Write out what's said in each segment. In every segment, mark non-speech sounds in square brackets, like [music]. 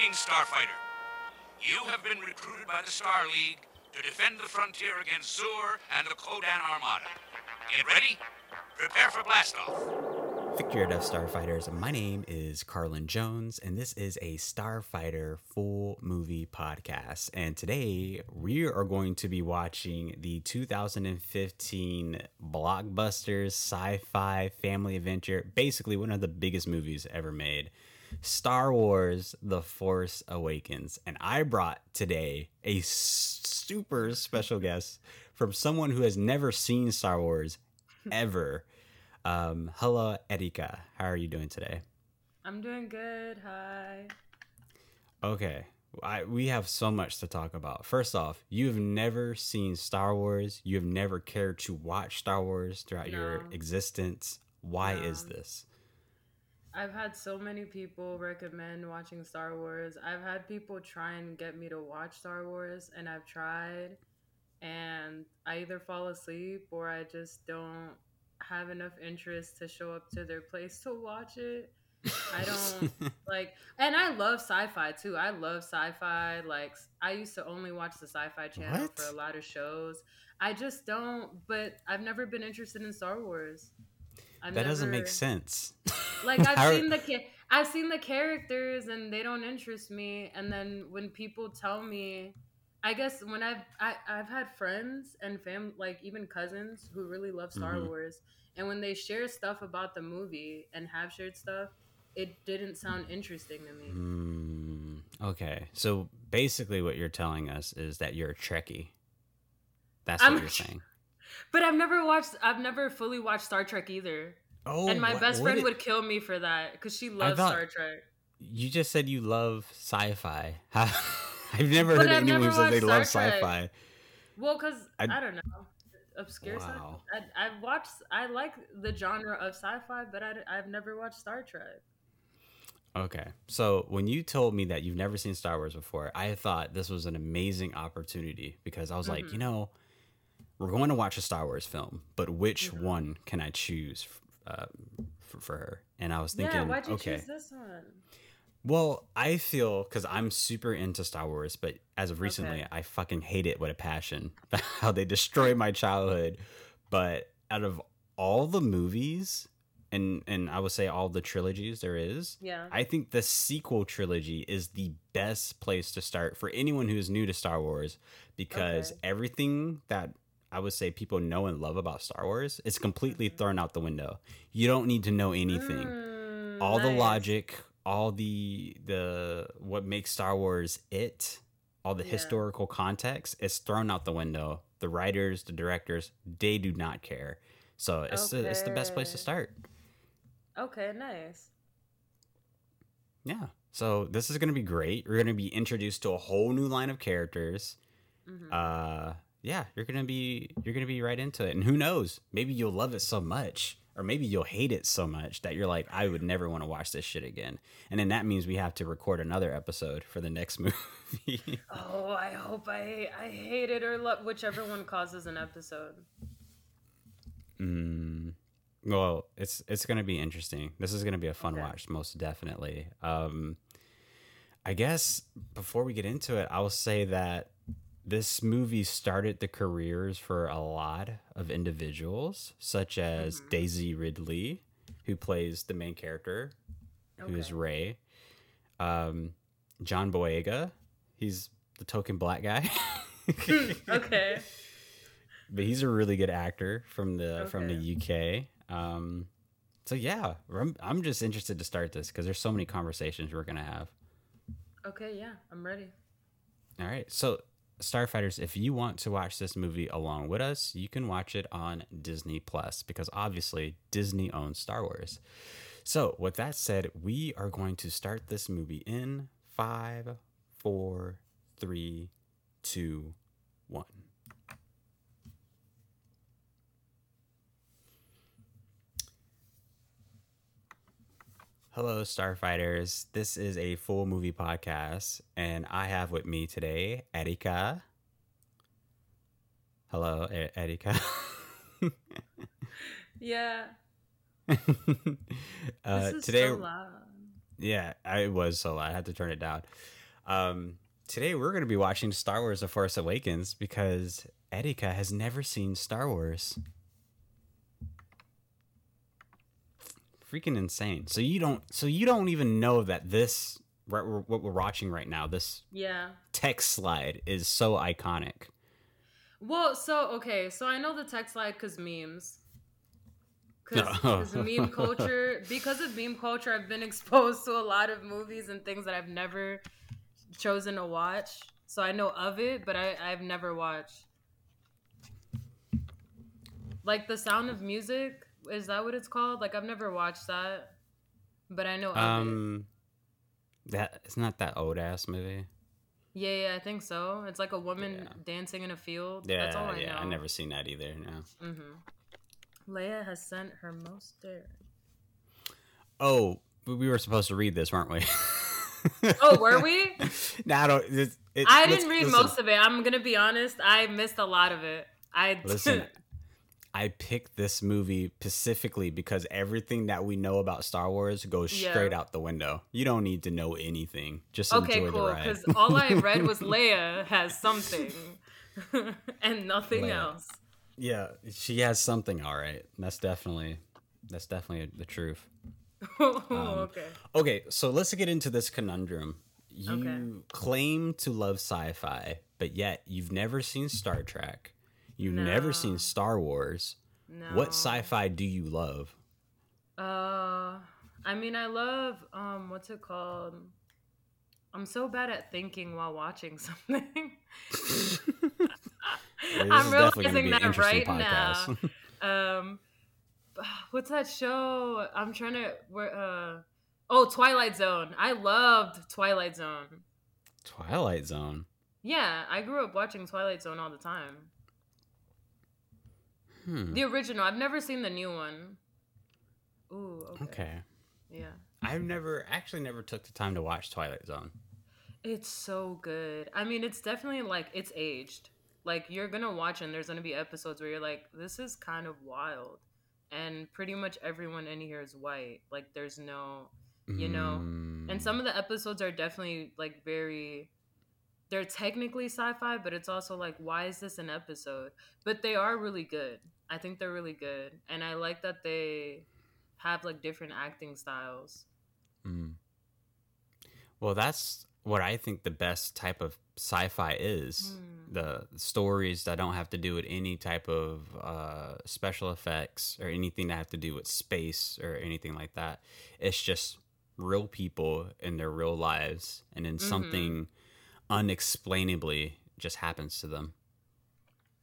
Greetings, Starfighter. You have been recruited by the Star League to defend the frontier against Xur and the Ko-Dan Armada. Get ready. Prepare for blastoff. Victory Death Starfighters. My name is Carlin Jones, and this is a Starfighter full movie podcast. And today we are going to be watching the 2015 blockbuster sci fi family adventure, basically one of the biggest movies ever made. Star Wars The Force Awakens. And I brought today a super special guest from someone who has never seen Star Wars [laughs] ever. Um, hello, Erika. How are you doing today? I'm doing good. Hi. Okay. I, we have so much to talk about. First off, you have never seen Star Wars. You have never cared to watch Star Wars throughout No. your existence. Why No. is this? I've had so many people recommend watching Star Wars. I've had people try and get me to watch Star Wars, and I've tried, and I either fall asleep or I just don't have enough interest to show up to their place to watch it. I don't [laughs] like, and I love sci-fi too. I love sci-fi. Like, I used to only watch the Sci-Fi Channel What? for a lot of shows. I just don't. But I've never been interested in Star Wars. I've that doesn't make sense. [laughs] like I've [laughs] seen the I've seen the characters and they don't interest me. And then when people tell me, I guess when I've I, I've had friends and fam like even cousins who really love Star Mhm. Wars, and when they share stuff about the movie and have shared stuff, it didn't sound interesting to me. Hmm. okay. So basically, what you're telling us is that you're a Trekkie. That's I'm what you're [laughs] saying. But I've never watched. I've never fully watched Star Trek either. Oh, and my what- best friend would kill me for that because she loves thought- Star Trek. You just said you love sci-fi. [laughs] I've never But heard I've anyone never say they love Trek. sci-fi. Well, because I, I- don't know, obscure Wow. sci-fi. I, I've watched. I like the genre of sci-fi, but I, have never watched Star Trek. Okay. So when you told me that you've never seen Star Wars before, I thought this was an amazing opportunity because I was like, Mhm. you know, we're going to watch a Star Wars film, but which one can I choose uh, for, for her? And I was thinking, yeah, why'd you okay, choose this one? well, I feel because I'm super into Star Wars, but as of recently, Okay. I fucking hate it with a passion. [laughs] How they destroy my childhood. But out of all the movies, and and I would say all the trilogies there is, Yeah. I think the sequel trilogy is the best place to start for anyone who is new to Star Wars because Okay. everything that I would say people know and love about Star Wars is completely Mhm. thrown out the window. You don't need to know anything. Mm, all the logic, all the the what makes Star Wars it, all the Yeah. historical context is thrown out the window. The writers, the directors, they do not care. So it's the, it's the best place to start. Okay, nice. Yeah. So this is going to be great. We're going to be introduced to a whole new line of characters. Mhm. Uh yeah, you're going to be you're to be right into it. And who knows? Maybe you'll love it so much or maybe you'll hate it so much that you're like I would never want to watch this shit again. And then that means we have to record another episode for the next [laughs] movie. oh, I hope I I hate it or love whichever one causes an episode. mm, well, it's it's going to be interesting. This is going to be a fun Okay. watch most definitely. Um I guess before we get into it, I'll say that this movie started the careers for a lot of individuals, such as Mhm. Daisy Ridley, who plays the main character, who is Rey. Um, John Boyega, he's the token black guy. [laughs] okay. [laughs] but he's a really good actor from the from the UK. Um, so yeah, I'm, I'm just interested to start this because there's so many conversations we're gonna have. Okay, yeah, I'm ready. All right. So, Starfighters, if you want to watch this movie along with us, you can watch it on Disney Plus because obviously Disney owns Star Wars. So, with that said, we are going to start this movie in five, four, three, two, one. Hello, Starfighters. This is a full movie podcast, and I have with me today Erika. Hello, E- Erika. [laughs] Yeah. [laughs] uh, this is today, so loud. Yeah, I was so loud. I had to turn it down. Um, today we're going to be watching Star Wars: The Force Awakens because Erika has never seen Star Wars. Freaking insane! So you don't, so you don't even know that this what we're, what we're watching right now, this Yeah. text slide, is so iconic. Well, so okay, so I know the text slide because memes. Because [laughs] meme culture, because of meme culture, I've been [laughs] exposed to a lot of movies and things that I've never chosen to watch. So I know of it, but I, I've never watched. Like the Sound of Music, is that what it's called? Like I've never watched that, but I know it. Um, that it's not that old ass movie. Yeah, yeah, I think so. It's like a woman Yeah. dancing in a field. Yeah, That's all I yeah, know. I never seen that either. No. Mm-hmm. Leia has sent her most daring. Oh, we we were supposed to read this, weren't we? [laughs] Oh, were we? [laughs] no, I don't. It, it, I didn't read listen, most of it. I'm gonna be honest. I missed a lot of it. I Listen, [laughs] I picked this movie specifically because everything that we know about Star Wars goes Yeah. straight out the window. You don't need to know anything. Just okay, enjoy cool. Because all I [laughs] read was Leia has something, [laughs] and nothing Leia. else. yeah, she has something. All right, that's definitely that's definitely the truth. [laughs] Um, okay. Okay, so let's get into this conundrum. You Okay. claim to love sci-fi, but yet you've never seen Star Trek. You've never seen Star Wars. No. What sci-fi do you love? Uh, I mean, I love um, what's it called? I'm so bad at thinking while watching [laughs] something. I'm is definitely gonna realizing that right now. [laughs] um [sighs] what's that show i'm trying to where uh oh twilight zone i loved twilight zone Twilight Zone. yeah i grew up watching twilight zone all the time Hmm. the original. I've never seen the new one. Ooh okay, Okay. yeah. I've never actually never took the time to watch Twilight Zone. it's so good. I mean it's definitely like it's aged. Like you're gonna watch and there's gonna be episodes where you're like this is kind of wild. And pretty much everyone in here is white. Like there's no You know, Mm. and some of the episodes are definitely like very they're technically sci-fi but it's also like why is this an episode but they are really good i think they're really good and i like that they have like different acting styles Mm. Well, that's what I think the best type of sci-fi is. Hmm. The stories that don't have to do with any type of uh, special effects or anything that have to do with space or anything like that. It's just real people in their real lives, and then Mhm. something unexplainably just happens to them.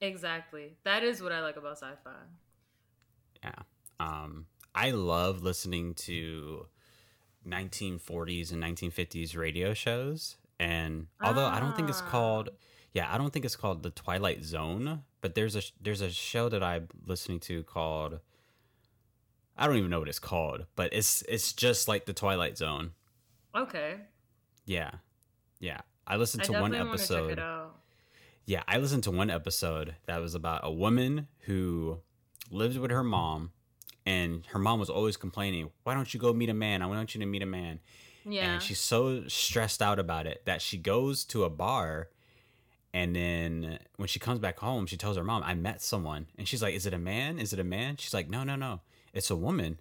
exactly that is what i like about sci-fi Yeah. Um, I love listening to 1940s and 1950s radio shows. And although I don't think it's Ah. called, yeah, I don't think it's called the Twilight Zone, but there's a there's a show that I'm listening to called I don't even know what it's called, but it's it's just like the Twilight Zone. okay Yeah, yeah. I listened i to one to check episode. Yeah, I listened to one episode that was about a woman who lived with her mom, and her mom was always complaining, "Why don't you go meet a man? I want you to meet a man." yeah And she's so stressed out about it that she goes to a bar, and then when she comes back home, she tells her mom, "I met someone," and she's like, "Is it a man? Is it a man?" She's like, "No, no, no, it's a woman."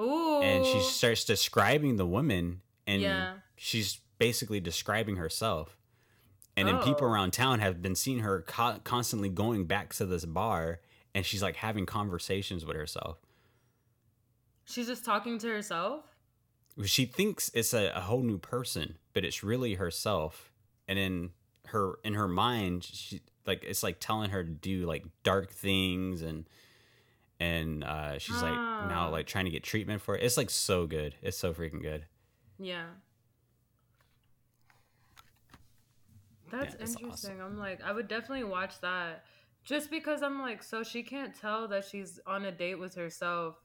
Ooh. And she starts describing the woman, and Yeah. she's basically describing herself. And then people Oh. around town have been seeing her co- constantly going back to this bar, and she's like having conversations with herself. she's just talking to herself She thinks it's a, a whole new person, but it's really herself. And in her in her mind, she like it's like telling her to do like dark things and and uh, she's like now Ah. like trying to get treatment for it. It's like so good. It's so freaking good. Yeah. That's Yeah, that's awesome. interesting. I'm like, I would definitely watch that. Just because I'm like, so she can't tell that she's on a date with herself,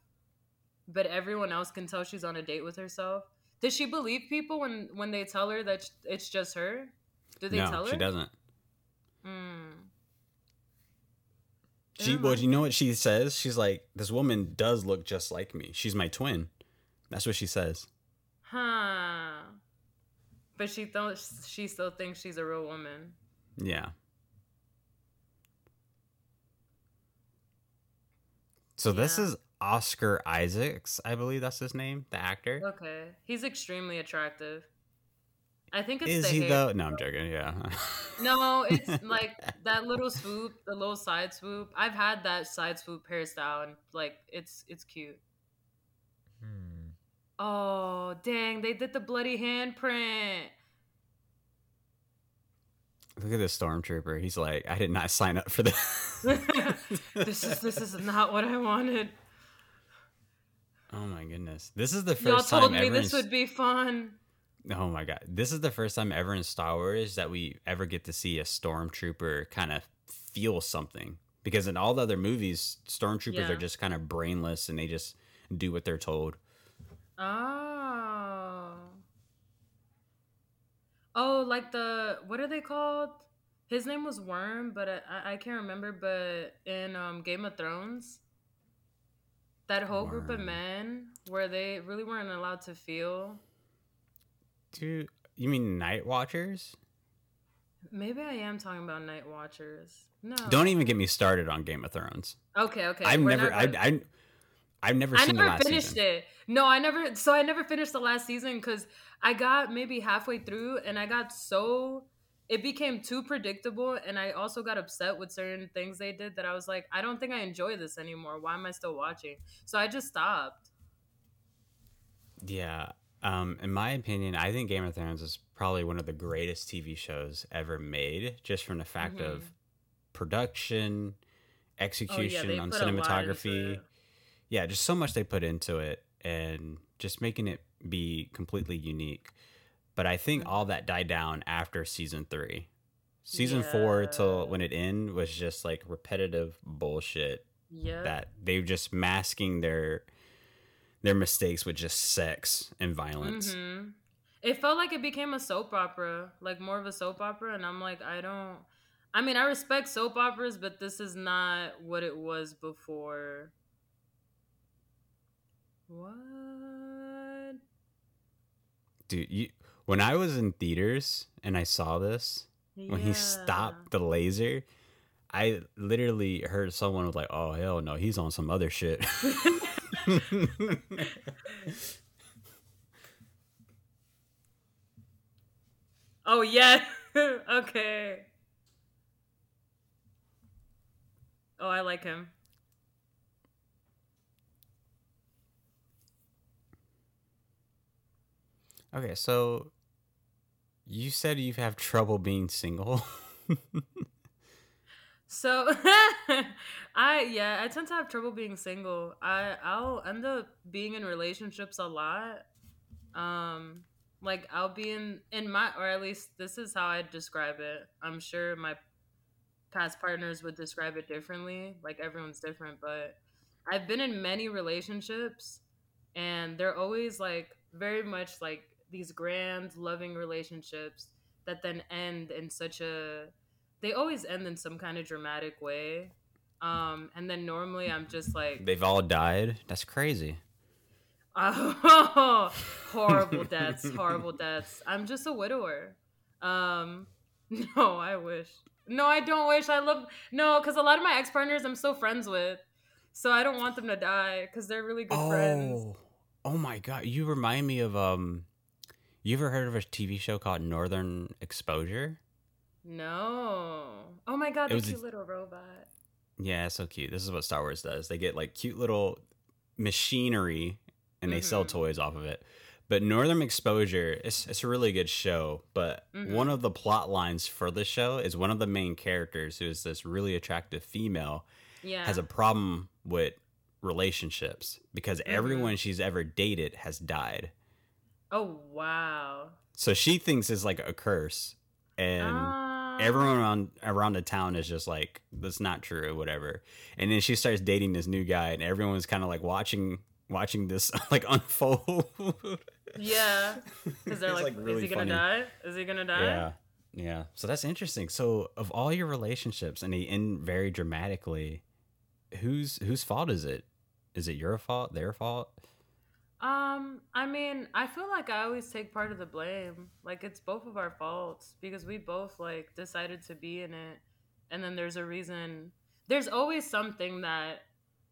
but everyone else can tell she's on a date with herself. Does she believe people when when they tell her that it's just her? Do they no, tell her? she doesn't. Mm. She well, you know what she says? She's like, this woman does look just like me. She's my twin. That's what she says. Huh. But she thought she still thinks she's a real woman. Yeah. So this is Oscar Isaacs, I believe that's his name, the actor. Okay. He's extremely attractive. I think it's Is the he hair. though? No, I'm joking. Yeah. [laughs] No, it's like that little swoop, the little side swoop. I've had that side swoop hairstyle and like it's it's cute. Oh, dang, they did the bloody handprint. Look at this stormtrooper. He's like, I did not sign up for this. [laughs] this is this is not what I wanted. Oh my goodness. This is the 1st Y'all time told me this in- would be fun. Oh my god. This is the first time ever in Star Wars that we ever get to see a stormtrooper kind of feel something. Because in all the other movies, stormtroopers Yeah. are just kind of brainless and they just do what they're told. Oh. Oh, like the what are they called? His name was Worm, but I, I- can't remember. But in um, Game of Thrones, that whole group of men where they really weren't allowed to feel. Dude, you mean Night Watchers? Maybe I am talking about Night Watchers. No. Don't even get me started on Game of Thrones. Okay, okay. I've we're never, gonna- I, I've never I seen the never last finished season. it. No, I never. So I never finished the last season because I got maybe halfway through and I got so it became too predictable, and I also got upset with certain things they did that I was like, I don't think I enjoy this anymore. Why am I still watching? So I just stopped. Yeah. Um, in my opinion, I think Game of Thrones is probably one of the greatest TV shows ever made, just from the fact of Mhm. production, Oh yeah, execution on put a lot into cinematography. Yeah, just so much they put into it and just making it be completely unique. But I think Mm-hmm. all that died down after season three. Season four till when it ended was just like repetitive bullshit Yeah. that they were just masking their their mistakes with just sex and violence. hmm It felt like it became a soap opera, like more of a soap opera, and I'm like, I don't. I mean, I respect soap operas, but this is not what it was before. What? Dude, you when I was in theaters and I saw this, when he stopped the laser, I literally heard someone was like, "Oh hell no, he's on some other shit." [laughs] Oh yeah. [laughs] okay. Oh, I like him. Okay, so you said you have trouble being single. So [laughs] I yeah, I tend to have trouble being single. I I'll end up being in relationships a lot. Um like I'll be in in my or at least this is how I describe it. I'm sure my past partners would describe it differently. Like everyone's different, but I've been in many relationships and they're always like very much like these grand loving relationships that then end in such a they always end in some kind of dramatic way. Um, and then normally I'm just like, They've all died. That's crazy. [laughs] oh, horrible [laughs] deaths, horrible deaths. I'm just a widower. Um, [laughs] no, I wish. No, I don't wish. I love no, because a lot of my ex partners I'm still friends with, so I don't want them to die because they're really good friends. Oh, oh my god! You remind me of um. You ever heard of a TV show called Northern Exposure? No. Oh my god, It the was a- little robot. Yeah, so cute. This is what Star Wars does. They get like cute little machinery and they sell Mhm. toys off of it. But Northern Exposure, it's it's a really good show. But Mhm. one of the plot lines for the show is one of the main characters, who is this really attractive female, Yeah. has a problem with relationships because Mm-hmm. everyone she's ever dated has died. Oh wow. So she thinks it's like a curse, and Ah. everyone around around the town is just like that's not true or whatever. And then she starts dating this new guy and everyone's kind of like watching watching this [laughs] like unfold. Yeah, [laughs] because they're It's, like, really is he gonna die? Is he gonna die? yeah. Yeah. So that's interesting. So of all your relationships and they end very dramatically whose whose fault is it? Is it your fault their fault Um, I mean, I feel like I always take part of the blame. Like it's both of our faults because we both like decided to be in it, and then there's a reason. There's always something that,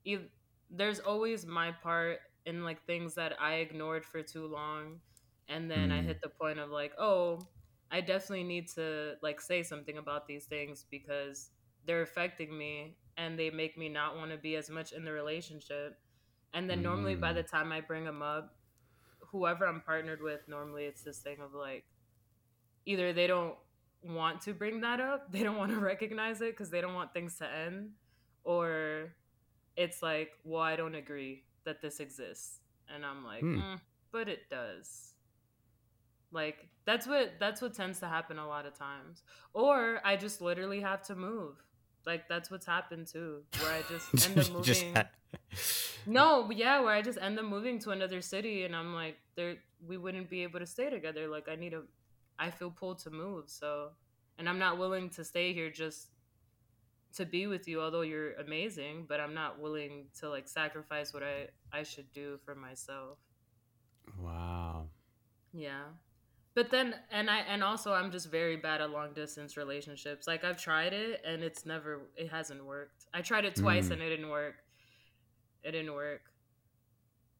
you, there's always my part in like things that I ignored for too long, and then I Mm. hit the point of like, oh, I definitely need to like say something about these things because they're affecting me and they make me not want to be as much in the relationship. And then normally by Mm. the time I bring them up, whoever I'm partnered with, normally it's this thing of like either they don't want to bring that up, [laughs] they don't want to recognize it because they don't want things to end, or it's like, well, I don't agree that this exists, and I'm like, Hmm. mm, but it does. Like that's what that's what tends to happen a lot of times, or I just literally have to move. Like that's what's happened too, where I just [laughs] end up moving. No, yeah, where I just end up moving to another city, and I'm like, there, we wouldn't be able to stay together. Like, I need a, I feel pulled to move. So, and I'm not willing to stay here just to be with you. Although you're amazing, but I'm not willing to like sacrifice what I I should do for myself. wow. Yeah. But then and I and also I'm just very bad at long distance relationships. Like I've tried it and it's never it hasn't worked. I tried it twice Mm. and it didn't work. It didn't work.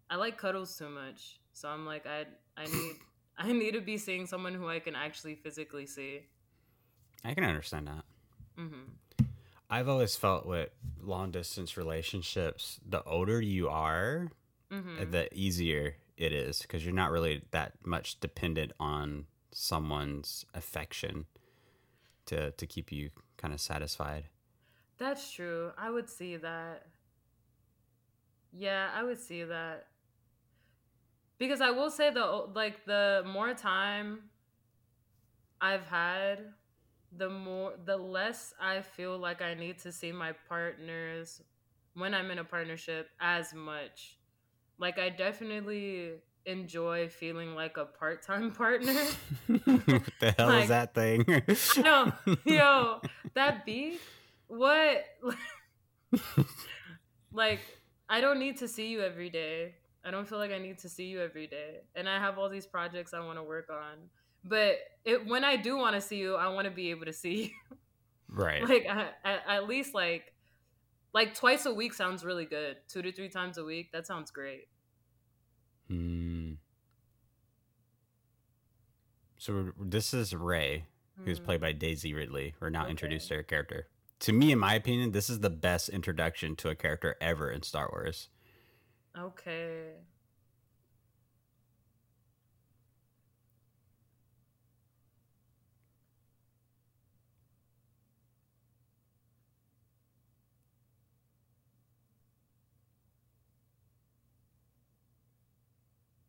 I like cuddles too much. So I'm like I I [laughs] need I need to be seeing someone who I can actually physically see. I can understand that. Mm-hmm. I've always felt with long distance relationships, the older you are, Mhm. the easier it is because you're not really that much dependent on someone's affection to to keep you kind of satisfied. That's true. I would see that. Yeah, I would see that. Because I will say the like the more time I've had, the more the less I feel like I need to see my partners when I'm in a partnership as much. Like I definitely enjoy feeling like a part-time [laughs] partner. what the hell Like- is that thing? know. [laughs] Yo, that beat? What? [laughs] like, I don't need to see you every day. I don't feel like I need to see you every day. And I have all these projects I want to work on. But it, when I do want to see you, I want to be able to see you. right. like, I, at, at least like, like twice a week sounds really good. Two to three times a week. That sounds great. Hmm. So this is Rey, who's played by Daisy Ridley. We're now Okay. introduced to her character. To me, in my opinion, this is the best introduction to a character ever in Star Wars. Okay.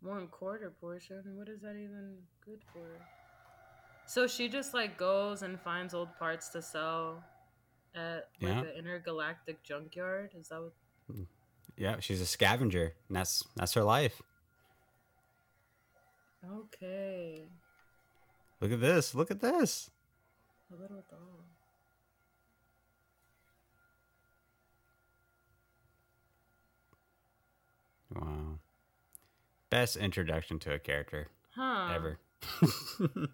One quarter portion? What is that even good for? So she just like goes and finds old parts to sell at like Yeah. an intergalactic junkyard. Is that what? Hmm. Yeah, she's a scavenger, and that's that's her life. Okay, Look at this. Look at this. a little doll. Wow. Best introduction to a character Huh? ever. [laughs]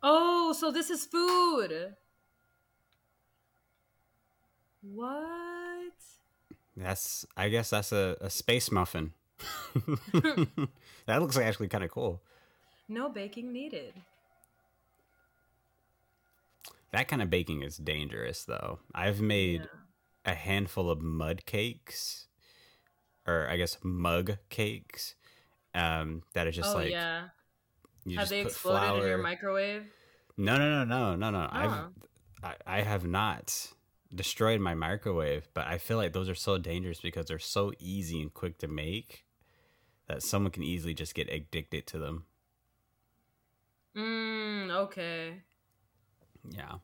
Oh, so this is food. What? That's I guess that's a, a space muffin. [laughs] that looks like actually kind of cool. No baking needed. That kind of baking is dangerous though. I've made Yeah. a handful of mud cakes or I guess mug cakes um that are just oh like yeah. Have they exploded in your microwave? No, no, no, no, no, no. I've I, I have not destroyed my microwave, but I feel like those are so dangerous because they're so easy and quick to make that someone can easily just get addicted to them. Mm, okay. Yeah.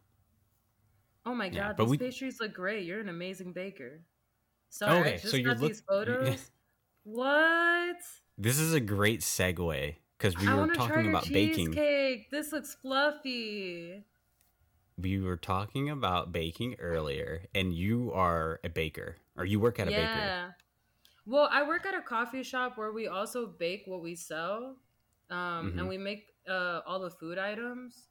Oh my god, but these we- pastries look great. You're an amazing baker. Sorry, Okay, I just so you're got look- these [laughs] photos. what? This is a great segue because we I were want to try talking about baking. cheesecake. This looks fluffy. We were talking about baking earlier, and you are a baker, or you work at a bakery. yeah. Well, I work at a coffee shop where we also bake what we sell, um, Mhm. and we make uh, all the food items.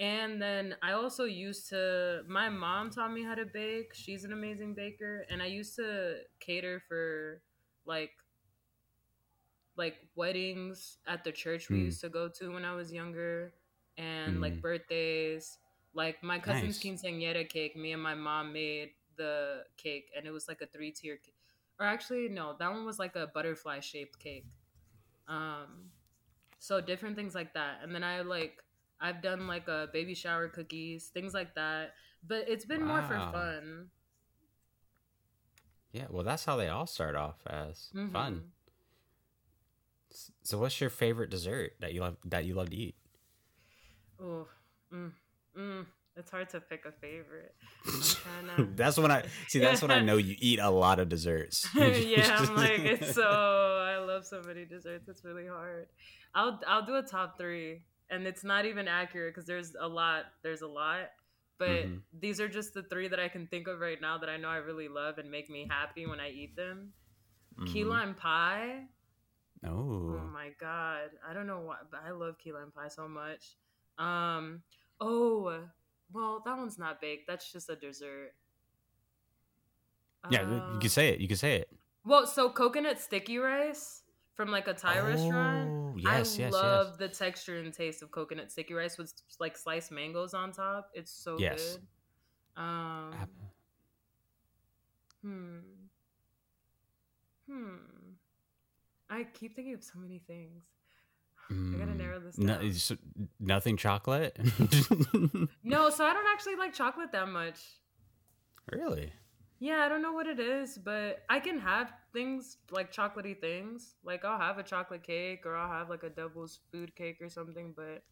And then I also used to. My mom taught me how to bake. She's an amazing baker, and I used to cater for like like weddings at the church we Mm. used to go to when I was younger, and like Mm. birthdays. Like my cousin's Nice. quinceañera cake, me and my mom made the cake, and it was like a three tier, or actually no, that one was like a butterfly shaped cake. Um, so different things like that, and then I like I've done like a baby shower cookies, things like that. But it's been more for fun. Yeah, well, that's how they all start off as Mhm. fun. So, what's your favorite dessert that you love that you love to eat? Oh, mm, mm. It's hard to pick a favorite. I'm [laughs] that's when I see. That's when I [laughs] know you eat a lot of desserts. [laughs] yeah, I'm like it's so. I love so many desserts. It's really hard. I'll I'll do a top three, and it's not even accurate because there's a lot. There's a lot, but Mhm. these are just the three that I can think of right now that I know I really love and make me happy when I eat them. Key Mhm. lime pie. Oh, Oh my god. I don't know why, but I love key lime pie so much. Um oh, well, that one's not baked. That's just a dessert. yeah. you can say it. You can say it. Well, so coconut sticky rice from like a Thai restaurant. Yes, I yes, love yes. the texture and taste of coconut sticky rice with like sliced mangoes on top. It's so Yes. good. Um hmm. Hmm. I keep thinking of so many things. I gotta Mm, narrow this no- down. nothing chocolate. No, so I don't actually like chocolate that much. [laughs] really? Yeah, I don't know what it is, but I can have things like chocolatey things. Like I'll have a chocolate cake or I'll have like a devil's food cake or something, but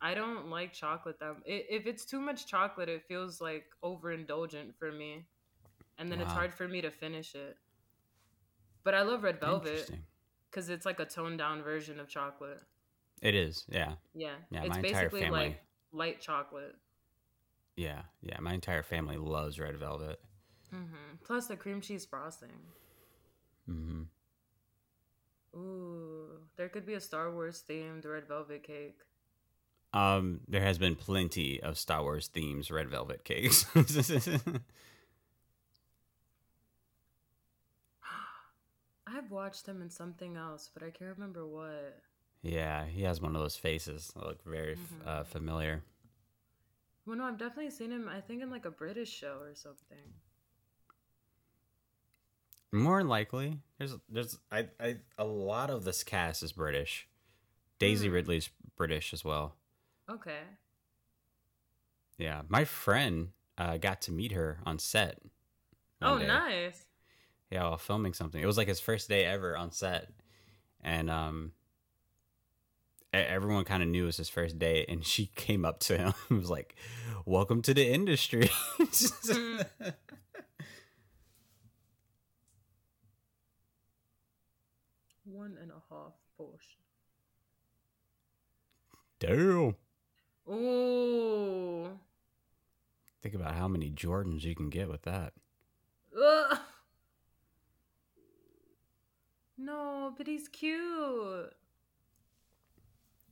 I don't like chocolate that i- if it's too much chocolate, it feels like overindulgent for me. And then it's hard for me to finish it. But I love red velvet cuz it's like a toned down version of chocolate. It is. Yeah. Yeah. Yeah, it's my entire basically family. like light chocolate. Yeah. Yeah. My entire family loves red velvet. Hmm Plus the cream cheese frosting. hmm Ooh, there could be a Star Wars themed red velvet cake. Um, there has been plenty of Star Wars themes red velvet cakes. [gasps] I've watched him in something else, but I can't remember what. yeah, he has one of those faces that look very f Mhm. uh, familiar. Well, no, I've definitely seen him. I think in like a British show or something. More than likely, there's there's I, I a lot of this cast is British. Daisy Hmm. Ridley's British as well. Okay. Yeah, my friend uh, got to meet her on set. Oh, day. nice. Yeah, while filming something. It was like his first day ever on set, and um, everyone kind of knew it was his first day, and [laughs] she came up to him and was like, "Welcome to the industry." [laughs] One and a half portion. Damn. Ooh. Think about how many Jordans you can get with that. Ugh. No, but he's cute.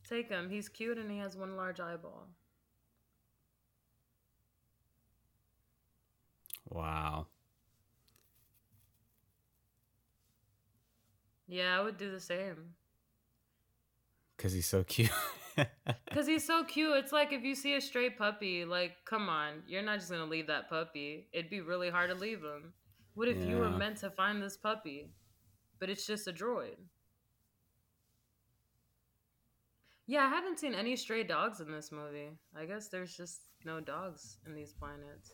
Take him. He's cute and he has one large eyeball. Wow. Yeah, I would do the same. Because he's so cute. [laughs] Because he's so cute. It's like if you see a stray puppy, like, come on, you're not just going to leave that puppy. It'd be really hard to leave him. What if you were meant to find this puppy, but it's just a droid? Yeah, I haven't seen any stray dogs in this movie. I guess there's just no dogs in these planets.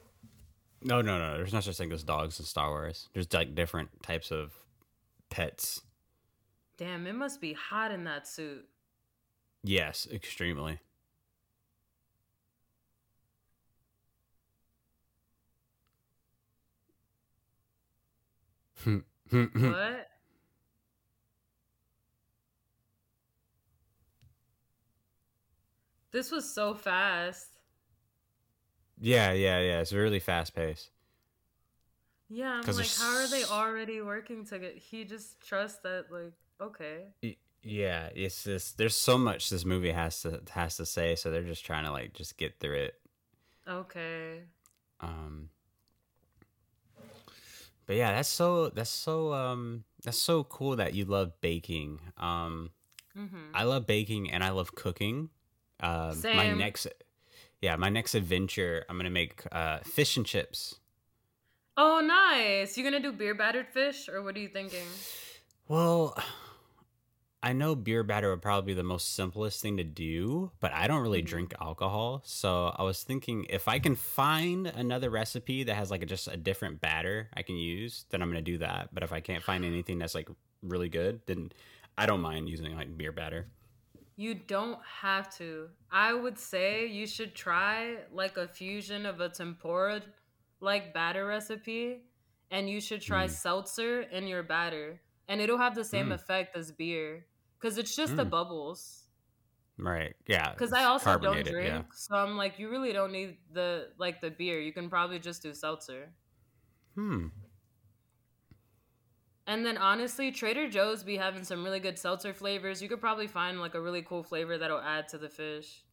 no, no, no. There's not such thing as dogs in Star Wars. There's like different types of pets. Damn, it must be hot in that suit. Yes, extremely. what? This was so fast. Yeah, yeah, yeah. It's really fast pace. Yeah, I'm like, how are they already working together? He just trusts that, like, okay. Yeah, it's just there's so much this movie has to has to say, so they're just trying to like just get through it. Okay. Um But yeah, that's so that's so um that's so cool that you love baking. Um Mm-hmm. I love baking and I love cooking. Um my next yeah, my next adventure, I'm gonna make uh, fish and chips. Oh, nice. You gonna do beer battered fish, or what are you thinking? Well, I know beer batter would probably be the most simplest thing to do, but I don't really Mhm. drink alcohol. So I was thinking if I can find another recipe that has like a, just a different batter I can use, then I'm going to do that. But if I can't find [gasps] anything that's like really good, then I don't mind using like beer batter. You don't have to. I would say you should try like a fusion of a tempura like batter recipe and you should try Mm. seltzer in your batter and it'll have the same Mm. effect as beer cuz it's just the Mm. bubbles. Right. Yeah. Cuz I also don't drink, yeah. so I'm like you really don't need the like the beer. You can probably just do seltzer. Hmm. And then honestly, Trader Joe's be having some really good seltzer flavors. You could probably find like a really cool flavor that'll add to the fish.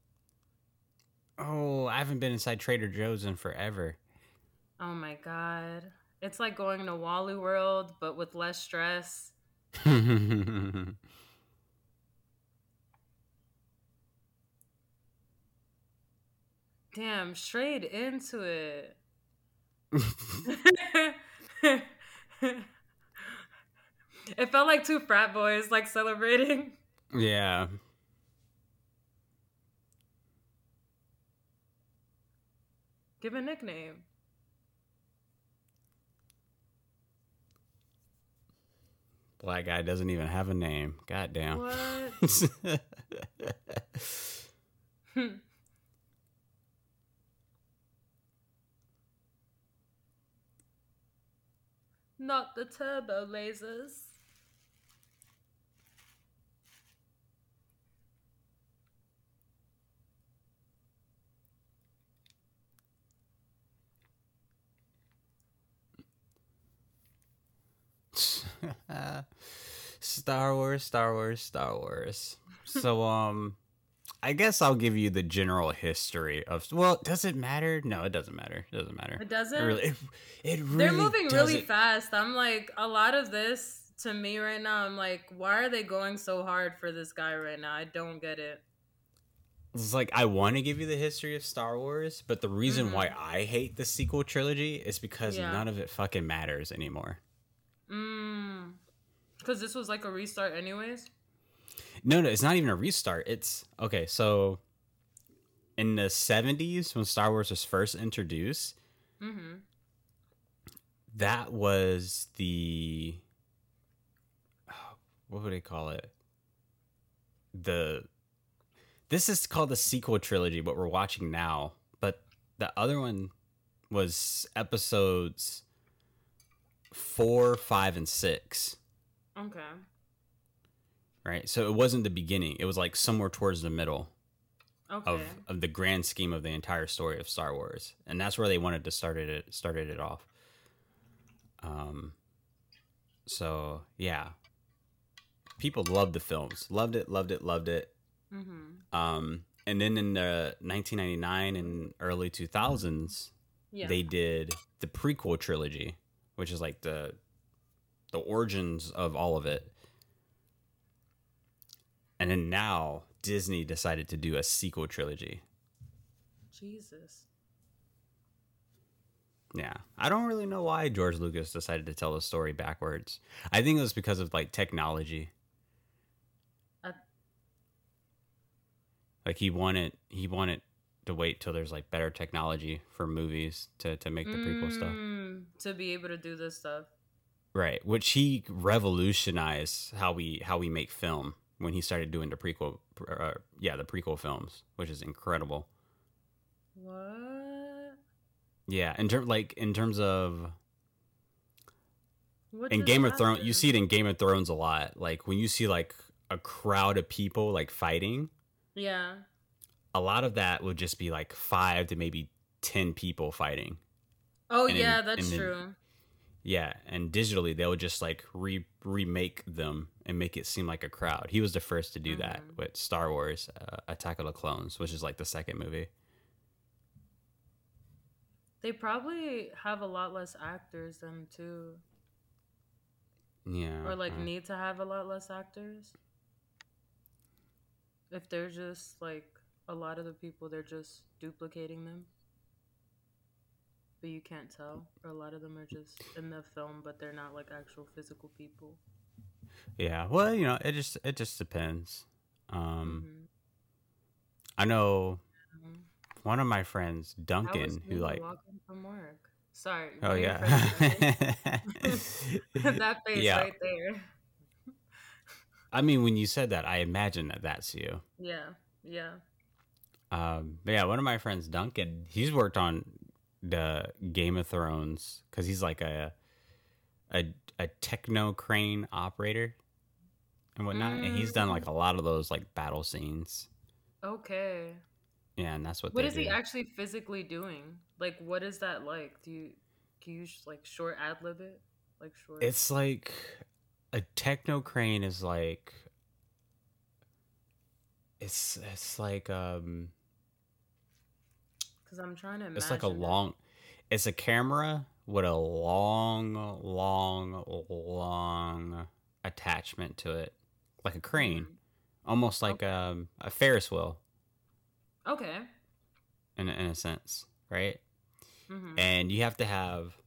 Oh, I haven't been inside Trader Joe's in forever. Oh my god. It's like going to Wally World, but with less stress. [laughs] Damn, straight into it. [laughs] it felt like two frat boys like celebrating. yeah. Give a nickname. Black guy doesn't even have a name. God damn. What? [laughs] [laughs] Not the turbo lasers. [laughs] Star Wars, Star Wars, Star Wars. So, um, I guess I'll give you the general history of. Well, does it matter? No, it doesn't matter. It doesn't matter. It doesn't? It really, it, it really They're moving really fast. I'm like, a lot of this to me right now, I'm like, why are they going so hard for this guy right now? I don't get it. It's like I want to give you the history of Star Wars, but the reason Mhm. why I hate the sequel trilogy is because Yeah. none of it fucking matters anymore. Mm. Because this was like a restart, anyways. No, no, it's not even a restart. It's okay. So, in the '70s, when Star Wars was first introduced, Mm-hmm. that was the what would they call it? The this is called the sequel trilogy, what we're watching now. But the other one was episodes four, five, and six. Okay. Right. So it wasn't the beginning. It was like somewhere towards the middle. Okay. of, of the grand scheme of the entire story of Star Wars, and that's where they wanted to start it started it off. Um, so yeah, people loved the films, loved it, loved it, loved it. mm-hmm. Um, and then in the 1999 and early 2000s, Yeah. they did the prequel trilogy, which is like the the origins of all of it. And then now Disney decided to do a sequel trilogy. Jesus. Yeah. I don't really know why George Lucas decided to tell the story backwards. I think it was because of like technology. Uh, like he wanted he wanted to wait till there's like better technology for movies to to make the prequel stuff. Mm, To be able to do this stuff. Right, which he revolutionized how we how we make film when he started doing the prequel uh, yeah, the prequel films, which is incredible. What? Yeah, in term like in terms of What in Game of Thrones, you see it in Game of Thrones a lot. Like when you see like a crowd of people like fighting, Yeah. a lot of that would just be like five to maybe ten people fighting. Oh And yeah, then- that's then- true. Yeah, and digitally they would just like re remake them and make it seem like a crowd. He was the first to do that Mhm. with Star Wars: uh, Attack of the Clones, which is like the second movie. They probably have a lot less actors than too, Yeah, or like uh, need to have a lot less actors. If they're just like a lot of the people, they're just duplicating them. But you can't tell, or a lot of them are just in the film, but they're not like actual physical people. yeah. Well, you know, it just it just depends. Um, Mhm. I know Mhm. one of my friends, Duncan, who like, walking from work? Sorry. oh yeah, [laughs] [laughs] that face Yeah. right there. I mean, when you said that, I imagine that that's you. Yeah, yeah. Um, but yeah, one of my friends, Duncan, he's worked on the Game of Thrones because he's like a a a techno crane operator and whatnot, and he's done like a lot of those like battle scenes. Okay. Yeah, and that's what. What is he actually physically doing? Like, what is that like? Do you can you just like short ad lib it? Like short. It's like a techno crane is like it's it's like um because I'm trying to. It's like a long it's a camera with a long long long attachment to it. Like a crane. Mhm. almost like um a ferris wheel. Okay. in, a- in a sense right? Hmm and you have to have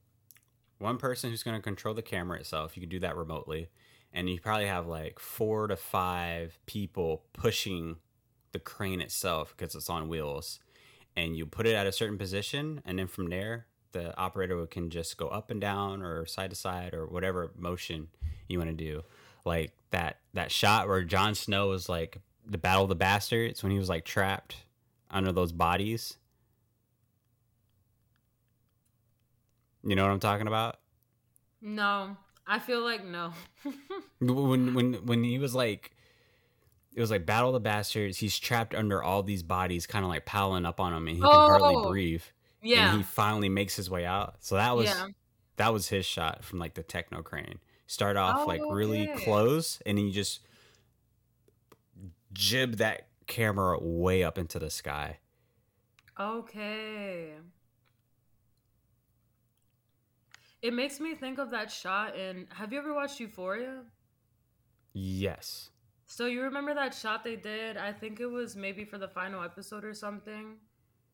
one person who's going to control the camera itself. You can do that remotely. And you probably have like four to five people pushing the crane itself because it's on wheels and you put it at a certain position and then from there the operator can just go up and down or side to side or whatever motion you want to do. Like that that shot where Jon Snow was like the battle of the bastards when he was like trapped under those bodies. You know what I'm talking about? No, I feel like no. [laughs] when when when he was like it was like battle of the bastards he's trapped under all these bodies kind of like piling up on him and he can hardly Oh, breathe yeah. and he finally makes his way out so that was Yeah. that was his shot from like the techno crane start off like Oh, really okay. close and then you just jib that camera way up into the sky Okay. It makes me think of that shot in. Have you ever watched Euphoria? yes So you remember that shot they did? I think it was maybe for the final episode or something,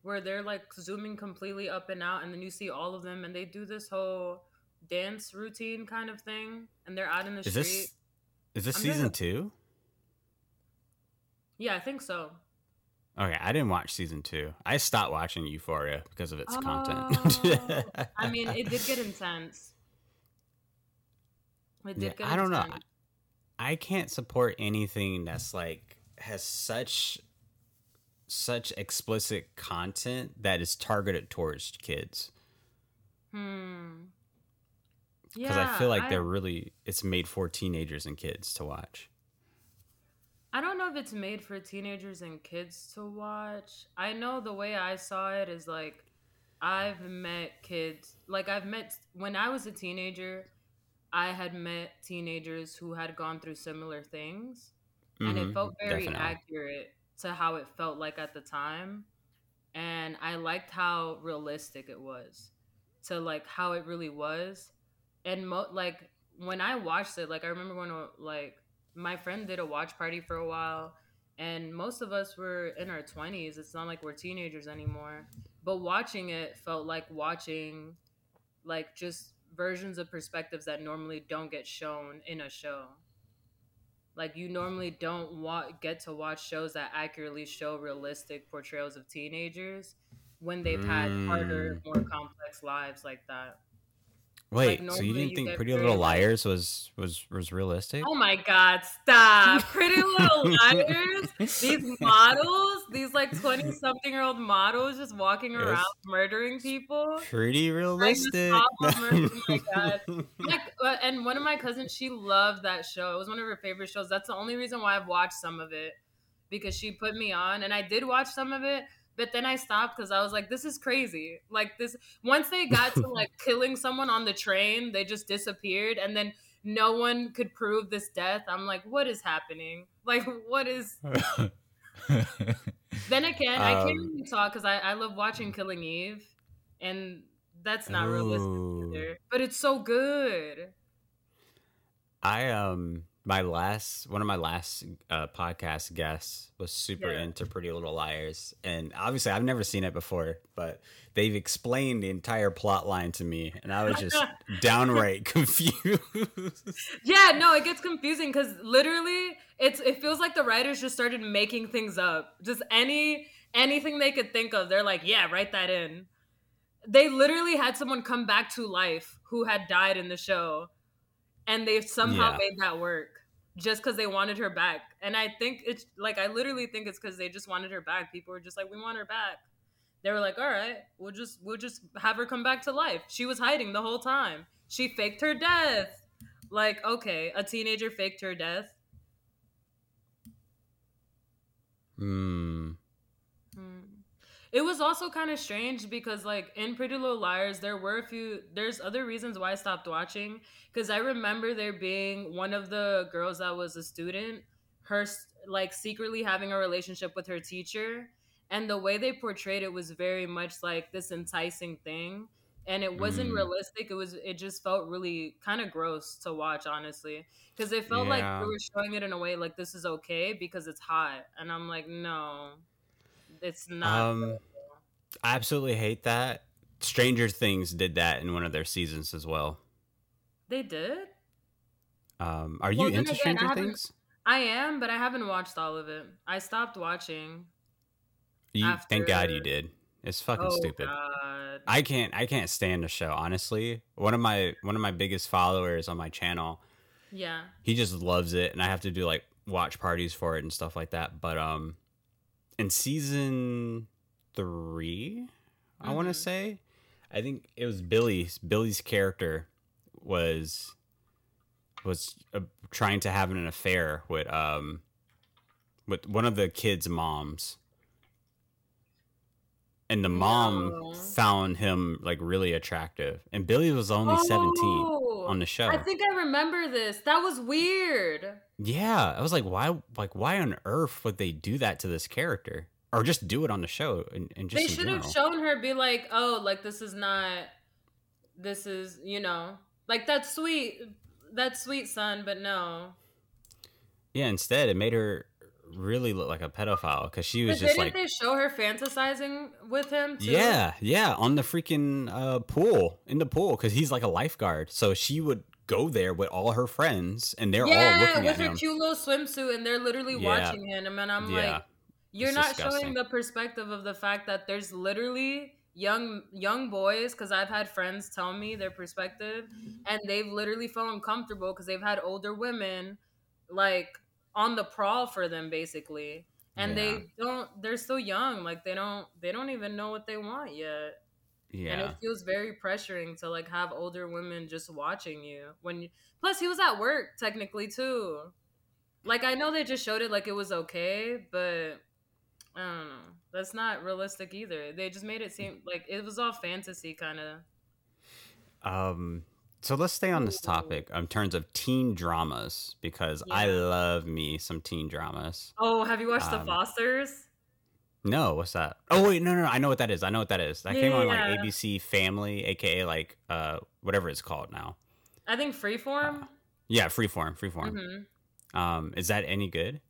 where they're like zooming completely up and out, and then you see all of them, and they do this whole dance routine kind of thing, and they're out in the is street. this is this I'm season gonna- two Yeah, I think so. okay i didn't watch season two i stopped watching euphoria because of its content Oh, I mean, it did get [laughs] intense. It did Yeah, get I don't know. I can't support anything that's like has such such explicit content that is targeted towards kids Hmm. Yeah. Because Yeah, I feel like they're really it's made for teenagers and kids to watch. I don't know if it's made for teenagers and kids to watch. I know the way I saw it is like I've met kids, like I've met when I was a teenager, I had met teenagers who had gone through similar things and it Mhm, felt very definitely. accurate to how it felt like at the time. And I liked how realistic it was to like how it really was. And mo- like when I watched it, like I remember when like my friend did a watch party for a while and most of us were in our 20s. It's not like we're teenagers anymore. But watching it felt like watching like just versions of perspectives that normally don't get shown in a show. Like you normally don't wa- get to watch shows that accurately show realistic portrayals of teenagers when they've had harder, Mm. more complex lives like that. Wait, so you didn't you think Pretty Little Liars was was was realistic? Oh my god, stop. Pretty Little [laughs] Liars. These models, these like 20 something year old models just walking Yes. around murdering people. Pretty realistic. oh my God. [laughs] Like, uh, and one of my cousins, she loved that show. It was one of her favorite shows. That's the only reason why I've watched some of it because she put me on, and I did watch some of it. But then I stopped because I was like, this is crazy. Like this once they got to like [laughs] killing someone on the train, they just disappeared and then no one could prove this death. I'm like, what is happening? Like what is [laughs] then again, I can't Um, really talk because I, I love watching Killing Eve, and that's not realistic either. But it's so good. I um my last one of my last uh, podcast guests was super Yeah. into Pretty Little Liars, and obviously I've never seen it before, but they've explained the entire plot line to me, and I was just [laughs] downright [laughs] confused. Yeah, no, it gets confusing because literally, it's it feels like the writers just started making things up. Just any anything they could think of, they're like, yeah, write that in. They literally had someone come back to life who had died in the show, and they somehow Yeah. made that work just because they wanted her back. And I think it's like I literally think it's because they just wanted her back. People were just like, we want her back. They were like, all right, we'll just we'll just have her come back to life. She was hiding the whole time. She faked her death. Like, okay, a teenager faked her death. Hmm. Hmm. It was also kind of strange because, like, in Pretty Little Liars, there were a few. There's other reasons why I stopped watching. Because I remember there being one of the girls that was a student, her like secretly having a relationship with her teacher, and the way they portrayed it was very much like this enticing thing, and it wasn't Mm. realistic. It was. It just felt really kind of gross to watch, honestly, because it felt like Yeah. they were showing it in a way like this is okay because it's hot, and I'm like, no, it's not. Um, I absolutely hate that. Stranger Things did that in one of their seasons as well. They did. Um, are you Well, then into again, Stranger haven't- Things? I am, but I haven't watched all of it. I stopped watching. You, thank God you did. It's fucking oh stupid. God. I can't I can't stand the show honestly. One of my one of my biggest followers on my channel, yeah. he just loves it and I have to do like watch parties for it and stuff like that. But um in season 3, I want to say, I think it was Billy's Billy's character was was uh, trying to have an affair with um with one of the kids' moms. And the mom No. found him like really attractive. And Billy was only 17 Oh, on the show. I think I remember this. That was weird. yeah, I was like why like why on earth would they do that to this character? Or just do it on the show and, and just they should have shown her be like, oh, like this is not. This is you know like that sweet that sweet son, but no. Yeah, instead it made her really look like a pedophile because she was But just like they show her fantasizing with him? Too? Yeah, yeah, on the freaking uh, pool, in the pool, because he's like a lifeguard. So she would go there with all her friends, and they're all yeah, looking with at her him. cute little swimsuit, and they're literally Yeah. watching him, and I'm Yeah, like, you're it's not disgusting. showing the perspective of the fact that there's literally young young boys because I've had friends tell me their perspective, and they've literally felt uncomfortable because they've had older women like on the prowl for them basically, and Yeah. they don't. They're so young, like they don't they don't even know what they want yet. Yeah. And it feels very pressuring to like have older women just watching you when you, plus he was at work technically too like i know they just showed it like it was okay but i don't know that's not realistic either they just made it seem like it was all fantasy kind of um, so let's stay on this topic in terms of teen dramas because I love me some teen dramas. oh have you watched the Um, fosters No, what's that? Oh wait, no, no, no, I know what that is. I know what that is. That came on like Yeah. ABC Family, aka like uh whatever it's called now. i think freeform Yeah, Freeform, Freeform. hmm Um, is that any good?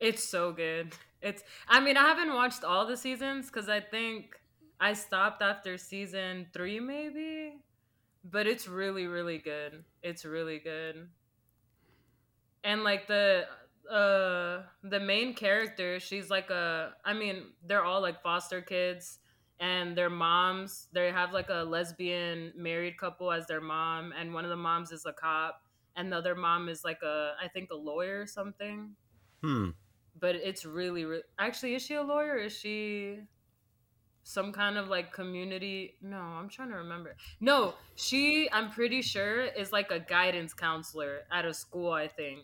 It's so good. It's I mean, I haven't watched all the seasons cuz I think I stopped after season 3 maybe. But it's really really good. It's really good. And like the uh the main character, she's like a I mean, they're all like foster kids and their moms, they have like a lesbian married couple as their mom and one of the moms is a cop and the other mom is like a I think a lawyer or something Hmm. but it's really, re- actually is she a lawyer is she some kind of like community no i'm trying to remember no she i'm pretty sure is like a guidance counselor at a school i think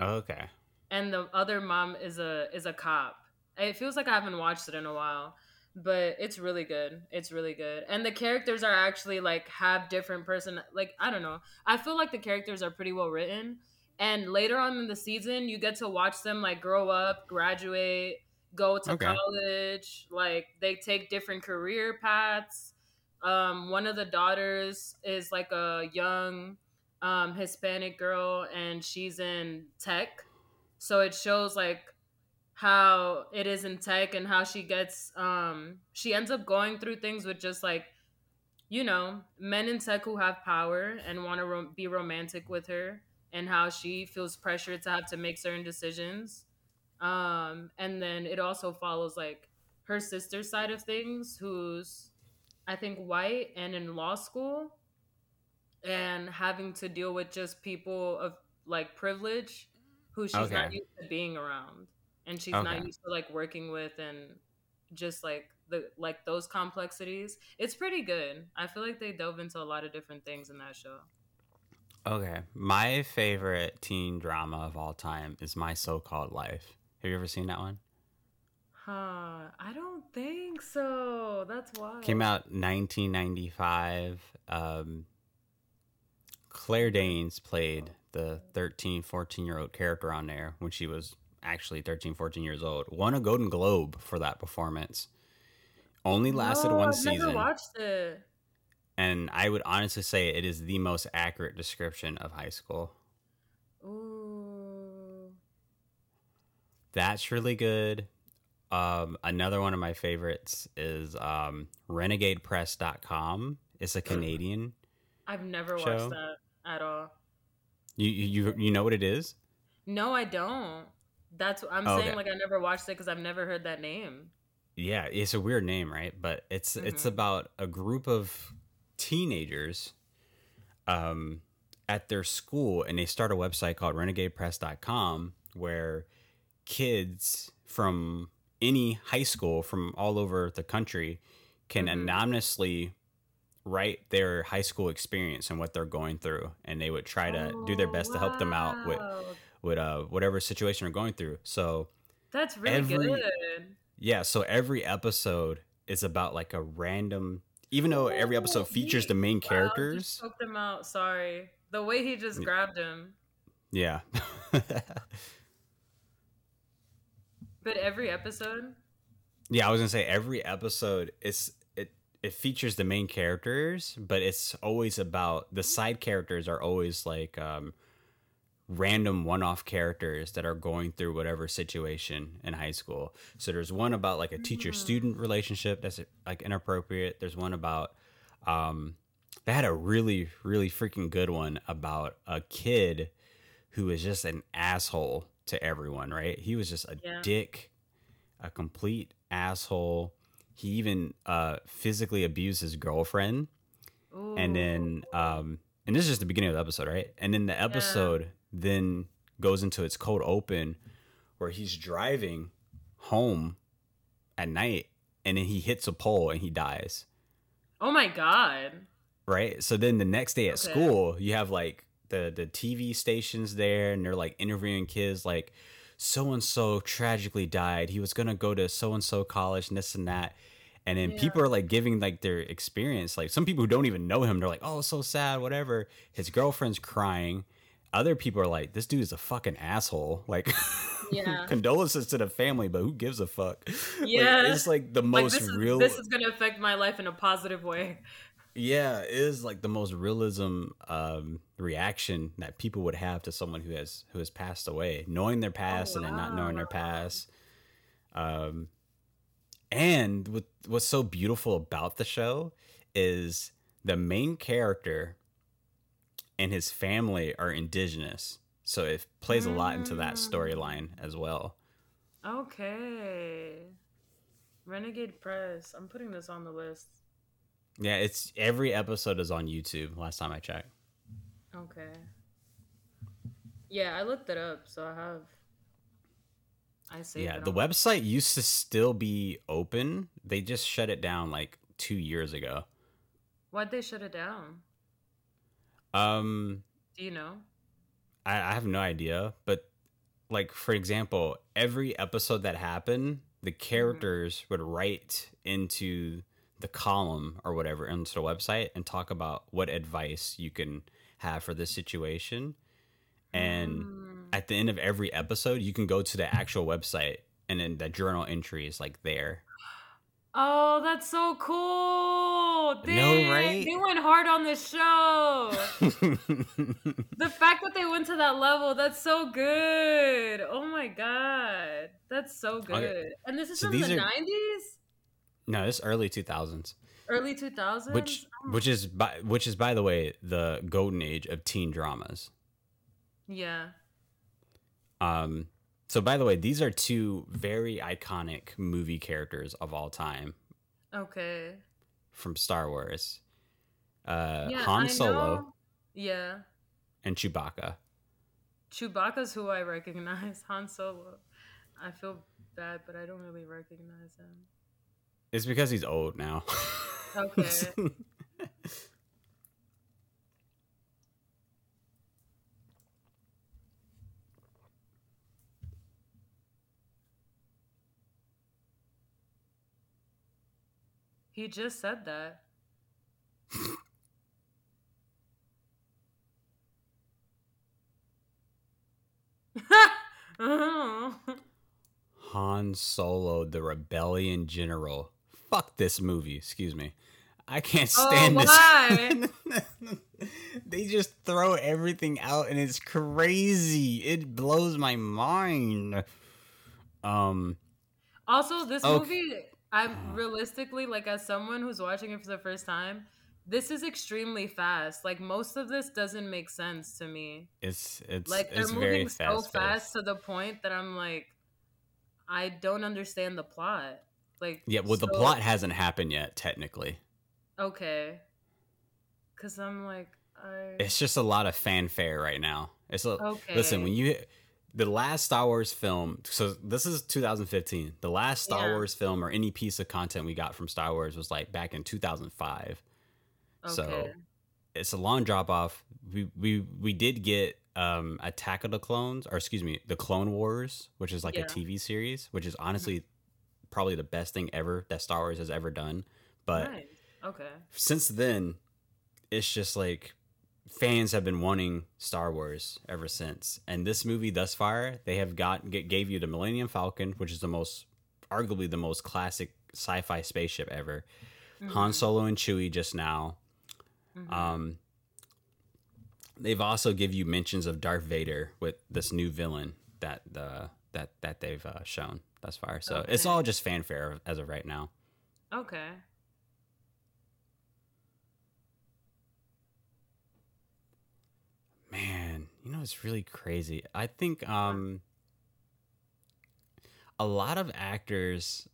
Okay. and the other mom is a is a cop It feels like I haven't watched it in a while, but it's really good. It's really good, and the characters are actually like have different person. Like I don't know. I feel like the characters are pretty well written, and later on in the season, you get to watch them like grow up, graduate, go to Okay. college. Like they take different career paths. Um, one of the daughters is like a young um, Hispanic girl, and she's in tech. So it shows like how it is in tech and how she gets um she ends up going through things with just like you know men in tech who have power and want to ro- be romantic with her and how she feels pressured to have to make certain decisions um and then it also follows like her sister's side of things who's i think white and in law school and having to deal with just people of like privilege who she's not used to being around and she's Okay. not used to like working with and just like the like those complexities it's pretty good i feel like they dove into a lot of different things in that show Okay. My favorite teen drama of all time is My So Called Life. Have you ever seen that one? huh i don't think so that's why Came out 1995. Um, Claire Danes played the 13, 14 year old character on there when she was actually 13, 14 years old. Won a Golden Globe for that performance. Only lasted No, one I've season. never watched it and I would honestly say it is the most accurate description of high school. That's really good. Um, another one of my favorites is um, RenegadePress.com. It's a Canadian. I've never Show? watched that at all. You you you- you know what it is? No, I don't. That's I'm Oh, saying okay. like I never watched it because I've never heard that name. Yeah, it's a weird name, right? But it's it's Mhm. about a group of teenagers um at their school and they start a website called renegadepress.com where kids from any high school from all over the country can Mhm. anonymously write their high school experience and what they're going through and they would try to do their best to help them out with Oh, with uh whatever situation they're going through. So That's really every- good. yeah, so every episode is about like a random even though every Oh, episode features the main Wow, characters. choked him out. Sorry, the way he just grabbed him. Yeah. [laughs] But every episode. yeah, I was to say every episode is it it features the main characters, but it's always about the side characters are always like um random one-off characters that are going through whatever situation in high school. So there's one about like a teacher-student relationship that's like inappropriate. There's one about um they had a really really freaking good one about a kid who is just an asshole to everyone, right? He was just a Yeah. dick, a complete asshole. He even uh physically abused his girlfriend and then um and this is just the beginning of the episode right and then the episode then goes into its cold open where he's driving home at night and then he hits a pole and he dies oh my god. right so then the next day at Okay. school you have like the the tv stations there and they're like interviewing kids like so and so tragically died he was gonna go to so and so college and this and that and then Yeah. people are like giving like their experience like some people who don't even know him they're like oh so sad whatever his girlfriend's crying other people are like this dude is a fucking asshole like [laughs] Yeah. condolences to the family but who gives a fuck [laughs] Like, Yeah. it's like the Like most this is real this is gonna affect my life in a positive way. Yeah, it is like the most realism um, reaction that people would have to someone who has who has passed away, knowing their past and then not knowing their past. Um, and what what's so beautiful about the show is the main character and his family are indigenous, so it plays a lot into that Mm. storyline as well. Okay. Renegade Press. I'm putting this on the list. Yeah, it's every episode is on YouTube. Last time I checked. Okay. Yeah, I looked it up, so I have. I saved Yeah, the on- website used to still be open. They just shut it down like two years ago. Why'd they shut it down? Um, Do you know? I, I have no idea, but like for example, every episode that happened, the characters would write into the column or whatever into the website and talk about what advice you can have for this situation. And Mm. at the end of every episode, you can go to the actual website and then the journal entry is like there. Oh, that's so cool. know, Dang, right? They went hard on this show. [laughs] the fact that they went to that level, that's so good. Oh my god. That's so good. Okay. And this is So from the are- 90s? No, it's early 2000s, Early 2000s? which which is by which is by the way the golden age of teen dramas. yeah. Um, so by the way, these are two very iconic movie characters of all time Okay. from Star Wars. Uh, Yeah, Han I Solo know. Yeah. and Chewbacca. Chewbacca's who I recognize. [laughs] Han Solo. I feel bad, but I don't really recognize him. It's because he's old now. Okay. [laughs] He just said that. [laughs] Han Solo, the Rebellion General. Fuck this movie. Excuse me. I can't Oh, stand why? this. [laughs] they just throw everything out, and it's crazy. It blows my mind. Um. Also, this Okay. movie, I'm realistically like as someone who's watching it for the first time, this is extremely fast. Like most of this doesn't make sense to me. It's it's Like they're it's very moving so fast. fast to the point that I'm like, I don't understand the plot. Like Yeah, well, the plot hasn't happened yet, technically. Okay. Cause I'm like, I It's just a lot of fanfare right now. It's a okay. listen when you the last Star Wars film. So this is 2015. The last Star Yeah. Wars film or any piece of content we got from Star Wars was like back in 2005. Okay. So it's a long drop off. We we we did get um Attack of the Clones, or excuse me, the Clone Wars, which is like Yeah. Mm-hmm. a TV series, which is honestly probably the best thing ever that Star Wars has ever done. But Nice. Okay. since then, it's just like fans have been wanting Star Wars ever since. And this movie thus far, they have got g- gave you the Millennium Falcon, which is the most arguably the most classic sci-fi spaceship ever. Han Solo and Chewie just now. Mhm. Um they've also give you mentions of Darth Vader with this new villain that the that that they've uh, shown thus far. So it's all just fanfare as of right now. Okay. Man, you know it's really crazy. I think um a lot of actors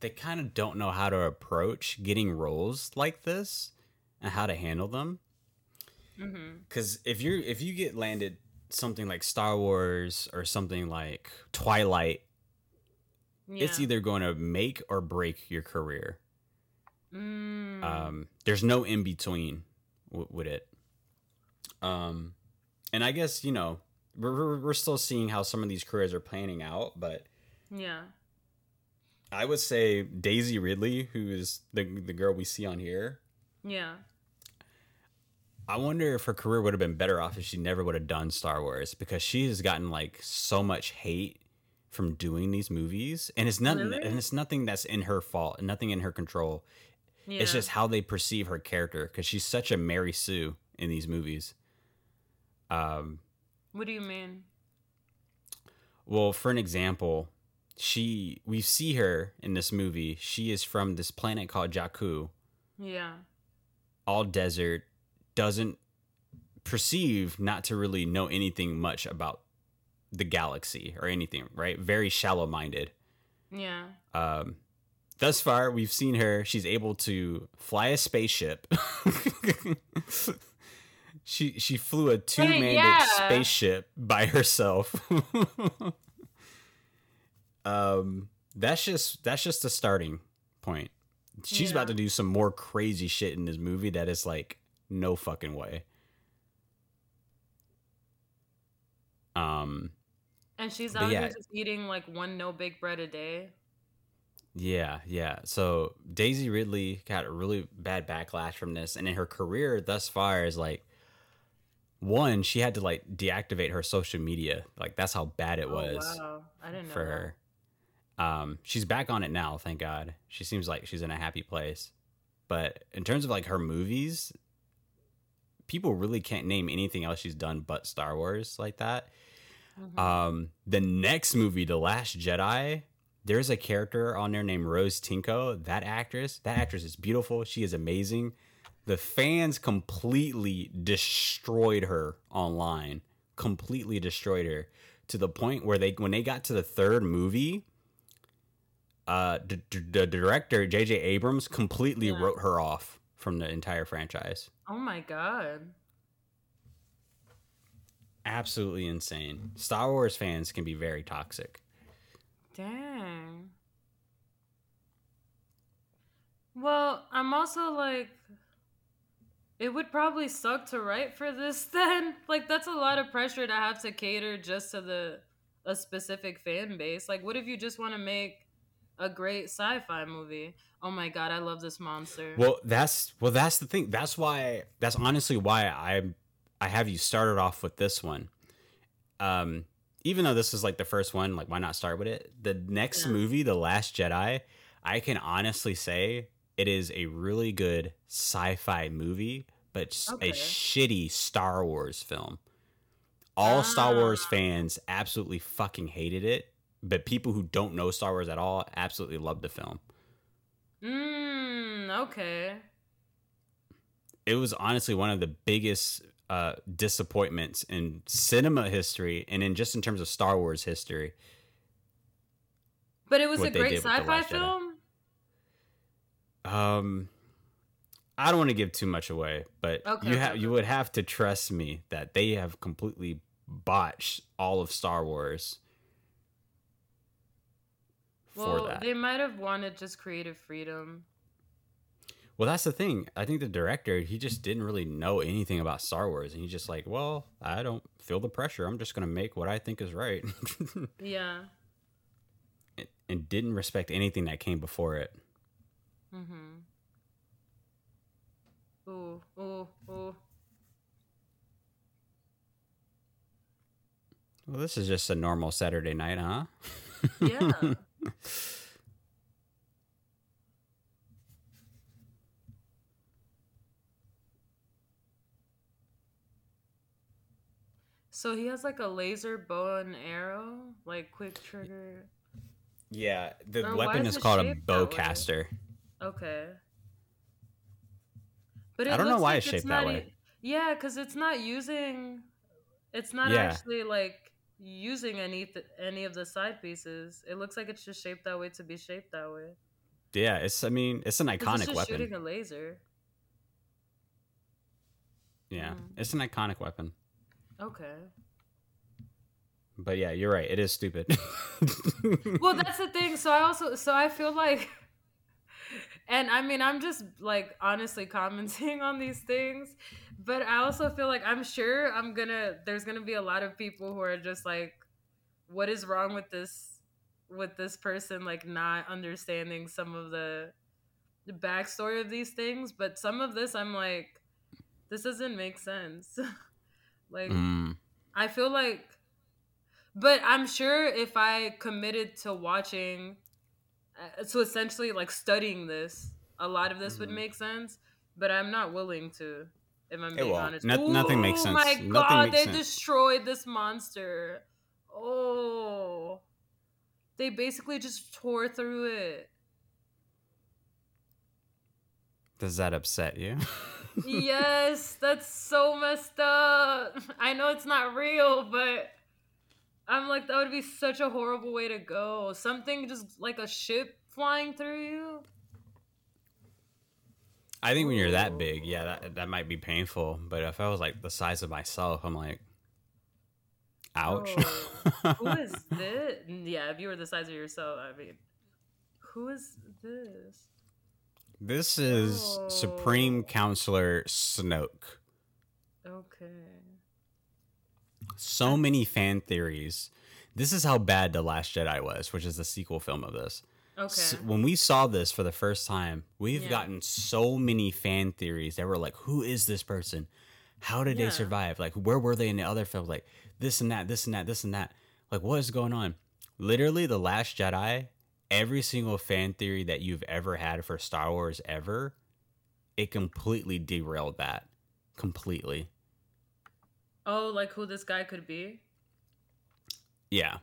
they kind of don't know how to approach getting roles like this and how to handle them Mm-hmm. cuz if you're if you get landed something like Star Wars or something like Twilight, Yeah. it's either going to make or break your career. Mm. Um, there's no in between w- with it. Um, and I guess you know we're, we're we're still seeing how some of these careers are planning out, but yeah. I would say Daisy Ridley, who is the the girl we see on here. Yeah. I wonder if her career would have been better off if she never would have done Star Wars because she has gotten like so much hate from doing these movies, and it's nothing, Really? and it's nothing that's in her fault, and nothing in her control. Yeah. It's just how they perceive her character because she's such a Mary Sue in these movies. Um, What do you mean? well, for an example, she we see her in this movie. She is from this planet called Jakku, Yeah. all desert, doesn't perceive not to really know anything much about the galaxy or anything, right? Very shallow minded. Yeah. Um, thus far, we've seen her. She's able to fly a spaceship. [laughs] she she flew a two manded yeah. spaceship by herself. [laughs] um, that's just that's just a starting point. She's about to do some more crazy shit in this movie that is like no fucking way. Um, And she's out yeah. just eating like one no bake bread a day. Yeah, yeah. So Daisy Ridley got a really bad backlash from this, and in her career thus far is like one, she had to like deactivate her social media. Like that's how bad it was Oh, wow. I didn't know for her. Um, she's back on it now, thank God. She seems like she's in a happy place. But in terms of like her movies, people really can't name anything else she's done but Star Wars like that. Mhm. Um, the next movie, The Last Jedi, there's a character on there named Rose Tico. That actress, that actress is beautiful. She is amazing. The fans completely destroyed her online. Completely destroyed her to the point where they, when they got to the third movie, uh, the, the director J.J. Abrams completely Yeah. wrote her off from the entire franchise. oh my god. Absolutely insane. Star Wars fans can be very toxic. Dang. Well, I'm also like it would probably suck to write for this [laughs] then. Like that's a lot of pressure to have to cater just to the a specific fan base. Like what if you just want to make a great sci-fi movie? Oh my god, I love this monster. Well, that's well, that's the thing. That's why. That's honestly why I I have you started off with this one. Um, even though this is like the first one, like why not start with it? The next Yeah. movie, The Last Jedi, I can honestly say it is a really good sci-fi movie, but Okay. a shitty Star Wars film. All Star Wars Ah. fans absolutely fucking hated it, but people who don't know Star Wars at all absolutely loved the film. Mmm, okay. it was honestly one of the biggest uh, disappointments in cinema history and in just in terms of Star Wars history. But it was a great did with The sci-fi Jedi. film? Um, I don't want to give too much away, but Okay, you have okay. you would have to trust me that they have completely botched all of Star Wars Well, they might have wanted just creative freedom. Well, that's the thing. I think the director, he just didn't really know anything about Star Wars. And he's just like, well, I don't feel the pressure. I'm just going to make what I think is right. [laughs] Yeah. and didn't respect anything that came before it. Mm-hmm. Ooh, ooh, ooh. Well, this is just a normal Saturday night, huh? [laughs] Yeah. [laughs] so he has like a laser bow and arrow, like quick trigger. Yeah, the why weapon is is called a shaped that way? bowcaster. Okay. But I don't know looks why like it's shaped not that e- way. yeah, because it's not using. It's not Yeah. actually like using any th- any of the side pieces. It looks like it's just shaped that way to be shaped that way. Yeah, it's. I mean, it's an iconic it's just weapon. shooting a laser. yeah, Mm. it's an iconic weapon. Okay. But yeah, you're right. It is stupid. [laughs] Well, that's the thing. So I also so I feel like and I mean I'm just like honestly commenting [laughs] on these things, but I also feel like I'm sure I'm going to there's going to be a lot of people who are just like what is wrong with this with this person like not understanding some of the the backstory of these things, but some of this I'm like this doesn't make sense. [laughs] like Mm, I feel like, but I'm sure if I committed to watching, uh, to essentially like studying this, a lot of this would Mhm. make sense. But I'm not willing to. If I'm It being won't. honest, No- nothing makes sense. Oh my Nothing god, they sense. destroyed this monster. Oh, they basically just tore through it. does that upset you? [laughs] yes, that's so messed up. I know it's not real, but I'm like, that would be such a horrible way to go. Something just like a ship flying through you. I think when you're that big, yeah, that that might be painful. But if I was like the size of myself, I'm like, ouch. Oh, [laughs] who is this? Yeah, if you were the size of yourself, I mean, who is this? This is Supreme Oh. Counselor Snoke. Okay. so many fan theories This is how bad The Last Jedi was, which is the sequel film of this. Okay. S- when we saw this for the first time, we've Yeah. gotten so many fan theories that were like, "Who is this person? How did Yeah. they survive? Like, where were they in the other film? Like, this and that, this and that, this and that. Like, what is going on?" Literally, The Last Jedi. Every single fan theory that you've ever had for Star Wars ever, it completely derailed that. Completely. oh, like who this guy could be? Yeah.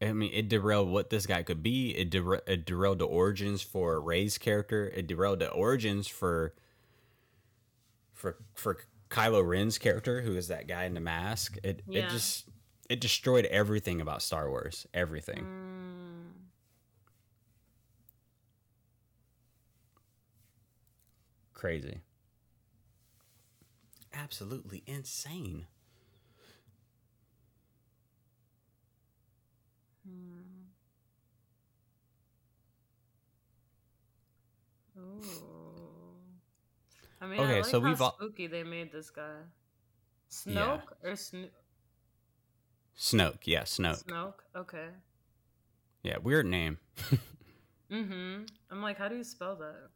I mean, it derailed what this guy could be. It, dera- it derailed the origins for Rey's character. It derailed the origins for for for Kylo Ren's character, who is that guy in the mask. It Yeah. it just it destroyed everything about Star Wars. Everything. Mm. Crazy. Absolutely insane. Hmm. Ooh. I mean, Okay, I like so how we've all- spooky they made this guy. Snoke or Sno- Snoke, yeah, Snoke. Snoke? Okay. Yeah, weird name. Mm-hmm. I'm like, how do you spell that?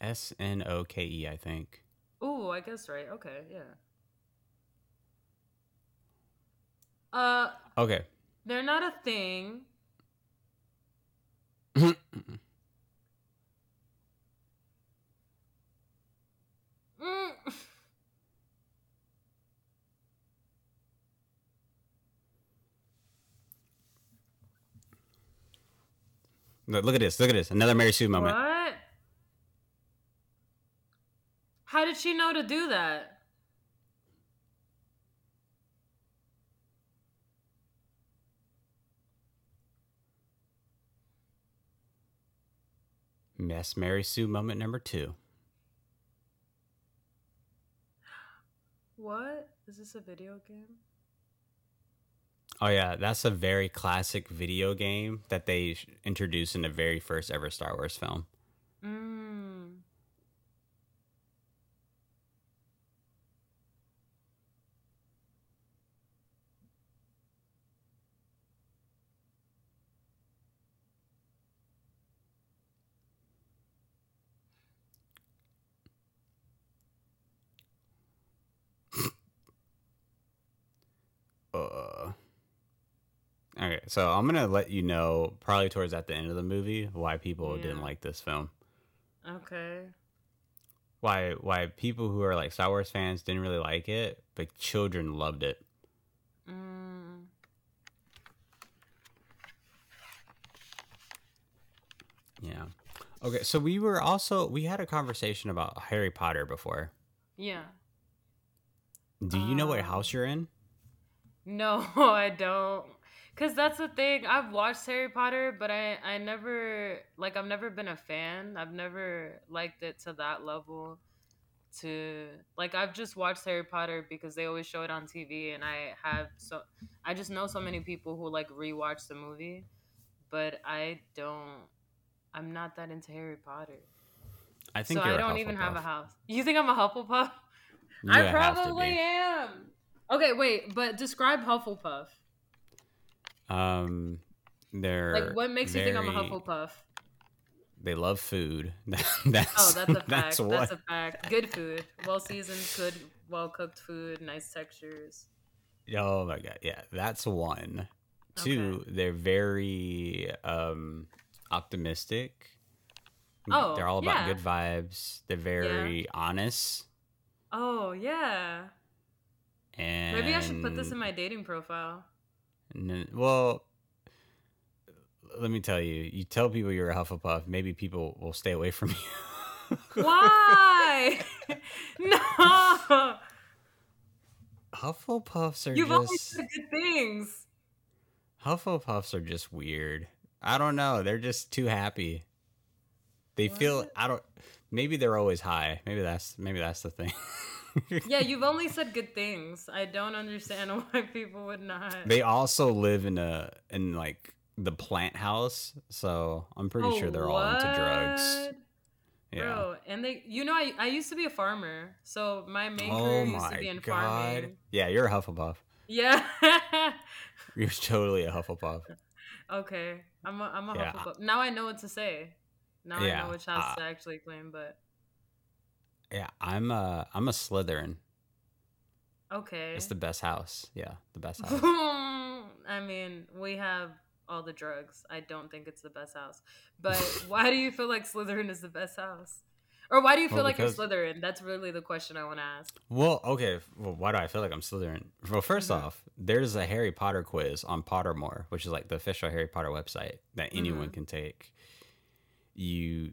S N O K E, I think. Ooh, I guess right. Okay, yeah. Uh, Okay. they're not a thing. Mm. Look look at this. Look at this. Another Mary Sue moment. What? How did she know to do that? Mess Mary Sue moment number two. What? Is this a video game? Oh yeah, that's a very classic video game that they introduced in the very first ever Star Wars film. Mm. So I'm gonna let you know probably towards at the end of the movie why people didn't like this film. Okay. Why why people who are like Star Wars fans didn't really like it, but children loved it. Mm. Yeah. Okay, so we were also we had a conversation about Harry Potter before. Yeah. Do you know what Um, house you're in? No, [laughs] I don't. Cause that's the thing. I've watched Harry Potter, but I I never like I've never been a fan. I've never liked it to that level. To like I've just watched Harry Potter because they always show it on TV, and I have so I just know so many people who like rewatch the movie, but I don't. I'm not that into Harry Potter, I think so I a don't even have a house. You think I'm a Hufflepuff? You I probably am. Okay, wait, but describe Hufflepuff. Um, they're Like, what makes you think I'm a Hufflepuff? They love food. [laughs] that's Oh, that's a [laughs] fact. That's That's, a fact. Good food, well seasoned, good, well cooked food, nice textures. Oh my god, yeah, that's one. Two, they're very um optimistic. Oh, they're all about yeah. good vibes. They're very honest. Oh yeah. And Maybe I should put this in my dating profile. Well, let me tell you, you tell people you're a Hufflepuff, maybe people will stay away from you. Why? [laughs] no. Hufflepuffs are You've always just said good things. Hufflepuffs are just weird. I don't know. They're just too happy. They feel I don't. Maybe they're always high. Maybe that's maybe that's the thing. [laughs] Yeah, you've only said good things. I don't understand [laughs] why people would not. They also live in a in like the plant house, so I'm pretty sure Oh, they're all into drugs. Yeah. Bro, and they, you know, I, I used to be a farmer, so my main Oh career used to be in god. farming. Yeah, you're a Hufflepuff. Yeah. [laughs] You're totally a Hufflepuff. okay, I'm a, I'm a Yeah. Hufflepuff. Now I know what to say. Now I know which house uh, to actually claim, but Yeah, I'm a I'm a Slytherin. okay. It's the best house. Yeah, the best [laughs] house. I mean, we have all the drugs. I don't think it's the best house. But [laughs] why do you feel like Slytherin is the best house? Or why do you feel Well, like because- you're Slytherin? That's really the question I want to ask. Well, okay. Well, why do I feel like I'm Slytherin? Well, 1st Mhm. off, there's a Harry Potter quiz on Pottermore, which is like the official Harry Potter website that anyone Mhm. can take. You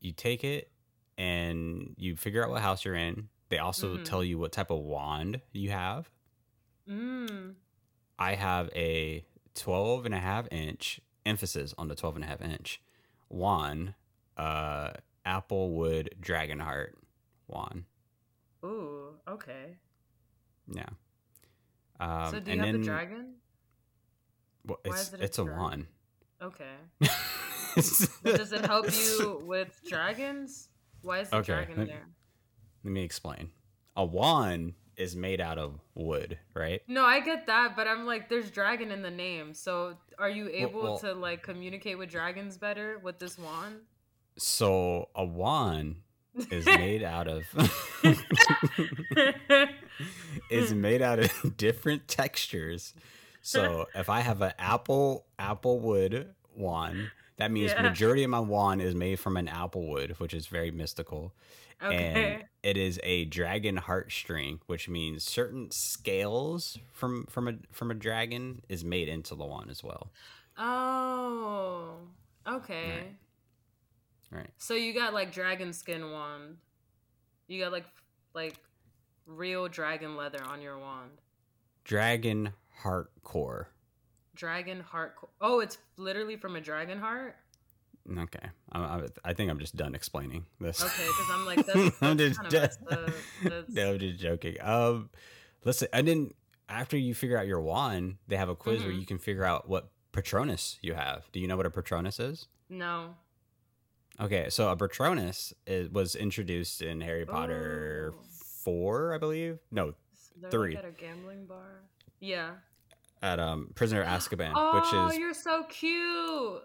you take it and you figure out what house you're in. They also Mhm. tell you what type of wand you have. Mm. I have a 12 and a half inch emphasis on the 12 and a half inch wand, uh, Applewood Dragonheart wand. Ooh, okay. Yeah. Um, so do you and have then, the dragon? Well, why it's is it a it's a dragon? wand. Okay. [laughs] Does it help you [laughs] with dragons? Why is the Okay, dragon let- there? Let me explain. A wand is made out of wood, right? No, I get that, but I'm like, there's dragon in the name. So are you able well- to like communicate with dragons better with this wand? So a wand is [laughs] made out of [laughs] is made out of [laughs] different textures. So if I have an apple apple wood wand, that means Yeah. majority of my wand is made from an apple wood, which is very mystical. okay. And it is a dragon heartstring, which means certain scales from from a from a dragon is made into the wand as well. Oh, okay. Right. So you got like dragon skin wand. You got like like real dragon leather on your wand. Dragon heart core. Dragon heart. Oh, it's literally from a dragon heart. Okay, I, I, I think I'm just done explaining this. Okay, because I'm like [laughs] that's, I'm that's just of messed done. no, I'm just joking. Um, listen, I didn't. After you figure out your wand, they have a quiz where Mhm. you can figure out what Patronus you have. Do you know what a Patronus is? No. Okay, so a Patronus is, was introduced in Harry Potter Oh. four, I believe. No, Three. Like at a gambling bar. Yeah. At um Prisoner Azkaban, oh, which is oh you're so cute.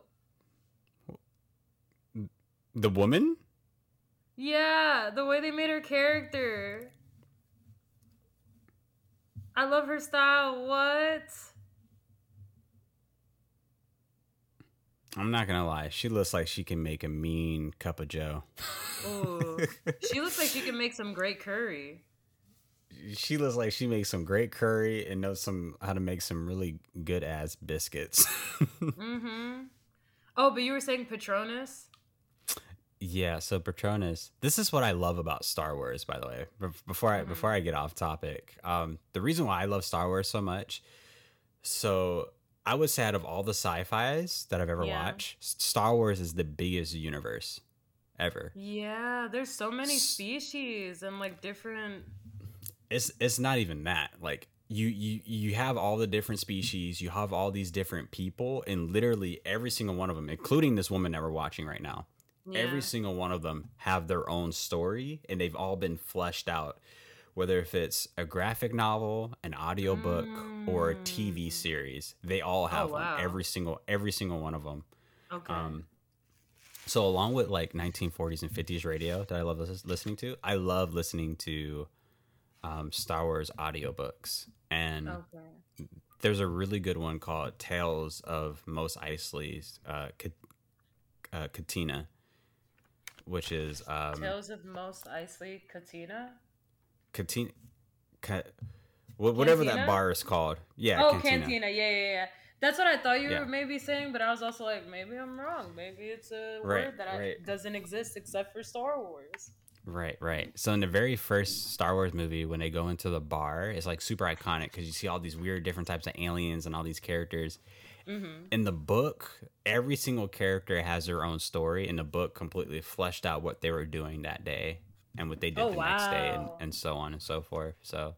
the woman. Yeah, the way they made her character. I love her style. What? I'm not gonna lie, she looks like she can make a mean cup of Joe. Ooh. she looks like she can make some great curry. She looks like she makes some great curry and knows some how to make some really good ass biscuits. [laughs] Mm-hmm. Oh, but you were saying Patronus? yeah, so Patronus. This is what I love about Star Wars, by the way. Be- Before I Mhm. before I get off topic, um, the reason why I love Star Wars so much, so I would say out of all the sci-fi's that I've ever Yeah. watched, Star Wars is the biggest universe ever. Yeah, there's so many species and like different. It's it's not even that like you you you have all the different species you have all these different people and literally every single one of them including this woman that we're watching right now Yeah. every single one of them have their own story and they've all been fleshed out whether if it's a graphic novel an audiobook or a tv Mm. series they all have wow. one every single every single one of them okay. um, so along with like 1940s and 50s radio that I love listening to, I love listening to um, Star Wars audiobooks. And okay. there's a really good one called Tales of Mos Eisley's uh, uh, Katina, which is um, Tales of Mos Eisley Katina. Katina, Ka- whatever Cantina? that bar is called. Yeah, oh, Cantina. cantina. Yeah, yeah, yeah. That's what I thought you Yeah. were maybe saying, but I was also like, maybe I'm wrong. Maybe it's a Right, word that I, right. doesn't exist except for Star Wars. Right, right. So in the very first Star Wars movie, when they go into the bar, it's like super iconic because you see all these weird different types of aliens and all these characters. Mm-hmm. In the book, every single character has their own story, and the book completely fleshed out what they were doing that day and what they did Oh, the next day, and, and so on and so forth. So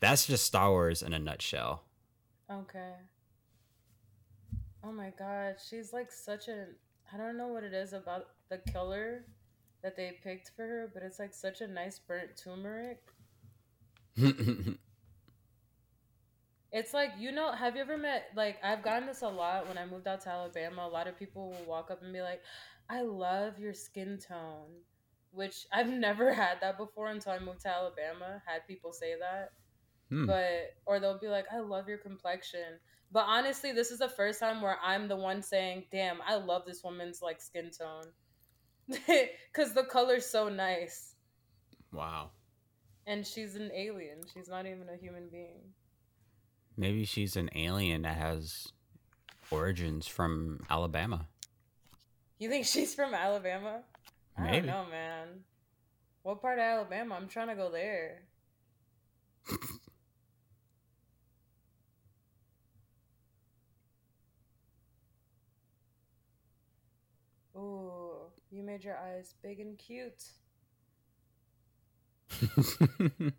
that's just Star Wars in a nutshell. Okay. Oh my god, she's like such a. I don't know what it is about the killer, that they picked for her, but it's like such a nice burnt turmeric. [laughs] It's like you know, have you ever met like I've gotten this a lot when I moved out to Alabama. A lot of people will walk up and be like, "I love your skin tone," which I've [laughs] never had that before until I moved to Alabama. Had people say that, Hmm. but or they'll be like, "I love your complexion." But honestly, this is the first time where I'm the one saying, "Damn, I love this woman's like skin tone," [laughs] because the color's so nice, wow. and she's an alien. She's not even a human being. Maybe she's an alien that has origins from Alabama. You think she's from Alabama? I Maybe. don't know, man. What part of Alabama? I'm trying to go there. [laughs] Ooh, you made your eyes big and cute. [laughs]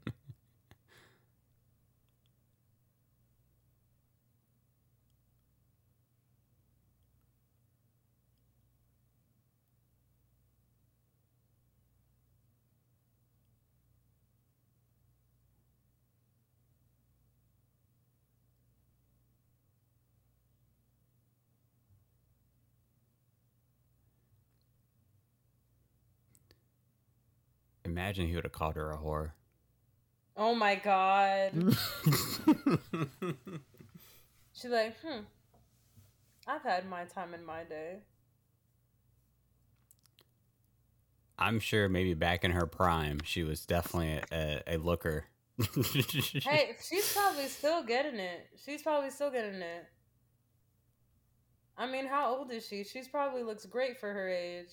Imagine he would have called her a whore. Oh my god. [laughs] She's like, hmm. I've had my time in my day. I'm sure maybe back in her prime, she was definitely a, a, a looker. [laughs] Hey, she's probably still getting it. She's probably still getting it. I mean, how old is she? She's probably looks great for her age.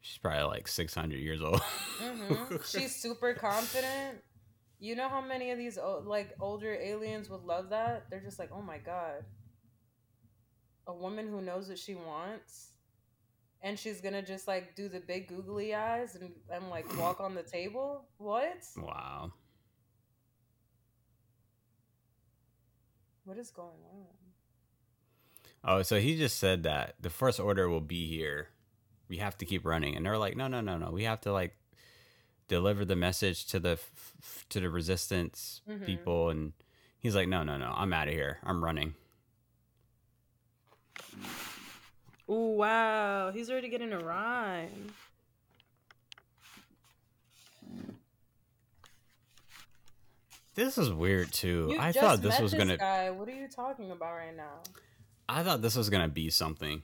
She's probably like 600 years old. hmm She's super confident. You know how many of these o- like older aliens would love that? They're just like, oh my god, a woman who knows what she wants, and she's gonna just like do the big googly eyes and and like walk on the table. What? wow. What is going on? Oh, so he just said that the first order will be here. We have to keep running, and they're like, no, no, no, no. We have to like deliver the message to the f- to the resistance Mhm. people, and he's like, no, no, no. I'm out of here. I'm running. Oh wow, he's already getting a rhyme. This is weird too. You I thought this was gonna. guy. What are you talking about right now? I thought this was gonna be something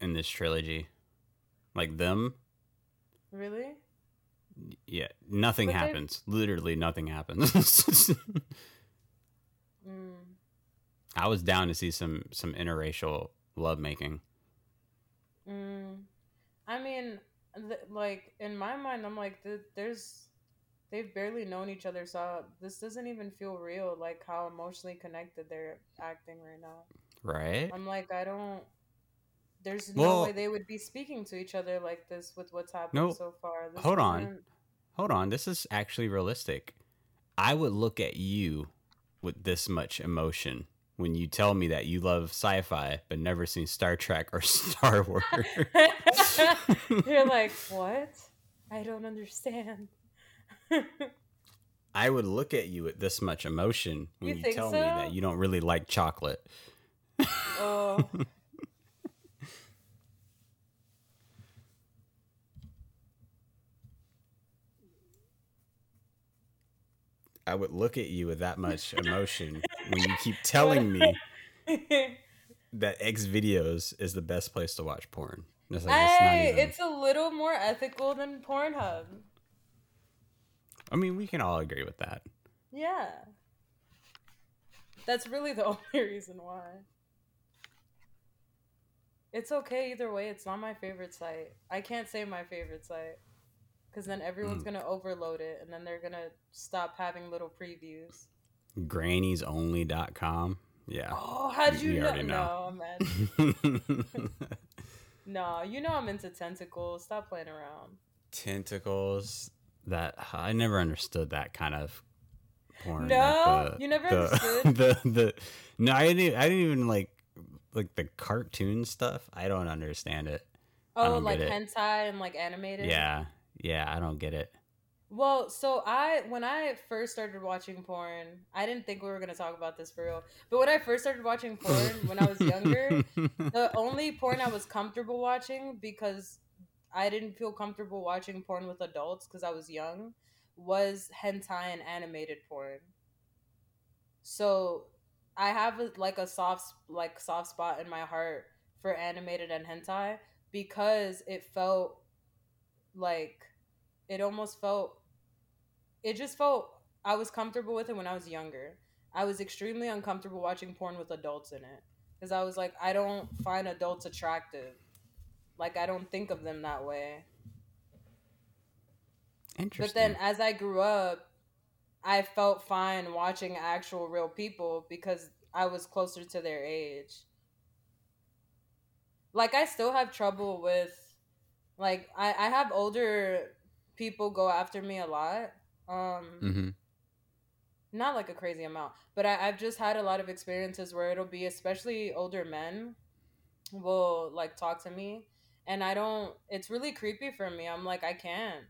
in this trilogy, like them. Really? Yeah, nothing But happens. Literally, nothing happens. [laughs] Mm. I was down to see some some interracial lovemaking. Mm. I mean, th- like in my mind, I'm like, th- there's, they've barely known each other, so this doesn't even feel real. Like how emotionally connected they're acting right now. Right? I'm like, I don't. There's no Well- way they would be speaking to each other like this with what's happened No, so far. This hold on. isn't- Hold on, this is actually realistic. I would look at you with this much emotion when you tell me that you love sci-fi but never seen Star Trek or [laughs] Star Wars. [laughs] You're [laughs] like, what? I don't understand. I would look at you with this much emotion when You you, tell me that you don't really like chocolate. oh. I would look at you with that much [laughs] emotion when you keep telling me [laughs] that X videos is the best place to watch porn. It's like, it's hey, even- it's a little more ethical than Pornhub. I mean, we can all agree with that. Yeah. That's really the [laughs] only reason why. It's okay either way. It's not my favorite site. I can't say my favorite site because then everyone's Mm. gonna overload it and then they're gonna stop having little previews. Granniesonly.com. Yeah. Oh, how'd you we know? No, know. man. No, you know I'm into tentacles. Stop playing around. Tentacles. That I never understood that kind of porn. No? You never understood? [laughs] the the no. I didn't. I didn't even like like the cartoon stuff. I don't understand it. Oh, don't like hentai and like animated. Yeah, yeah, I don't get it. Well, so I when I first started watching porn, I didn't think we were gonna talk about this for real. But when I first started watching porn when I was younger, [laughs] the only porn I was comfortable watching because I didn't feel comfortable watching porn with adults because I was young was hentai and animated porn. So I have a, like a soft like soft spot in my heart for animated and hentai because it felt like it almost felt it just felt I was comfortable with it when I was younger. I was extremely uncomfortable watching porn with adults in it because I was like, I don't find adults attractive. Like I don't think of them that way. Interesting. But then as I grew up, I felt fine watching actual real people because I was closer to their age. Like I still have trouble with like I, I have older people go after me a lot. Um hmm not like a crazy amount, but I, I've just had a lot of experiences where it'll be especially older men will like talk to me and I don't it's really creepy for me. I'm like I can't.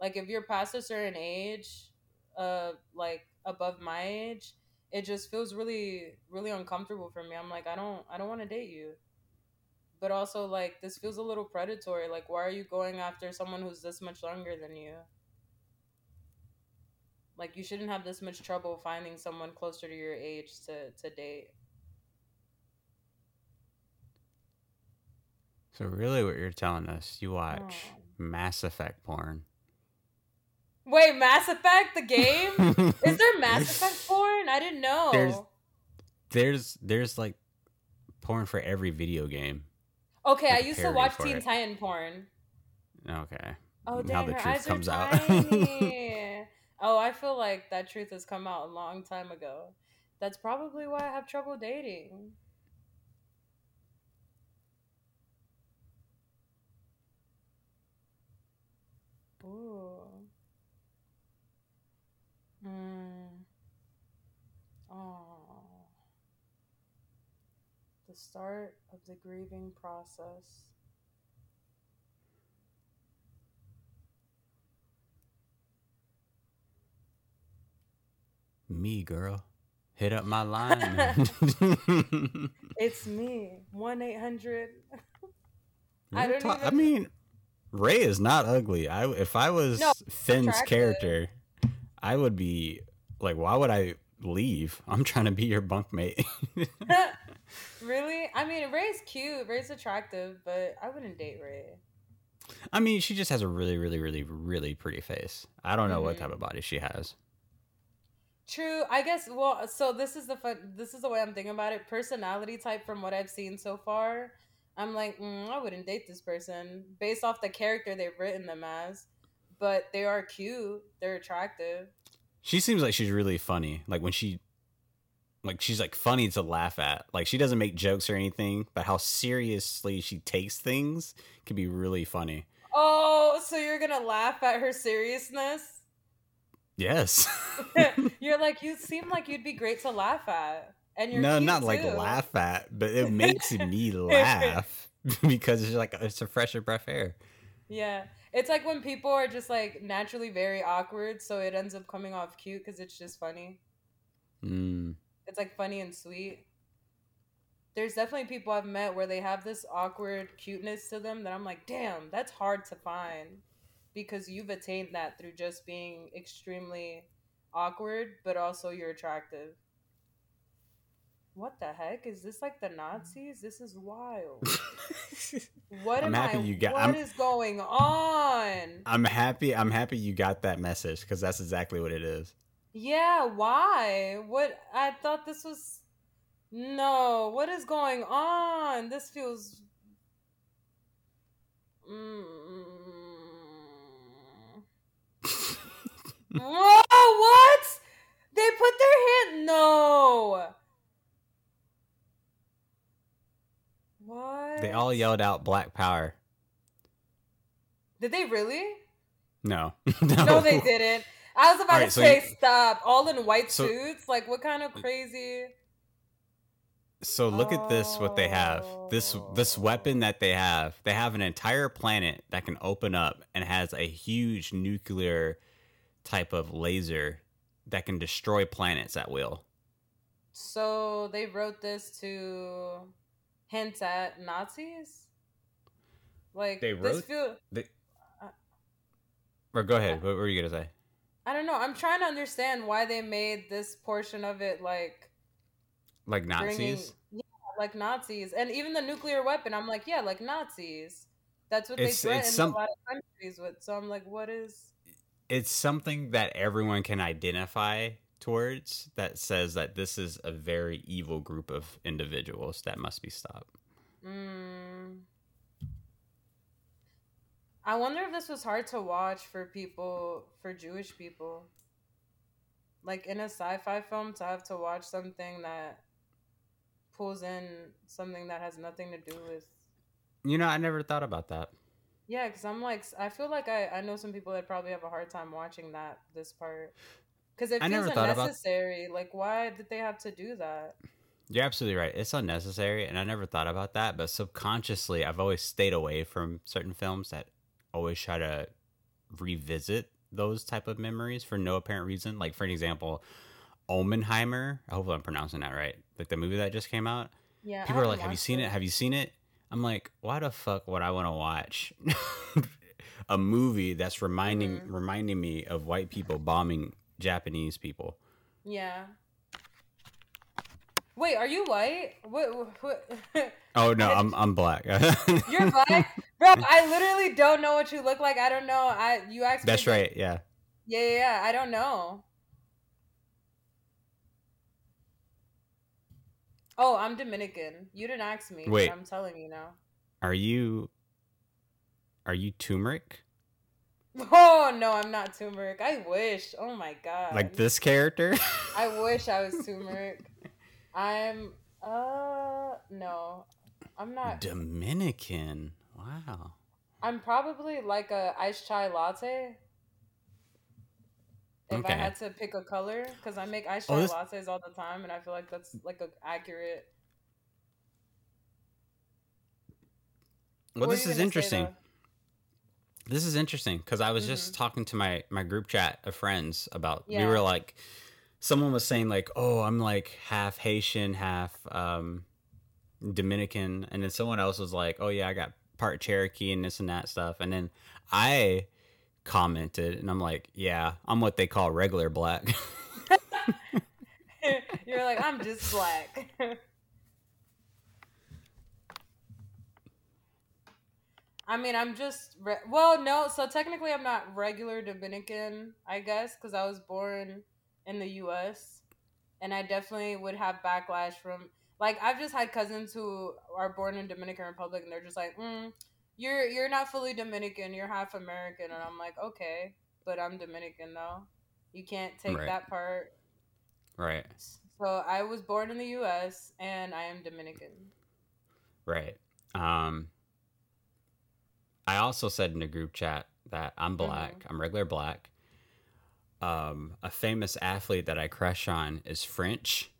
Like if you're past a certain age, uh like above my age, it just feels really really uncomfortable for me. I'm like I don't I don't want to date you. But also like this feels a little predatory. Like why are you going after someone who's this much younger than you? Like you shouldn't have this much trouble finding someone closer to your age to to date. So really, what you're telling us, you watch Oh. Mass Effect porn. Wait, Mass Effect the game? [laughs] Is there Mass Effect porn? I didn't know. There's- There's there's like porn for every video game. Okay, I used to watch Teen it. Titan porn. Okay. Oh, Now dang, the her truth eyes comes are out. tiny. [laughs] oh, I feel like that truth has come out a long time ago. That's probably why I have trouble dating. Ooh. Mm. Oh. The start of the grieving process. Me, girl. Hit up my line. [laughs] [laughs] It's me, one eight hundred. I don't talk- I mean, Rey is not ugly. I if I was No, Finn's attractive. character, I would be like, why would I leave? I'm trying to be your bunkmate. [laughs] really? I mean, Rey's cute. Rey's attractive, but I wouldn't date Ray. I mean, she just has a really, really, really, really pretty face. I don't know what Mhm. type of body she has. True. I guess. Well, so this is the fun. This is the way I'm thinking about it. Personality type, from what I've seen so far, I'm like, mm, I wouldn't date this person based off the character they've written them as. But they are cute. They're attractive. She seems like she's really funny. Like when she, like she's like funny to laugh at. Like she doesn't make jokes or anything, but how seriously she takes things can be really funny. Oh, so you're gonna laugh at her seriousness? Yes. [laughs] you're [laughs] like, you seem like you'd be great to laugh at, and you're no, not like laugh at, but it [laughs] makes me laugh because it's like it's a fresher breath air. Yeah. It's like when people are just like naturally very awkward, so it ends up coming off cute because it's just funny. Mm. It's like funny and sweet. There's definitely people I've met where they have this awkward cuteness to them that I'm like, damn, that's hard to find because you've attained that through just being extremely awkward, but also you're attractive. What the heck? Is this like the Nazis? This is wild. [laughs] What I'm am happy I? you got- What I'm- is going on? I'm happy. I'm happy you got that message because that's exactly what it is. Yeah, why? What? I thought this was. No, what is going on? This feels. Mm. [laughs] Whoa, what? They put their hand. No. What? They all yelled out "Black Power." Did they really? No, [laughs] No, they didn't. I was about Alright, to so say you- stop. All in white So- suits? Like what kind of crazy So look at this what they have. This this oh. weapon that they have. They have an entire planet that can open up and has a huge nuclear type of laser that can destroy planets at will. So they wrote this to hint at Nazis? Like They this wrote- feel They, or go ahead. What were you gonna say? I don't know. I'm trying to understand why they made this portion of it like Like bringing Nazis? yeah, like Nazis, and even the nuclear weapon. I'm like, yeah, like Nazis. That's what It's- they threaten some- a lot of countries with. So I'm like, what is? It's something that everyone can identify towards that says that this is a very evil group of individuals that must be stopped. Mm. I wonder if this was hard to watch for people, for Jewish people. Like in a sci-fi film, to have to watch something that pulls in something that has nothing to do with. You know, I never thought about that. Yeah, because I'm like, I feel like I, I know some people that probably have a hard time watching that this part. Because it feels thought about- unnecessary. Like, why did they have to do that? You're absolutely right. It's unnecessary, and I never thought about that. But subconsciously, I've always stayed away from certain films that always try to revisit those type of memories for no apparent reason. Like, for an example, Omenheimer. I hope I'm pronouncing that right. Like the movie that just came out. Yeah. People are like, "Have you seen it? Have you seen it?" I'm like, "Why the fuck would I want to watch [laughs] a movie that's reminding Mhm. reminding me of white people bombing Japanese people?" Yeah. Wait, are you white? What? what [laughs] Oh no, I'm I'm black. [laughs] You're black, bro. [laughs] I literally don't know what you look like. I don't know. I you asked. me That's the- right. Yeah. Yeah, yeah, yeah. I don't know. Oh, I'm Dominican. You didn't ask me. but Wait. I'm telling you now. Are you are you turmeric? Oh no, I'm not turmeric. I wish. Oh my god. Like this character? I wish I was turmeric. I'm. Uh, no, I'm not. Dominican. Wow. I'm probably like a iced chai latte. If Okay. I had to pick a color, because I make iced Oh, chai this- lattes all the time, and I feel like that's like a accurate. Well, What this is interesting. This is interesting because I was just Mhm. talking to my my group chat of friends about. yeah. We were like, someone was saying like, "Oh, I'm like half Haitian, half um, Dominican," and then someone else was like, "Oh yeah, I got part Cherokee and this and that stuff," and then I commented and I'm like, "Yeah, I'm what they call regular black." [laughs] [laughs] You're like, I'm just black. [laughs] I mean, I'm just re- well, no. So technically, I'm not regular Dominican, I guess, because I was born in the U.S. and I definitely would have backlash from like I've just had cousins who are born in Dominican Republic, and they're just like, mm, "You're you're not fully Dominican, you're half American," and I'm like, "Okay, but I'm Dominican though. You can't take Right. that part." right. So I was born in the U.S. and I am Dominican. Right. Um I also said in a group chat that I'm black. I'm regular black. Um a famous athlete that I crush on is French.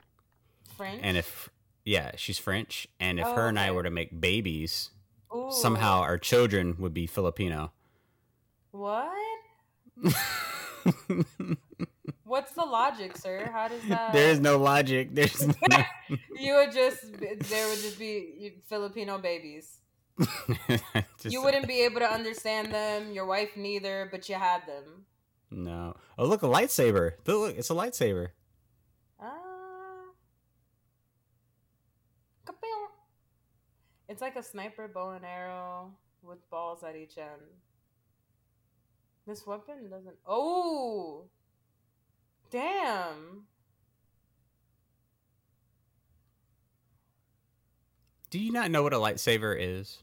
French. And if yeah, she's French and if her Oh, and I were to make babies, Ooh. somehow our children would be Filipino. What? [laughs] What's the logic, sir? How does that? there is no logic. There's [laughs] no... You would just there would just be Filipino babies. [laughs] Just- You wouldn't be able to understand them. Your wife neither, but you had them. No. Oh, look, a lightsaber. Look, it's a lightsaber. Ah. Kapew. It's like a sniper bow and arrow with balls at each end. This weapon doesn't. Oh! Damn! Do you not know what a lightsaber is?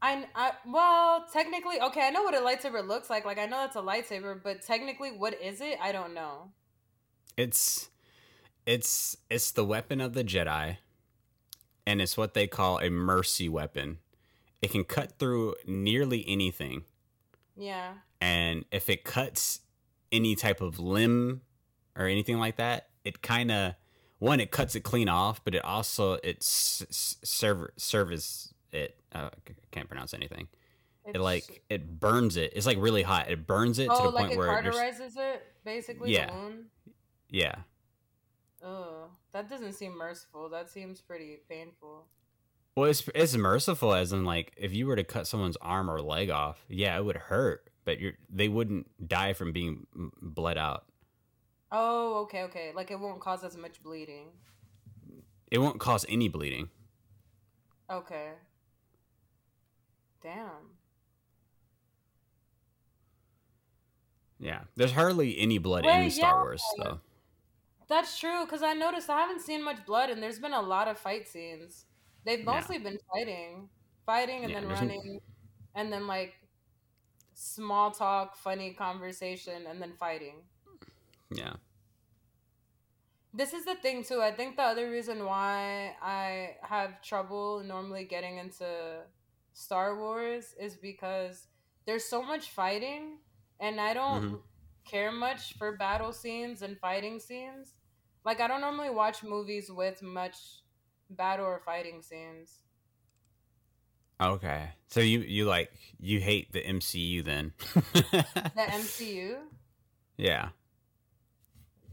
I, I well technically okay I know what a lightsaber looks like like I know it's a lightsaber but technically what is it I don't know It's it's it's the weapon of the Jedi, and it's what they call a mercy weapon. It can cut through nearly anything, yeah and if it cuts any type of limb or anything like that, it kind of one it cuts it clean off, but it also it s- s- serve serves it. Uh, I can't pronounce anything. It like it burns it. It's like really hot. It burns it to oh, the like point it where it, basically. Yeah. Yeah. Ugh, that doesn't seem merciful. That seems pretty painful. Well, it's it's merciful as in like if you were to cut someone's arm or leg off, yeah, it would hurt, but you're they wouldn't die from being bled out. Oh, okay, okay. Like it won't cause as much bleeding. It won't cause any bleeding. Okay. Damn. Yeah, there's hardly any blood Well, in Star yeah. Wars though. That's true, because I noticed I haven't seen much blood, and there's been a lot of fight scenes. They've Yeah. mostly been fighting, fighting, and Yeah, then running, and then like small talk, funny conversation, and then fighting. Yeah. This is the thing too. I think the other reason why I have trouble normally getting into Star Wars is because there's so much fighting and I don't Mhm. care much for battle scenes and fighting scenes. Like I don't normally watch movies with much battle or fighting scenes. Okay. So you you like you hate the MCU then? The [laughs] MCU, yeah.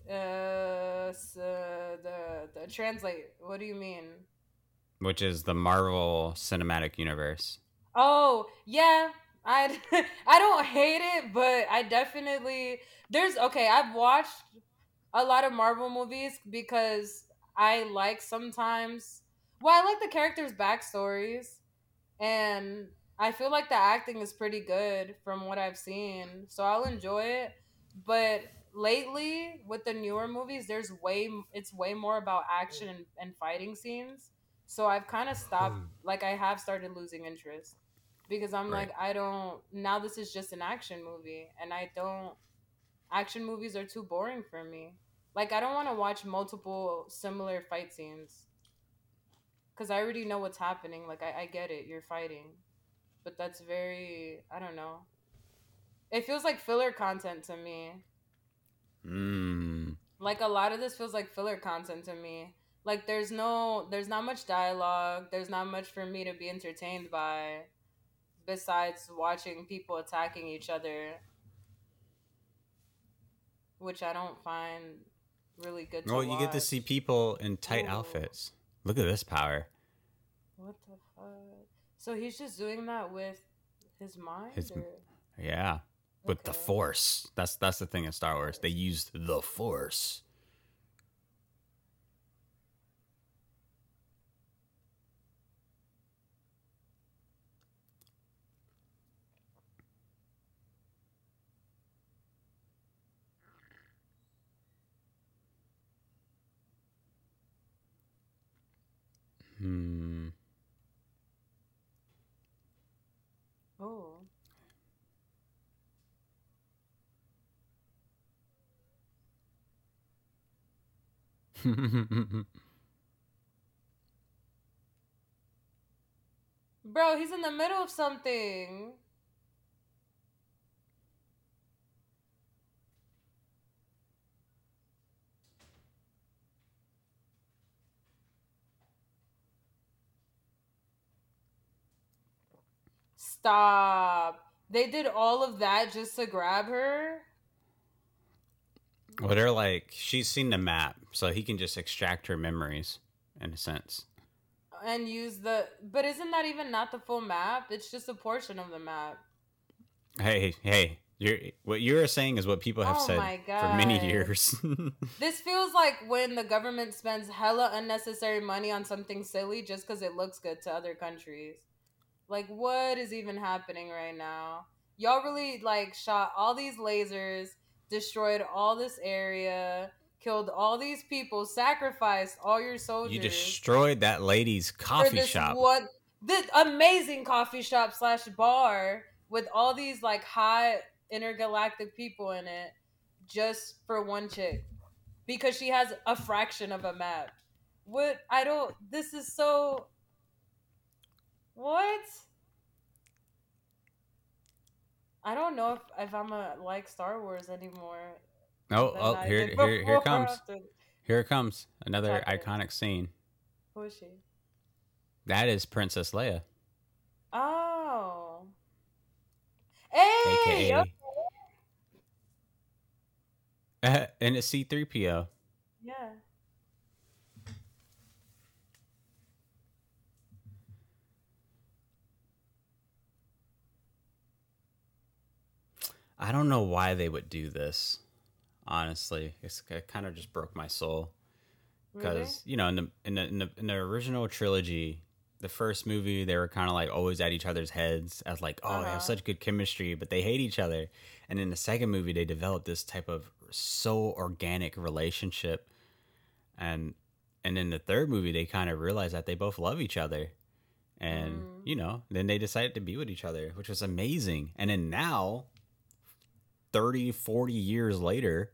uh, s- uh the the translate. What do you mean? Which is the Marvel Cinematic Universe. Oh yeah, I [laughs] I don't hate it, but I definitely there's okay. I've watched a lot of Marvel movies because I like sometimes. Well, I like the characters' backstories, and I feel like the acting is pretty good from what I've seen, so I'll enjoy it. But lately, with the newer movies, there's way it's way more about action and, and fighting scenes. So I've kind of stopped. Like I have started losing interest because I'm Right. like I don't now this is just an action movie and I don't action movies are too boring for me. Like I don't want to watch multiple similar fight scenes cuz I already know what's happening. Like I, I get it, you're fighting. But that's very I don't know. It feels like filler content to me. Mm. Like a lot of this feels like filler content to me. Like there's no there's not much dialogue, there's not much for me to be entertained by besides watching people attacking each other. Which I don't find really good to Well, you get to see people in tight Ooh. outfits. Look at this power. What the fuck? So he's just doing that with his mind? His- or? Yeah. With the Force. That's that's the thing in Star Wars. They used the Force. Hmm. Oh. [laughs] Bro, he's in the middle of something. Stop. They did all of that just to grab her? well, they're like she's seen the map, so he can just extract her memories in a sense. and use the but isn't that even not the full map it's just a portion of the map Hey, hey, you're what you're saying is what people have Oh said for many years. [laughs] this feels like when the government spends hella unnecessary money on something silly just because it looks good to other countries like what is even happening right now y'all really like shot all these lasers destroyed all this area killed all these people sacrificed all your soldiers you destroyed that lady's coffee this shop. What this amazing coffee shop slash bar with all these like hot intergalactic people in it, just for one chick, because she has a fraction of a map. What I don't. This is so. What? I don't know if, if I'm a like Star Wars anymore. Oh, oh, here, here, here comes. after- Here comes. Another iconic scene. Who is she? That is Princess Leia, Oh. Hey. aka okay. and it's C3PO. Yeah. I don't know why they would do this. Honestly, it's, it kind of just broke my soul because Really? you know in the, in the in the in the original trilogy, the first movie they were kind of like always at each other's heads as like oh they Uh-huh. have such good chemistry, but they hate each other. And in the second movie, they developed this type of so organic relationship, and and in the third movie, they kind of realized that they both love each other. And Mm. you know, then they decided to be with each other, which was amazing. And then now 30, 40 years later,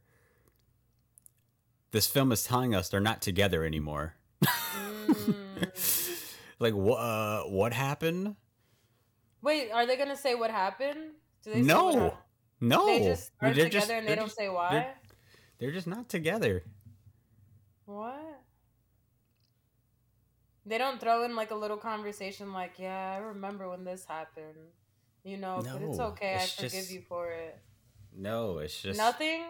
this film is telling us they're not together anymore. Mm. [laughs] like what uh, what happened? Wait, are they gonna say what happened? Do say what No. happened? No. They just are together just- and they don't just- say why. They're, they're just not together. What? They don't throw in like a little conversation like, yeah, I remember when this happened. You know, but it's okay. I forgive just- you for it. No, it's just Nothing?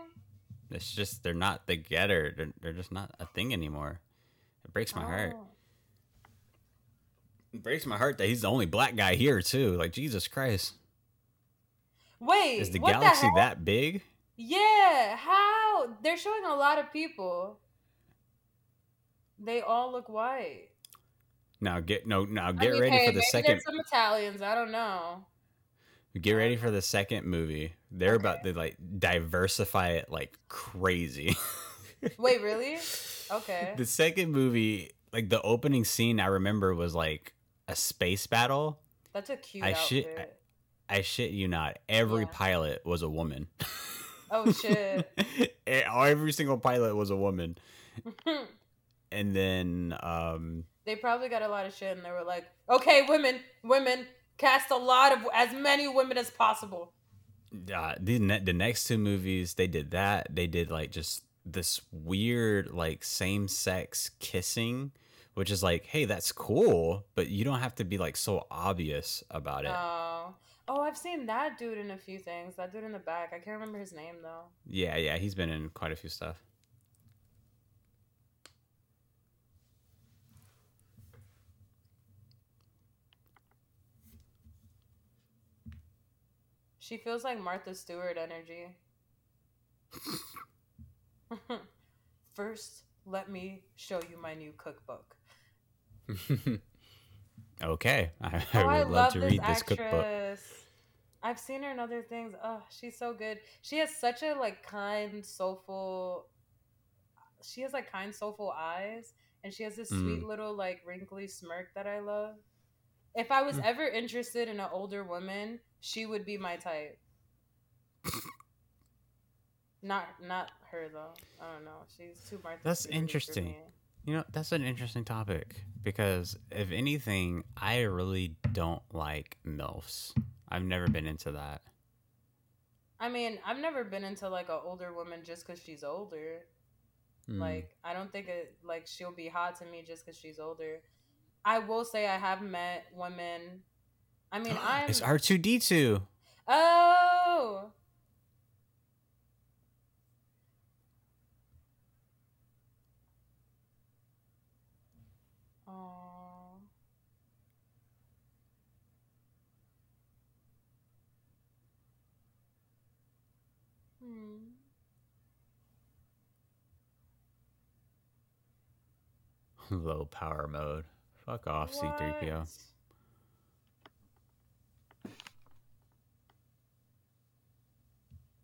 It's just they're not together. They're, they're just not a thing anymore. It breaks my heart. Oh. It breaks my heart that he's the only black guy here too. Like Jesus Christ. Wait, Is the galaxy the that big? Yeah, how? They're showing a lot of people. They all look white. Now get no now I get mean, ready hey, for the maybe second There's some Italians. I don't know. Get ready for the second movie. They're about to like diversify it like crazy. [laughs] Wait, really? Okay. the second movie, like the opening scene I remember was like a space battle. That's a cute I outfit. shit- I shit you not. Every Yeah. pilot was a woman. Oh shit. [laughs] Every single pilot was a woman. [laughs] And then um they probably got a lot of shit and they were like, okay, women, women, cast a lot of as many women as possible. uh, the ne- the next two movies they did that. They did like just this weird like same sex kissing, which is like, hey, that's cool, but you don't have to be like so obvious about it. Oh. Oh, I've seen that dude in a few things. That dude in the back. I can't remember his name though. yeah, yeah, he's been in quite a few stuff. She feels like Martha Stewart energy. [laughs] First, let me show you my new cookbook. [laughs] okay, I, I Oh, would I love, love to this read this cookbook. I've seen her in other things. Oh, she's so good. She has such a like kind, soulful. She has like kind, soulful eyes, and she has this sweet Mm. little like wrinkly smirk that I love. If I was Mm. ever interested in an older woman, she would be my type. [laughs] not not her though. I don't know. She's too Martha. That's interesting. You know, that's an interesting topic because if anything, I really don't like MILFs. I've never been into that. I mean, I've never been into like an older woman just because she's older. Hmm. Like, I don't think it like she'll be hot to me just because she's older. I will say I have met women. I mean, [gasps] I'm. it's R2D2. oh. Oh. Hmm. [laughs] Low power mode. Fuck off, C3PO.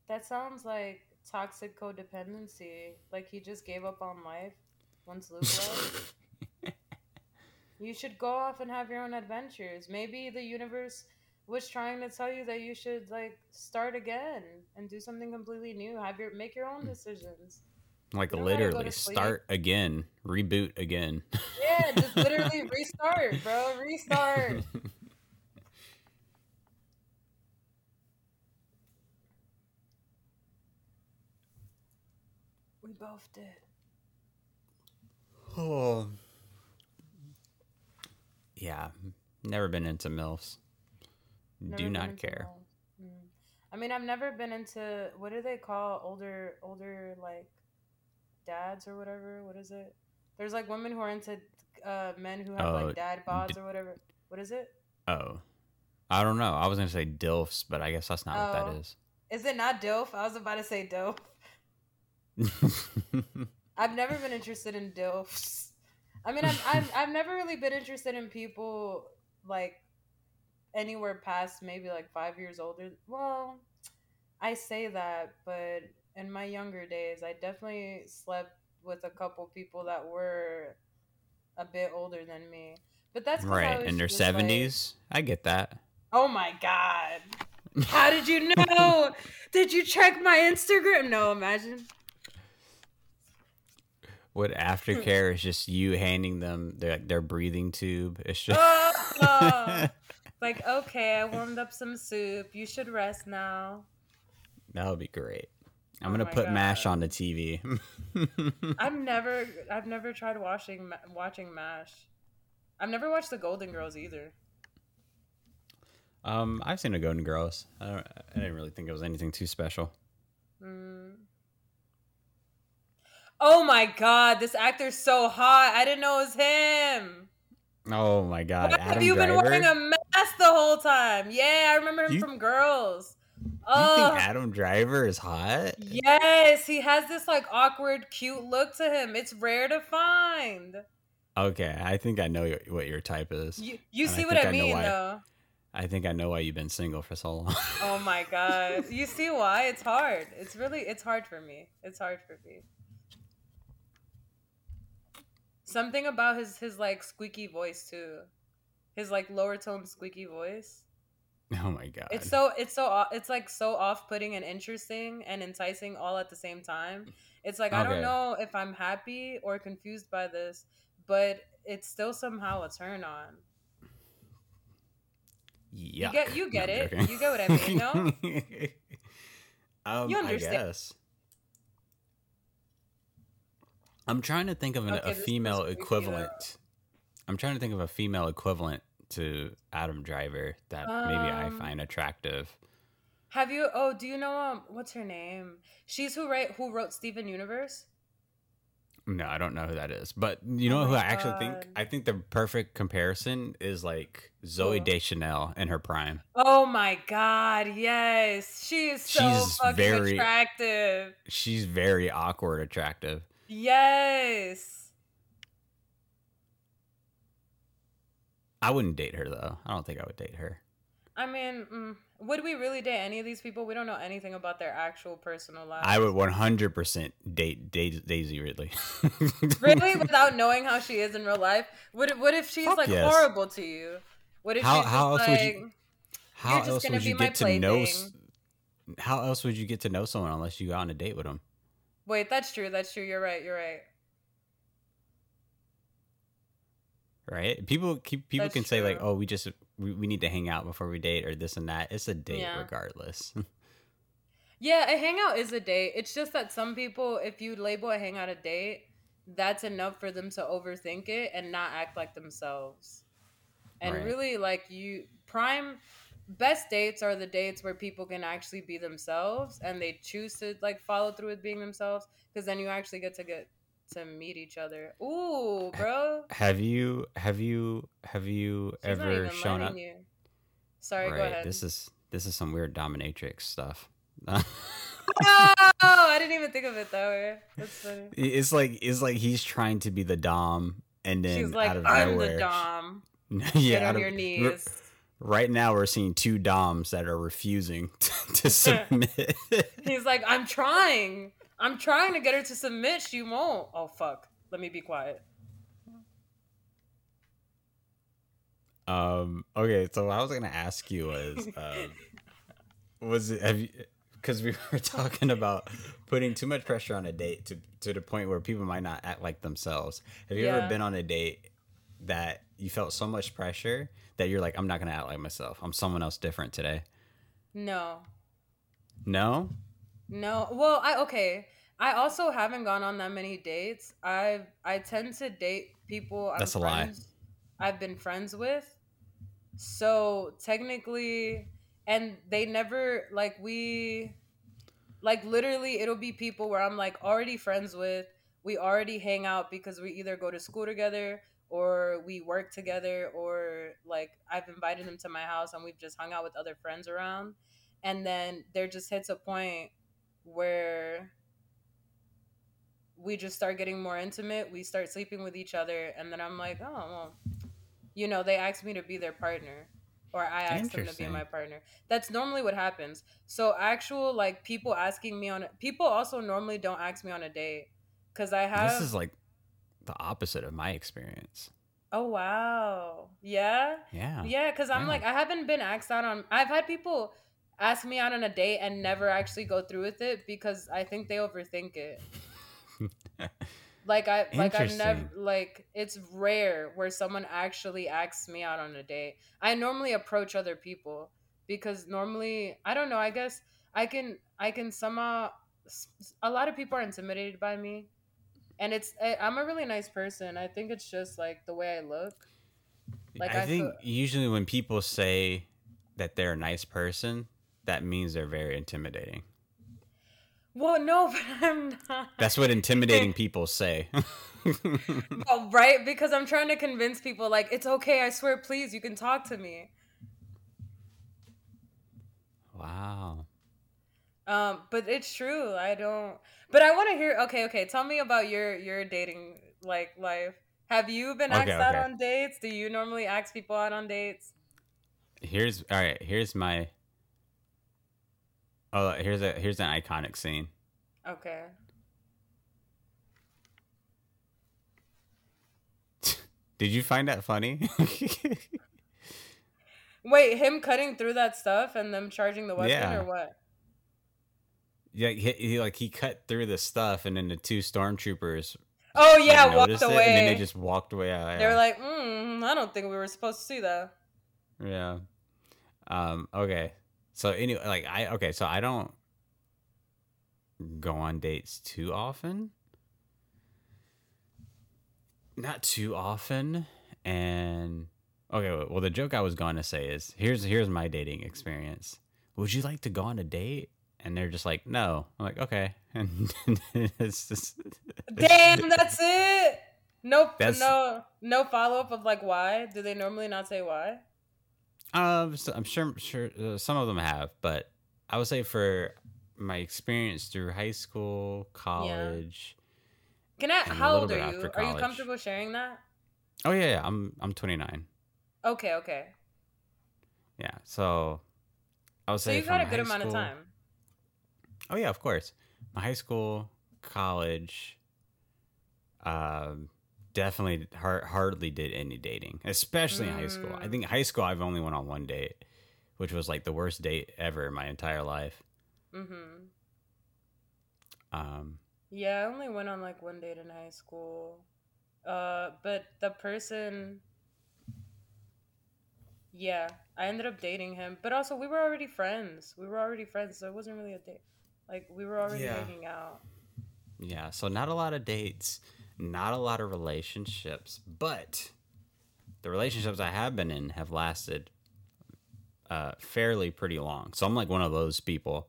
That sounds like toxic codependency. Like he just gave up on life once Luke left. [laughs] you should go off and have your own adventures. Maybe the universe was trying to tell you that you should like start again and do something completely new. Have your make your own hmm. decisions. Like You don't gotta go literally start again, reboot again. Yeah, just literally [laughs] restart, bro. Restart. [laughs] both did. Oh. Yeah, never been into MILFs. Never Do not care. Mm. I mean, I've never been into what do they call older older like dads or whatever? What is it? There's like women who are into uh, men who have Oh, like dad bods d- or whatever. What is it? Oh. I don't know. I was to say DILFs, but I guess that's not what Oh. that is. Is it not DILF? I was about to say DILF. [laughs] I've never been interested in DILFs. I mean, I've, I've, I've never really been interested in people like anywhere past maybe like five years older. Well, I say that, but in my younger days, I definitely slept with a couple people that were a bit older than me. But that's right. In their just, like- 70s? I get that. oh my god! [laughs] How did you know? [laughs] did you check my Instagram? No, imagine. What aftercare is just you handing them their, their breathing tube. It's just. Oh. [laughs] Like, okay, I warmed up some soup. You should rest now. that would be great. I'm Oh gonna my put Mash on the TV. [laughs] I've never, I've never tried watching watching Mash. I've never watched The Golden Girls either. um, I've seen the Golden Girls. I, don't, I didn't really think it was anything too special. Mm. Oh my god, this actor's so hot. I didn't know it was him. Oh my God, Why have you Driver. been wearing a mask the whole time? Yeah, I remember him You- from Girls. you Oh, think Adam Driver is hot? yes, he has this like awkward, cute look to him. It's rare to find. Okay, I think I know your- what your type is. You you And I see what I I mean why. though. I think I know why you've been single for so long. Oh my god. [laughs] You see why? It's hard. It's really it's hard for me. It's hard for me. Something about his his like squeaky voice too. His like lower tone squeaky voice. [laughs] oh my God. It's so it's so it's like so off-putting and interesting and enticing all at the same time. It's like I don't know if I'm happy or confused by this, but it's still somehow a turn on. Yuck. get- you get I'm it. You get what I mean, no? [laughs] um, You I understand. guess. I'm trying to think of an, Okay, a female was freaky, though. equivalent. I'm trying to think of a female equivalent to Adam Driver that maybe I Um, find attractive. Have you? Oh, do you know um? What's her name? She's who write who wrote Steven Universe. No, I don't know who that is. But you know Oh who I actually think? I think the perfect comparison is like Zooey Who? Deschanel in her prime. Oh my God! Yes, she is so She's fucking very- attractive. She's very awkward attractive. Yes. I wouldn't date her though. I don't think I would date her. I mean, mm, would we really date any of these people? We don't know anything about their actual personal lives. I would 100% date, date Daisy Ridley. [laughs] really, without knowing how she is in real life. What if, what if she's Fuck like yes. horrible to you? What if How- she's how else like, would you- How else would you get to know? How else would you get to know someone unless you go on a date with them? Wait, that's true. That's true. You're right. You're right. Right? People keep people That's can say like, "Oh, we just we, we need to hang out before we date or this and that." It's a date Yeah. regardless. [laughs] Yeah, a hangout is a date. It's just that some people, if you label a hangout a date, that's enough for them to overthink it and not act like themselves. And Right. really, like you, prime best dates are the dates where people can actually be themselves and they choose to like follow through with being themselves because then you actually get to get to meet each other. Ooh, bro, have you have you have you she's ever shown up? you. Sorry, go ahead. This is this is some weird dominatrix stuff. oh, [laughs] I didn't even think of it that way. That's funny. it's like it's like he's trying to be the dom, and then She's like, out of I'm nowhere, the dom. [laughs] yeah, Get on of- your knees. Right now, we're seeing two doms that are refusing [laughs] to [laughs] submit. He's like, I'm trying. I'm trying to get her to submit. She won't. Oh fuck. Let me be quiet. um. Okay. So what I was gonna ask you was, [laughs] um, was it have you? Because we were talking about putting too much pressure on a date to to the point where people might not act like themselves. Have you Yeah. ever been on a date that you felt so much pressure that you're like, I'm not gonna act like myself. I'm someone else different today. No. No. No. Well, I okay. I also haven't gone on that many dates. I I tend to date people. I'm That's a lie. I've been friends with. So technically, and they never like we, like literally, it'll be people where I'm like already friends with. We already hang out because we either go to school together or we work together or like I've invited them to my house and we've just hung out with other friends around. And then there just hits a point where we just start getting more intimate. We start sleeping with each other, and then I'm like, oh, well, you know, they ask me to be their partner, or I ask them to be my partner. That's normally what happens. So actual like people asking me on people also normally don't ask me on a date because I have. This is like the opposite of my experience. oh wow, yeah. Yeah. Yeah, because I'm Yeah. like, I haven't been asked out on. I've had people ask me out on a date and never actually go through with it because I think they overthink it. Like I, like I've never, like it's rare where someone actually asks me out on a date. I normally approach other people because normally, I don't know. I guess I can, I can somehow. a lot of people are intimidated by me, and it's. I- I'm a really nice person. I think it's just like the way I look. Like, I, I think feel- usually when people say that they're a nice person, that means they're very intimidating. Well, no, [laughs] but I'm not. That's what intimidating [laughs] people say. [laughs] Oh, right? Because I'm trying to convince people, like, it's okay. I swear, please, you can talk to me. wow. Um, but it's true. I don't. But I want to hear. Okay, okay. Tell me about your your dating like life. Have you been asked Okay, out okay. on dates? Do you normally ask people out on dates? Here's all right. Here's my. Oh, here's a here's an iconic scene. Okay. [laughs] Did you find that funny? [laughs] Wait, him cutting through that stuff and them charging the weapon Yeah. or what? Yeah, he, he like he cut through the stuff, and then the two stormtroopers Oh like, yeah, walked noticed it, away. and then they just walked away. Yeah, They were like, mm, I don't think we were supposed to see that. Yeah. Um. Okay. So anyway, like I okay, so I don't go on dates too often. Not too often, and okay. Well, the joke I was going to say is here's here's my dating experience. Would you like to go on a date? And they're just like, no. I'm like, okay, [laughs] and it's just Damn, that's it. No, That's- no, no follow up of like why? Do they normally not say why? Um, so I'm sure, sure uh, some of them have, but I would say for my experience through high school, college. Can I? How old are you? Are you comfortable sharing that? Oh yeah, yeah, I'm I'm 29. Okay, okay. Yeah, so I would So say you've had a good amount of time. Oh yeah, of course. My high school, college, um, definitely har- hardly did any dating, especially in high school. I Mm. think high school I've only went on one date, which was like the worst date ever in my entire life. Mm-hmm. Um, Yeah, I only went on like one date in high school. Uh, but the person, yeah, I ended up dating him. But also, we were already friends. We were already friends, so it wasn't really a date. Like we were already Yeah. hanging out. Yeah, so not a lot of dates, not a lot of relationships, but the relationships I have been in have lasted uh, fairly pretty long. So I'm like one of those people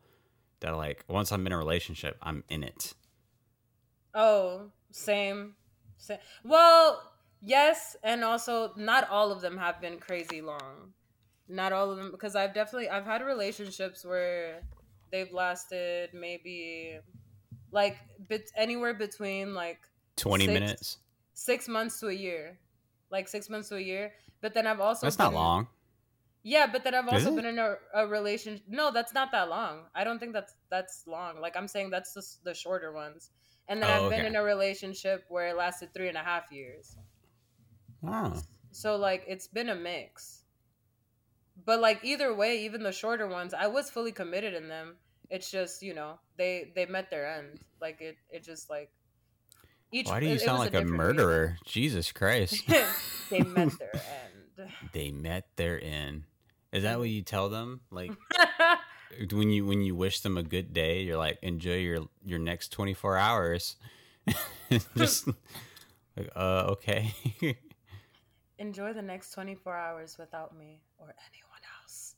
that like once I'm in a relationship, I'm in it. Oh, same, same. Well, yes, and also not all of them have been crazy long. Not all of them, because I've definitely I've had relationships where they've lasted maybe like bit anywhere between like 20 Six. minutes. six months to a year, like six months to a year. But then I've also That's not been- long. Yeah, but then I've also been in a, a relationship. No, that's not that long. I don't think that's that's long. Like I'm saying, that's the, the shorter ones. And then Oh, I've been in a relationship where it lasted three and a half years. wow So like it's been a mix. But like either way, even the shorter ones, I was fully committed in them. It's just you know they they met their end. Like it it just like each. Why do you it- it sound was like a different murderer? Jesus Christ. [laughs] they met their [laughs] end. they met their end. Is that what you tell them? Like [laughs] when you when you wish them a good day, you're like, enjoy your your next 24 hours. Just like, uh, okay. Enjoy the next 24 hours without me or anyone else.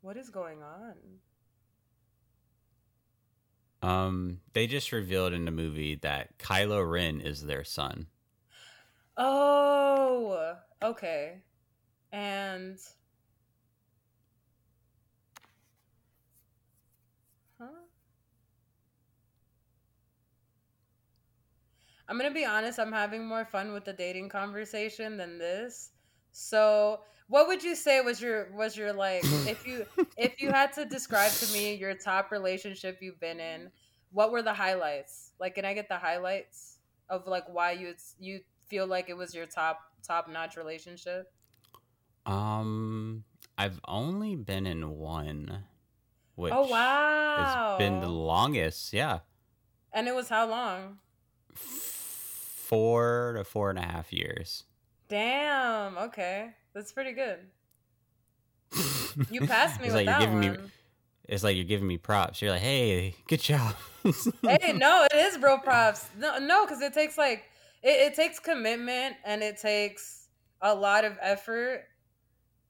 What is going on? um, they just revealed in the movie that Kylo Ren is their son. Oh, okay. And huh? I'm gonna be honest, I'm having more fun with the dating conversation than this. So what would you say was your was your like [laughs] if you if you had to describe to me your top relationship you've been in, what were the highlights? Like can I get the highlights of like why you you feel like it was your top top notch relationship? Um, I've only been in one, which oh wow. It's been the longest. Yeah, and it was how long? four to four and a half years. Damn. Okay, that's pretty good. [laughs] You passed me It's with like you're that giving me- one. It's like you're giving me props. You're like, hey, good job. [laughs] hey, no, it is bro props. No, no, because it takes like it, it takes commitment and it takes a lot of effort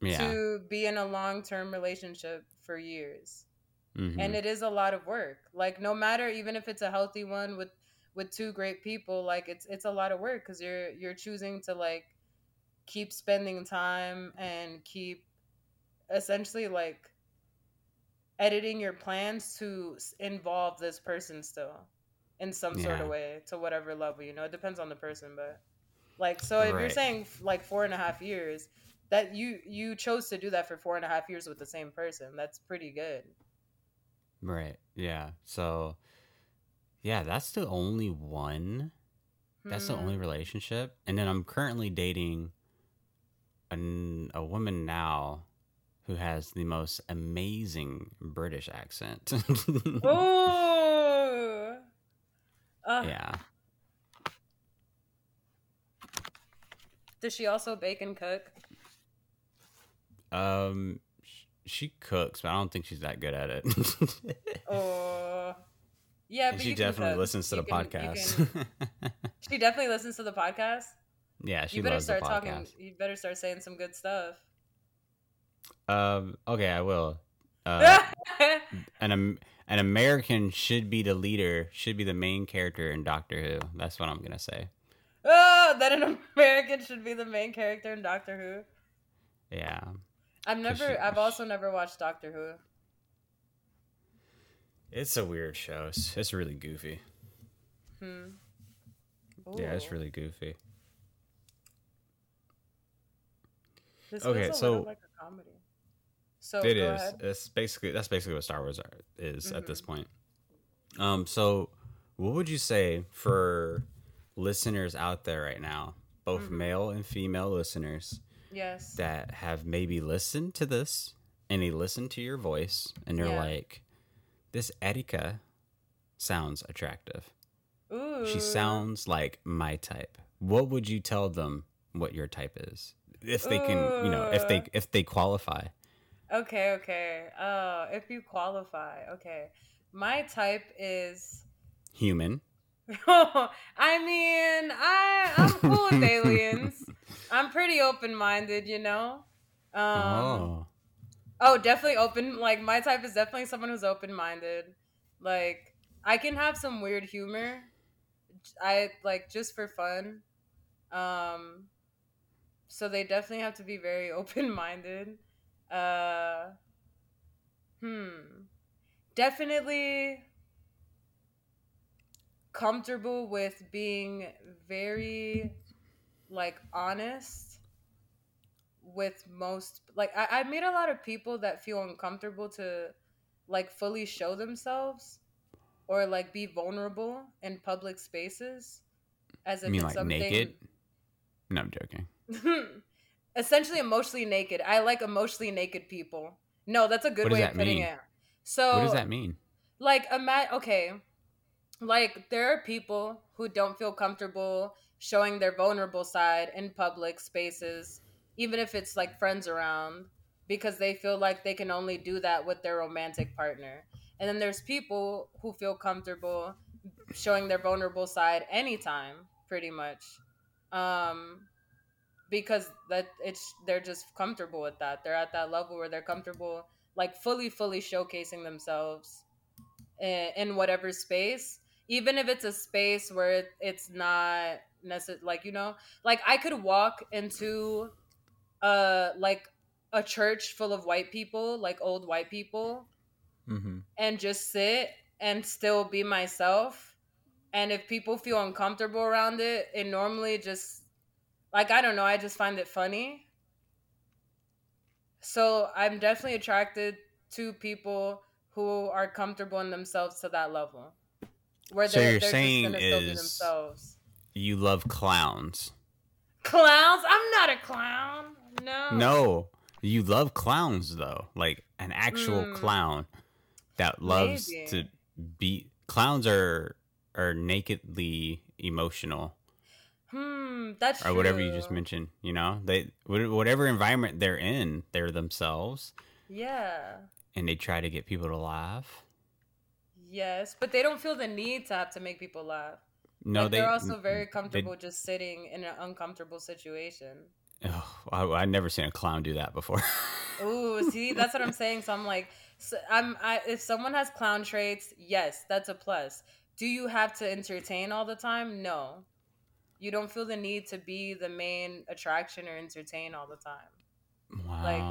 yeah. to be in a long term relationship for years. mhm. and it is a lot of work like no matter even if it's a healthy one with with two great people like it's it's a lot of work because you're you're choosing to like keep spending time and keep essentially like editing your plans to involve this person still in some sort of way to whatever level you know it depends on the person but like so if you're saying like four and a half years that you you chose to do that for four and a half years with the same person that's pretty good Right. Yeah. So, yeah, that's the only one. That's the only Hmm. relationship. And then I'm currently dating an, a woman now who has the most amazing British accent. [laughs] Ooh. Uh, yeah. Does she also bake and cook? Um, she cooks, but I don't think she's that good at it. [laughs] Or yeah, but she definitely listens to You the can- podcast. can- she definitely listens to the podcast. Yeah, she you better loves the start podcast. talking. You better start saying some good stuff. Um, okay, I will. [laughs] Uh, an an American should be the leader, should be the main character in Doctor Who. That's what I'm gonna say. oh, that an American should be the main character in Doctor Who. Yeah, I've never. she- I've also never watched Doctor Who. it's a weird show. It's, it's really goofy. Hmm. Yeah, it's really goofy. This okay, so- like a comedy. So it is. ahead. It's basically that's basically what Star Wars are, is at this Mhm. point. Um, so what would you say for listeners out there right now, both Mhm. male and female listeners Yes. that have maybe listened to this and they listen to your voice and they're Yeah. like, "This Erika sounds attractive. Ooh. She sounds like my type." What would you tell them what your type is? If they can, you know, if they if they qualify. Okay, okay. Uh, if you qualify, okay. My type is. Human. [laughs] I mean, I I'm cool with aliens. [laughs] I'm pretty open minded, you know. Um, oh. oh, definitely open. Like my type is definitely someone who's open minded. Like I can have some weird humor. I like just for fun. Um, so they definitely have to be very [laughs] open minded. Uh, hmm. Definitely comfortable with being very like honest with most like I, I meet a lot of people that feel uncomfortable to like fully show themselves or like be vulnerable in public spaces as You if mean it's like something naked? No, I'm joking. [laughs] essentially emotionally naked. I like emotionally naked people. No, that's a good way of putting mean? it. So what does that mean? like ima- okay like there are people who don't feel comfortable showing their vulnerable side in public spaces even if it's like friends around, because they feel like they can only do that with their romantic partner. And then there's people who feel comfortable showing their vulnerable side anytime, pretty much. Um, because that it's they're just comfortable with that. They're at that level where they're comfortable like fully fully showcasing themselves in, in whatever space even if it's a space where it, it's not necessary like you know like i could walk into uh like a church full of white people like old white people Mm-hmm. and just sit and still be myself and if people feel uncomfortable around it it normally just like i don't know i just find it funny so i'm definitely attracted to people who are comfortable in themselves to that level where So they're, you're saying just gonna still be is- themselves You love clowns. clowns i'm not a clown no No, you love clowns though, like an actual Mm. clown that loves Maybe. to be. Clowns are are nakedly emotional, hmm that's or whatever you just mentioned. You know, they whatever environment they're in, they're themselves, yeah and they try to get people to laugh. yes but they don't feel the need to have to make people laugh No, like, they they're also very comfortable just sitting in an uncomfortable situation. Oh, I, I've never seen a clown do that before. [laughs] Ooh, see, that's what I'm saying. So I'm like, so I'm. I, if someone has clown traits, yes, that's a plus. Do you have to entertain all the time? No, you don't feel the need to be the main attraction or entertain all the time. wow. Like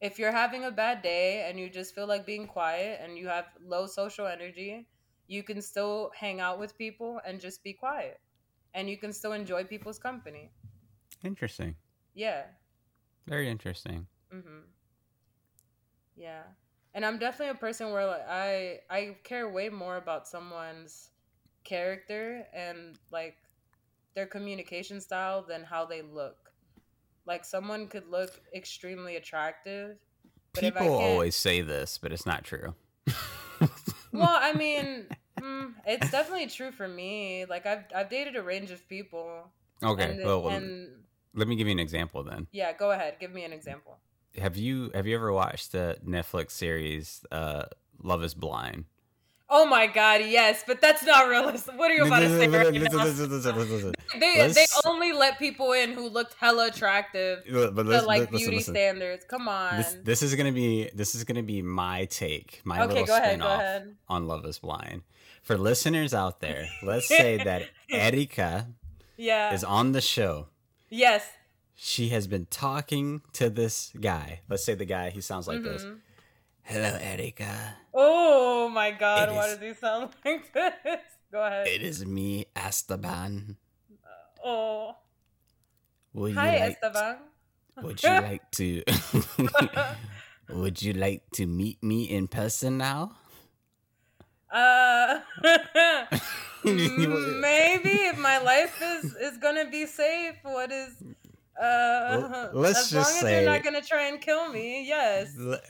if you're having a bad day and you just feel like being quiet and you have low social energy, you can still hang out with people and just be quiet, and you can still enjoy people's company. Interesting. Yeah. Very interesting. hmm Yeah, and I'm definitely a person where like I I care way more about someone's character and like their communication style than how they look. Like someone could look extremely attractive, but if I People always say this, but it's not true. [laughs] well, I mean, mm, it's definitely true for me. Like I've I've dated a range of people. okay. and, well, and let me give you an example then. yeah, go ahead, give me an example. Have you have you ever watched the Netflix series uh, Love Is Blind? Oh my god, yes, but that's not realistic. What are you about to say right now? [laughs] They Let's- they only let people in who looked hella attractive But to like listen, beauty listen. standards. Come on. This this is gonna be this is gonna be my take, my okay, little spin off on Love Is Blind. For listeners out there, let's say [laughs] that Erika Yeah. is on the show. yes. She has been talking to this guy. Let's say the guy he sounds like this. Mm-hmm. Hello, Erika. Oh my god, It why is- does he sound [laughs] like this? Go ahead. It is me, Esteban. oh. Would Hi, like Esteban. Would you like to [laughs] [laughs] Would you like to meet me in person now? Uh, maybe if my life is is gonna be safe. What is uh? Well, let's as just long as say- you're not gonna try and kill me, yes. L-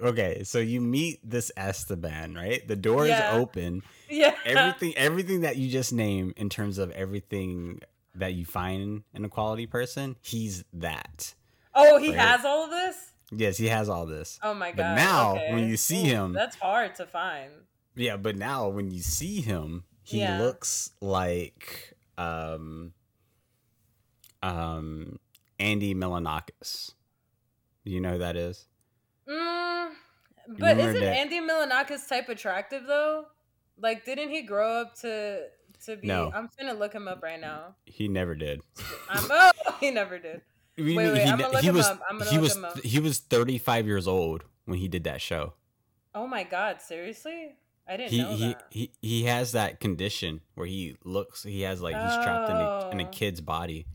Okay, so you meet this Esteban, right? The door Yeah. is open. Yeah. Everything everything that you just name in terms of everything that you find in a quality person, he's that. Oh, he Right. has all of this. Yes, he has all this. Oh my god! But now, okay. when you see him- that's hard to find. Yeah, but now when you see him, he Yeah. looks like um um Andy Milonakis. You know who that is? Mm, but isn't that- Andy Milonakis type attractive though? Like, didn't he grow up to to be? No. I'm gonna look him up right now. He never did. I'm, oh, [laughs] he never did. [laughs] Wait, wait, he, I'm gonna look him was, up. I'm gonna he look was him up. he was 35 years old when he did that show. Oh my god! Seriously, I didn't He know he, that. he he has that condition where he looks he has like he's trapped in a, in a Oh. kid's body.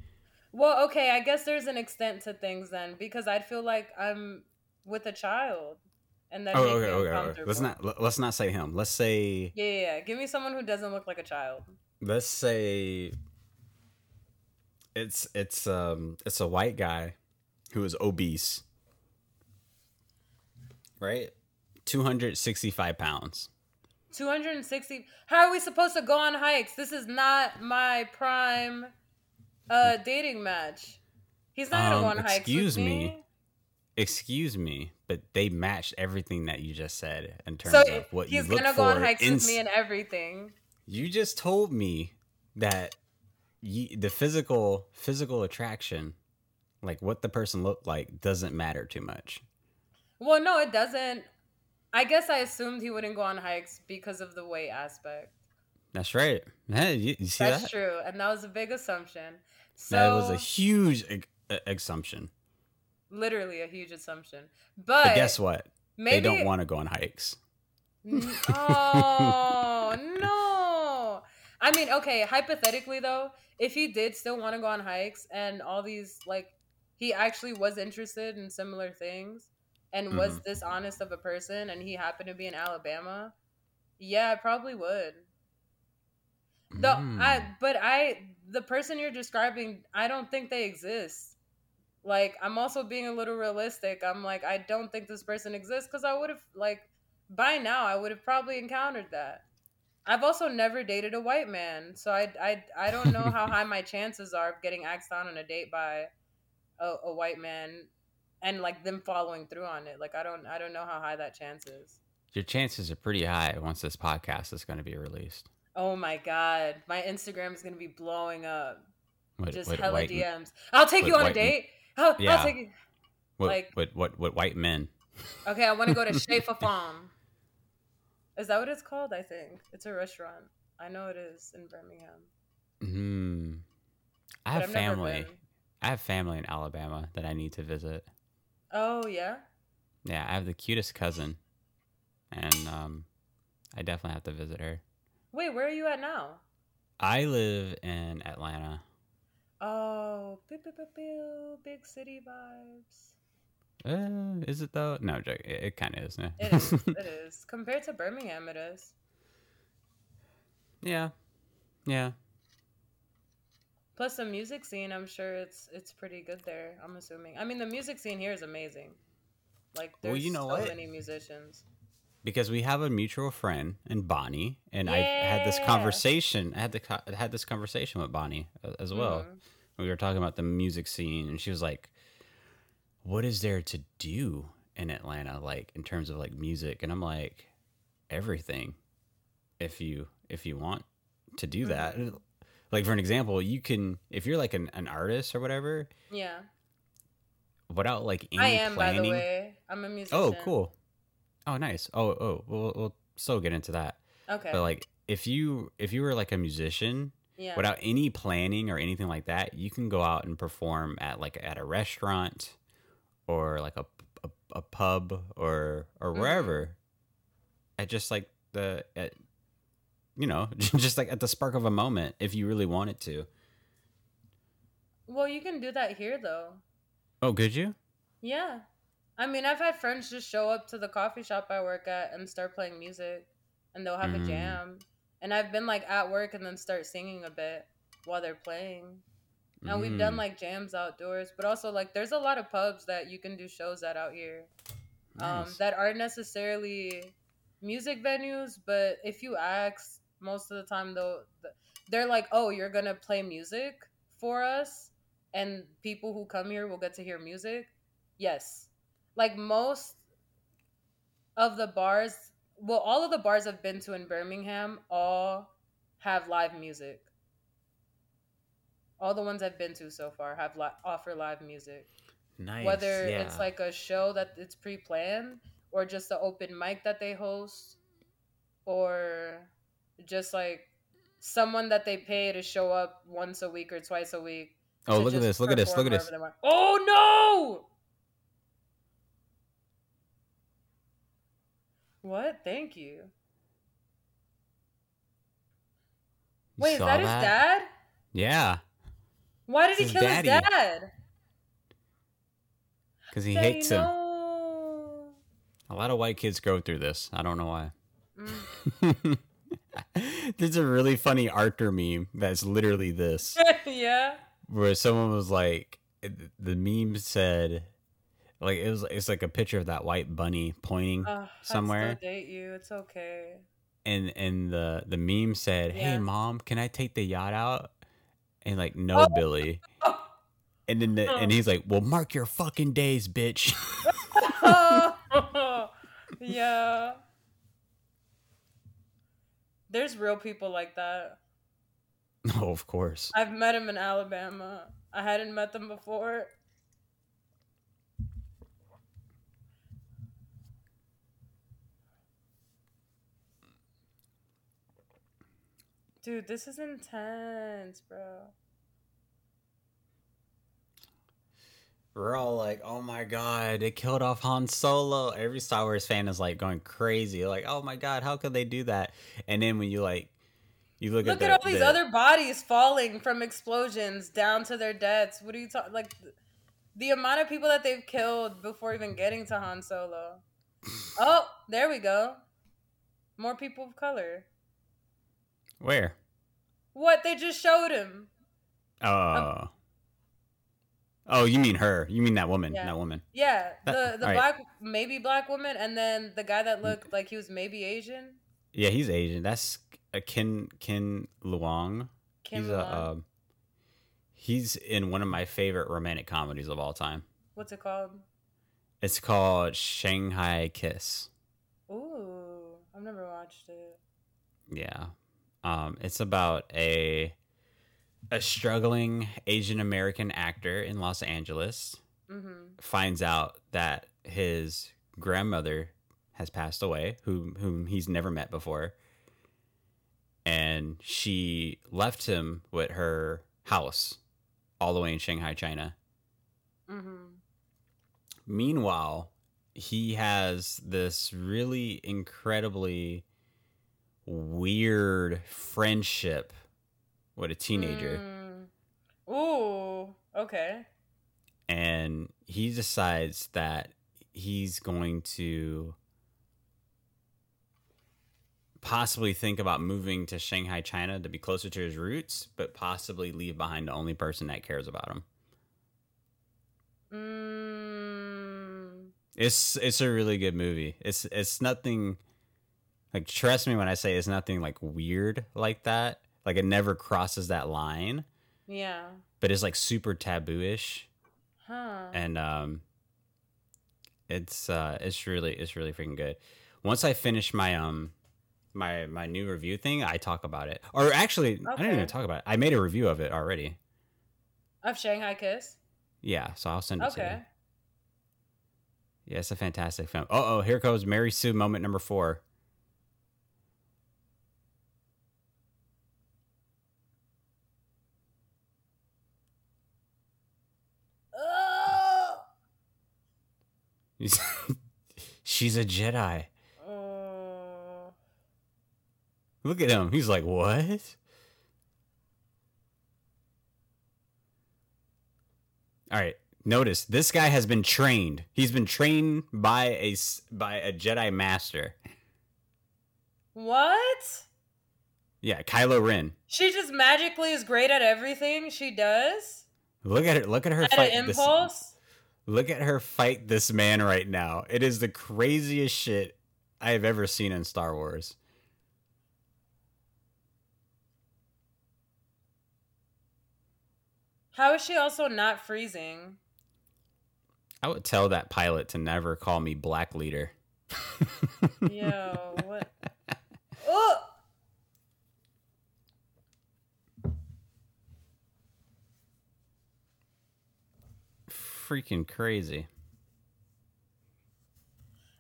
Well, okay, I guess there's an extent to things then because I'd feel like I'm with a child, and that Oh, okay, okay, okay. Let's not let- let's not say him. Let's say Yeah, yeah, yeah. Give me someone who doesn't look like a child. let's say it's it's um it's a white guy who is obese right 265 pounds 260 how are we supposed to go on hikes this is not my prime uh dating match He's not gonna Um, go on hikes excuse me. me. Excuse me, but they matched everything that you just said in terms So of what you look for. he's gonna go on hikes in with me and everything. You just told me that you, the physical physical attraction, like what the person looked like, doesn't matter too much. Well, no, it doesn't. I guess I assumed he wouldn't go on hikes because of the weight aspect. That's right. Hey, you, you see That's that? true, and that was a big assumption. So That was a huge uh, assumption. Literally a huge assumption. But, But guess what? maybe They don't want to go on hikes. [laughs] Oh no! I mean, okay. Hypothetically, though, if he did still want to go on hikes and all these, like, he actually was interested in similar things and was Mhm. this honest of a person, and he happened to be in Alabama, yeah, I probably would. The Mm. I, but I, the person you're describing, I don't think they exist. Like, I'm also being a little realistic. I'm like, I don't think this person exists because I would have, like, by now, I would have probably encountered that. I've also never dated a white man, so I, I, I don't know how high my chances are of getting asked out on a date by a, a white man, and like them following through on it. Like, I don't, I don't know how high that chance is. Your chances are pretty high once this podcast is going to be released. Oh my god, my Instagram is gonna be blowing up. What, Just what hella white, DMs. I'll take you on a date. [laughs] I'll, Yeah. I'll take. What, like- what, what, what white men? [laughs] Okay, I want to go to Shefa Farm. Is that what it's called? I think it's a restaurant. I know it is in Birmingham. Hmm. I have family. I have family in Alabama that I need to visit. Oh yeah. Yeah, I have the cutest cousin, and um, I definitely have to visit her. Wait, where are you at now? I live in Atlanta. Oh, pew, pew, pew, pew, big city vibes. Uh, is it though? No, joke. It, it kind of is. Yeah. It is. [laughs] it is compared to Birmingham. It is. yeah, yeah. Plus the music scene. I'm sure it's it's pretty good there. I'm assuming. I mean, the music scene here is amazing. Like, there's Well, you know so what? many musicians. Because we have a mutual friend in Bonnie, and I had this conversation. I had the co- had this conversation with Bonnie as well. Mhm. we were talking about the music scene and she was like what is there to do in atlanta like in terms of like music and i'm like everything if you if you want to do that Mm-hmm. [laughs] like for an example you can if you're like an, an artist or whatever Yeah, without like any I am. planning By the way, I'm a musician. oh cool oh nice oh oh we'll, we'll so get into that Okay. but like if you if you were like a musician yeah. without any planning or anything like that, you can go out and perform at like at a restaurant or like a a, a pub or or Mhm. wherever. At just like the at you know, [laughs] just like at the spark of a moment if you really wanted to. Well, you can do that here though. Oh, could you? Yeah. I mean, I've had friends just show up to the coffee shop I work at and start playing music, and they'll have Mm. a jam. And I've been like at work and then start singing a bit while they're playing. And we've done Mm, like jams outdoors, but also like there's a lot of pubs that you can do shows at out here. Um, that aren't necessarily music venues, but if you ask, most of the time though, they're like, "Oh, you're gonna play music for us, and people who come here will get to hear music." Yes, like most of the bars, well, all of the bars I've been to in Birmingham all have live music. All the ones I've been to so far have li- offer live music nice. whether yeah. it's like a show that it's pre-planned or just the open mic that they host or just like someone that they pay to show up once a week or twice a week Oh, look at this. Look at this. Look at this. wherever they want. oh no what thank you You wait is saw that, his dad Yeah, why did he His kill daddy. his dad cuz he Daddy, hates him. no. A lot of white kids go through this. I don't know why. Mm. [laughs] There's a really funny Arthur meme that's literally this, [laughs] yeah where someone was like, the meme said, like it was, it's like a picture of that white bunny pointing, Ugh, Somewhere. I'd still date you. It's okay. and and the the meme said, "Hey mom, can I take the yacht out?" And like, no, Oh. Billy. Oh, [laughs] And then the, and he's like, "Well, mark your fucking days, bitch." [laughs] yeah. There's real people like that. [laughs] oh, of course. I've met him in Alabama. I hadn't met them before. Dude, this is intense, bro. We're all like, "Oh my god, they killed off Han Solo." Every Star Wars fan is like going crazy, like, "Oh my god, how could they do that?" And then when you like, you look, Look at, at the- all these the- other bodies falling from explosions down to their deaths. What are you talking? Like the amount of people that they've killed before even getting to Han Solo. [laughs] oh, there we go. More people of color. Where? What they just showed him. Oh, um, oh, you mean her? You mean that woman? Yeah. That woman? Yeah, the That- the alright. black maybe black woman, and then the guy that looked mm. like he was maybe Asian. Yeah, he's Asian. That's uh, a Ken Ken Leung. Kim he's uh, a um, uh, he's in one of my favorite romantic comedies of all time. What's it called? It's called Shanghai Kiss. Ooh, I've never watched it. Yeah. Um, it's about a a struggling Asian American actor in Los Angeles Mm-hmm. finds out that his grandmother has passed away, whom whom he's never met before, and she left him with her house all the way in Shanghai, China. Mm-hmm. Meanwhile, he has this really incredibly weird friendship with a teenager. Mm. Ooh, okay. and he decides that he's going to possibly think about moving to Shanghai, China to be closer to his roots, but possibly leave behind the only person that cares about him. Mm. It's it's a really good movie. It's it's nothing like trust me when I say it's nothing like weird like that. Like it never crosses that line, Yeah. but it's like super taboo-ish. Huh. and um it's uh it's really it's really freaking good once i finish my um my my new review thing i talk about it or actually i didn't even talk about it i made a review of it already Of Shanghai Kiss. yeah so i'll send it to Okay. you yeah it's a fantastic film oh oh here goes mary sue moment number four [laughs] she's a jedi Oh. look at him he's like what all right notice this guy has been trained he's been trained by a by a jedi master What? yeah kylo ren She just magically is great at everything she does. look at her look at her At fight an this, impulse. Look at her fight this man right now it is the craziest shit i have ever seen in star wars How is she also not freezing? i would tell that pilot to never call me black leader Yo, what? [laughs] Oh. Freaking crazy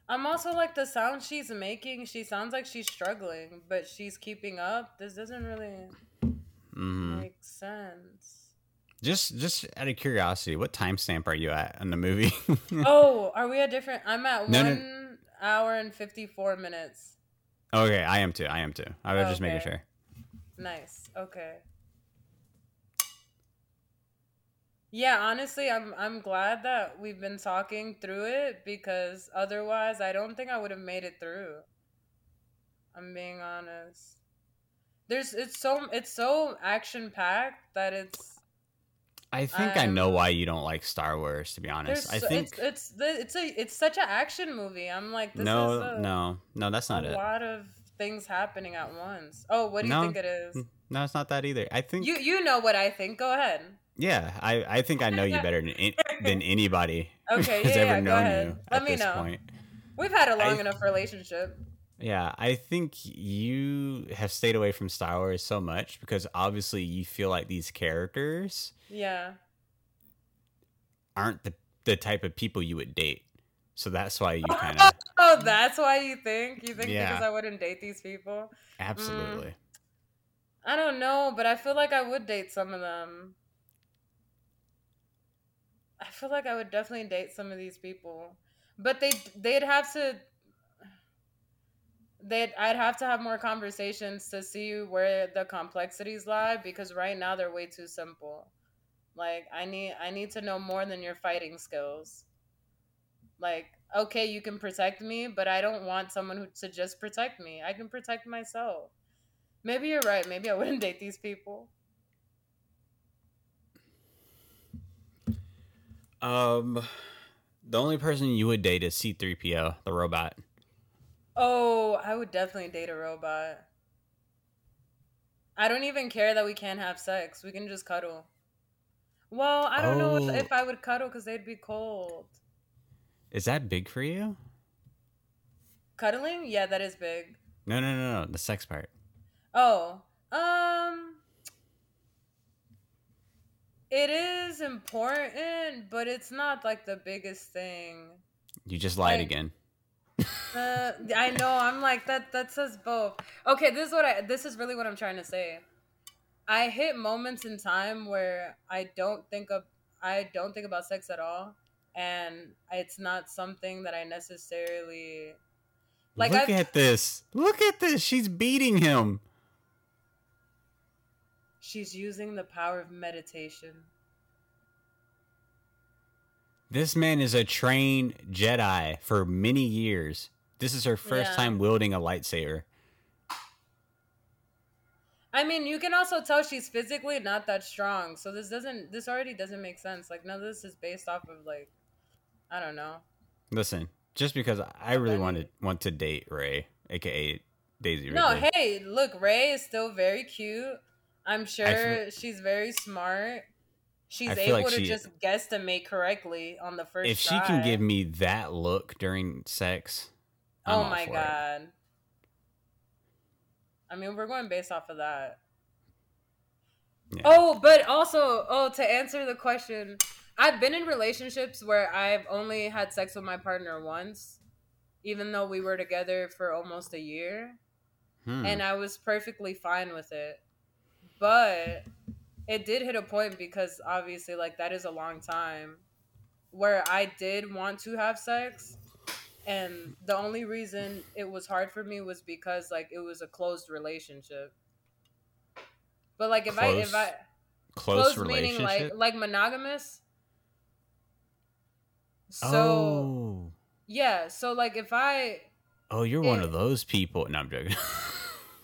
I'm also like the sound she's making. She sounds like she's struggling, but she's keeping up. This doesn't really hmm make sense. Just just out of curiosity, what timestamp are you at in the movie? [laughs] oh, are we at different? I'm at No, no. one hour and fifty four minutes. okay, I am too. I am too. I was just making sure. Nice. Okay. Yeah, honestly, I'm I'm glad that we've been talking through it because otherwise I don't think I would have made it through. I'm being honest. There's it's so it's so action packed that it's I think I know why you don't like Star Wars. To be honest, I think it's it's the, it's a it's such an action movie. I'm like this no, is a, no, no. That's not a it. A lot of things happening at once. Oh, what do you No. think it is? No, it's not that either. I think. You you know what I think. Go ahead. Yeah, I, I think I know you better than, [laughs] than anybody Okay, [laughs] has yeah, ever yeah, known you Let at me this know. point. We've had a long I- enough relationship. Yeah, I think you have stayed away from Star Wars so much because obviously you feel like these characters Yeah. aren't the, the type of people you would date. So that's why you kind of [laughs] Oh, that's why you think? You think Yeah. because I wouldn't date these people? Mm. absolutely. I don't know, but I feel like I would date some of them. I feel like I would definitely date some of these people, but they they'd have to. They'd I'd have to have more conversations to see where the complexities lie because right now they're way too simple. Like I need I need to know more than your fighting skills. Like okay, you can protect me, but I don't want someone who to just protect me. I can protect myself. Maybe you're right. Maybe I wouldn't [laughs] date these people. Um, the only person you would date is C3PO, the robot. Oh, I would definitely date a robot. I don't even care that we can't have sex. We can just cuddle. Well, I don't know Oh. if, if I would cuddle because they'd be cold. Is that big for you? Cuddling? Yeah, that is big. No, no, no, no. The sex part. Oh, um, it is important, but it's not like the biggest thing. You just lied Like- again. Uh, I know. I'm like that. That says both. Okay, this is what I. This is really what I'm trying to say. I hit moments in time where I don't think of. I don't think about sex at all, and it's not something that I necessarily. Like Look I've- at this. Look at this. She's beating him. She's using the power of meditation. This man is a trained Jedi for many years. This is her first Yeah. time wielding a lightsaber. I mean, you can also tell she's physically not that strong. So this doesn't. This already doesn't make sense. Like none of this is based off of like, I don't know. Listen, just because I really wanted want to date Rey, aka Daisy Ray. No, hey, look, Rey is still very cute. I'm sure feel- she's very smart. She's able like to she- just guesstimate correctly on the first if she can give me that look during sex, I'm oh my for it. god. I mean, we're going based off of that. Yeah. Oh, but also, oh, to answer the question, I've been in relationships where I've only had sex with my partner once, even though we were together for almost a year. Hmm. and I was perfectly fine with it. But it did hit a point because obviously, like, that is a long time where I did want to have sex. And the only reason it was hard for me was because, like, it was a closed relationship. But, like, if I, if I, close, closed meaning relationship. like, like monogamous. So, oh, yeah. So, like, if I, oh, you're one of those people. No, I'm joking. [laughs]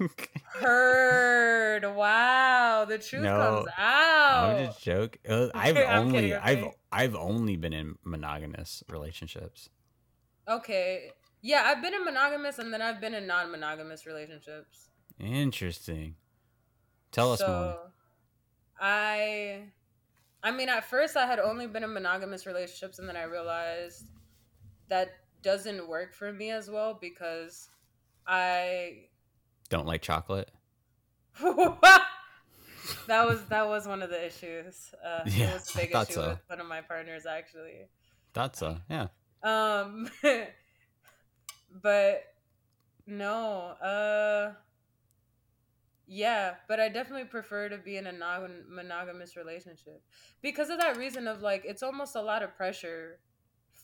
[laughs] heard. Wow, the truth No, comes out. I'm just joking. Uh, [laughs] I've I'm only, kidding, I've. I've only been in monogamous relationships. Okay. Yeah, I've been in monogamous and then I've been in non-monogamous relationships. Interesting. Tell us more. I I mean at first I had only been in monogamous relationships and then I realized that doesn't work for me as well because I Don't like chocolate. [laughs] that was that was one of the issues. Uh, Yeah, it was a big I thought issue so. with one of my partners actually. Thought so. Yeah. Um, [laughs] but no, uh, yeah, but I definitely prefer to be in a non monogamous relationship because of that reason of like it's almost a lot of pressure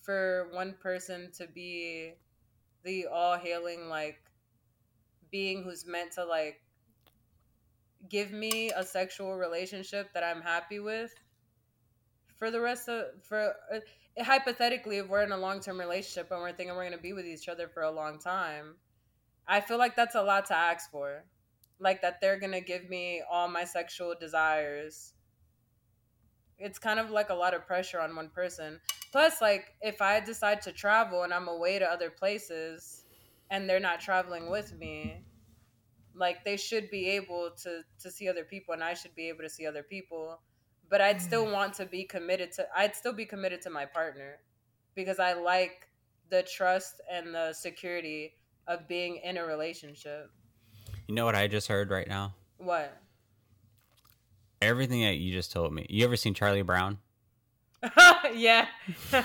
for one person to be the all hailing like being who's meant to like give me a sexual relationship that I'm happy with for the rest of for uh, hypothetically if we're in a long-term relationship and we're thinking we're going to be with each other for a long time i feel like that's a lot to ask for. Like that they're going to give me all my sexual desires. It's kind of like a lot of pressure on one person. Plus like if i decide to travel and i'm away to other places and they're not traveling with me Like they should be able to to see other people, and I should be able to see other people. But I'd still mm. want to be committed to. I'd still be committed to my partner because I like the trust and the security of being in a relationship. You know what I just heard right now? What? Everything that you just told me. You ever seen Charlie Brown? [laughs] yeah. [laughs]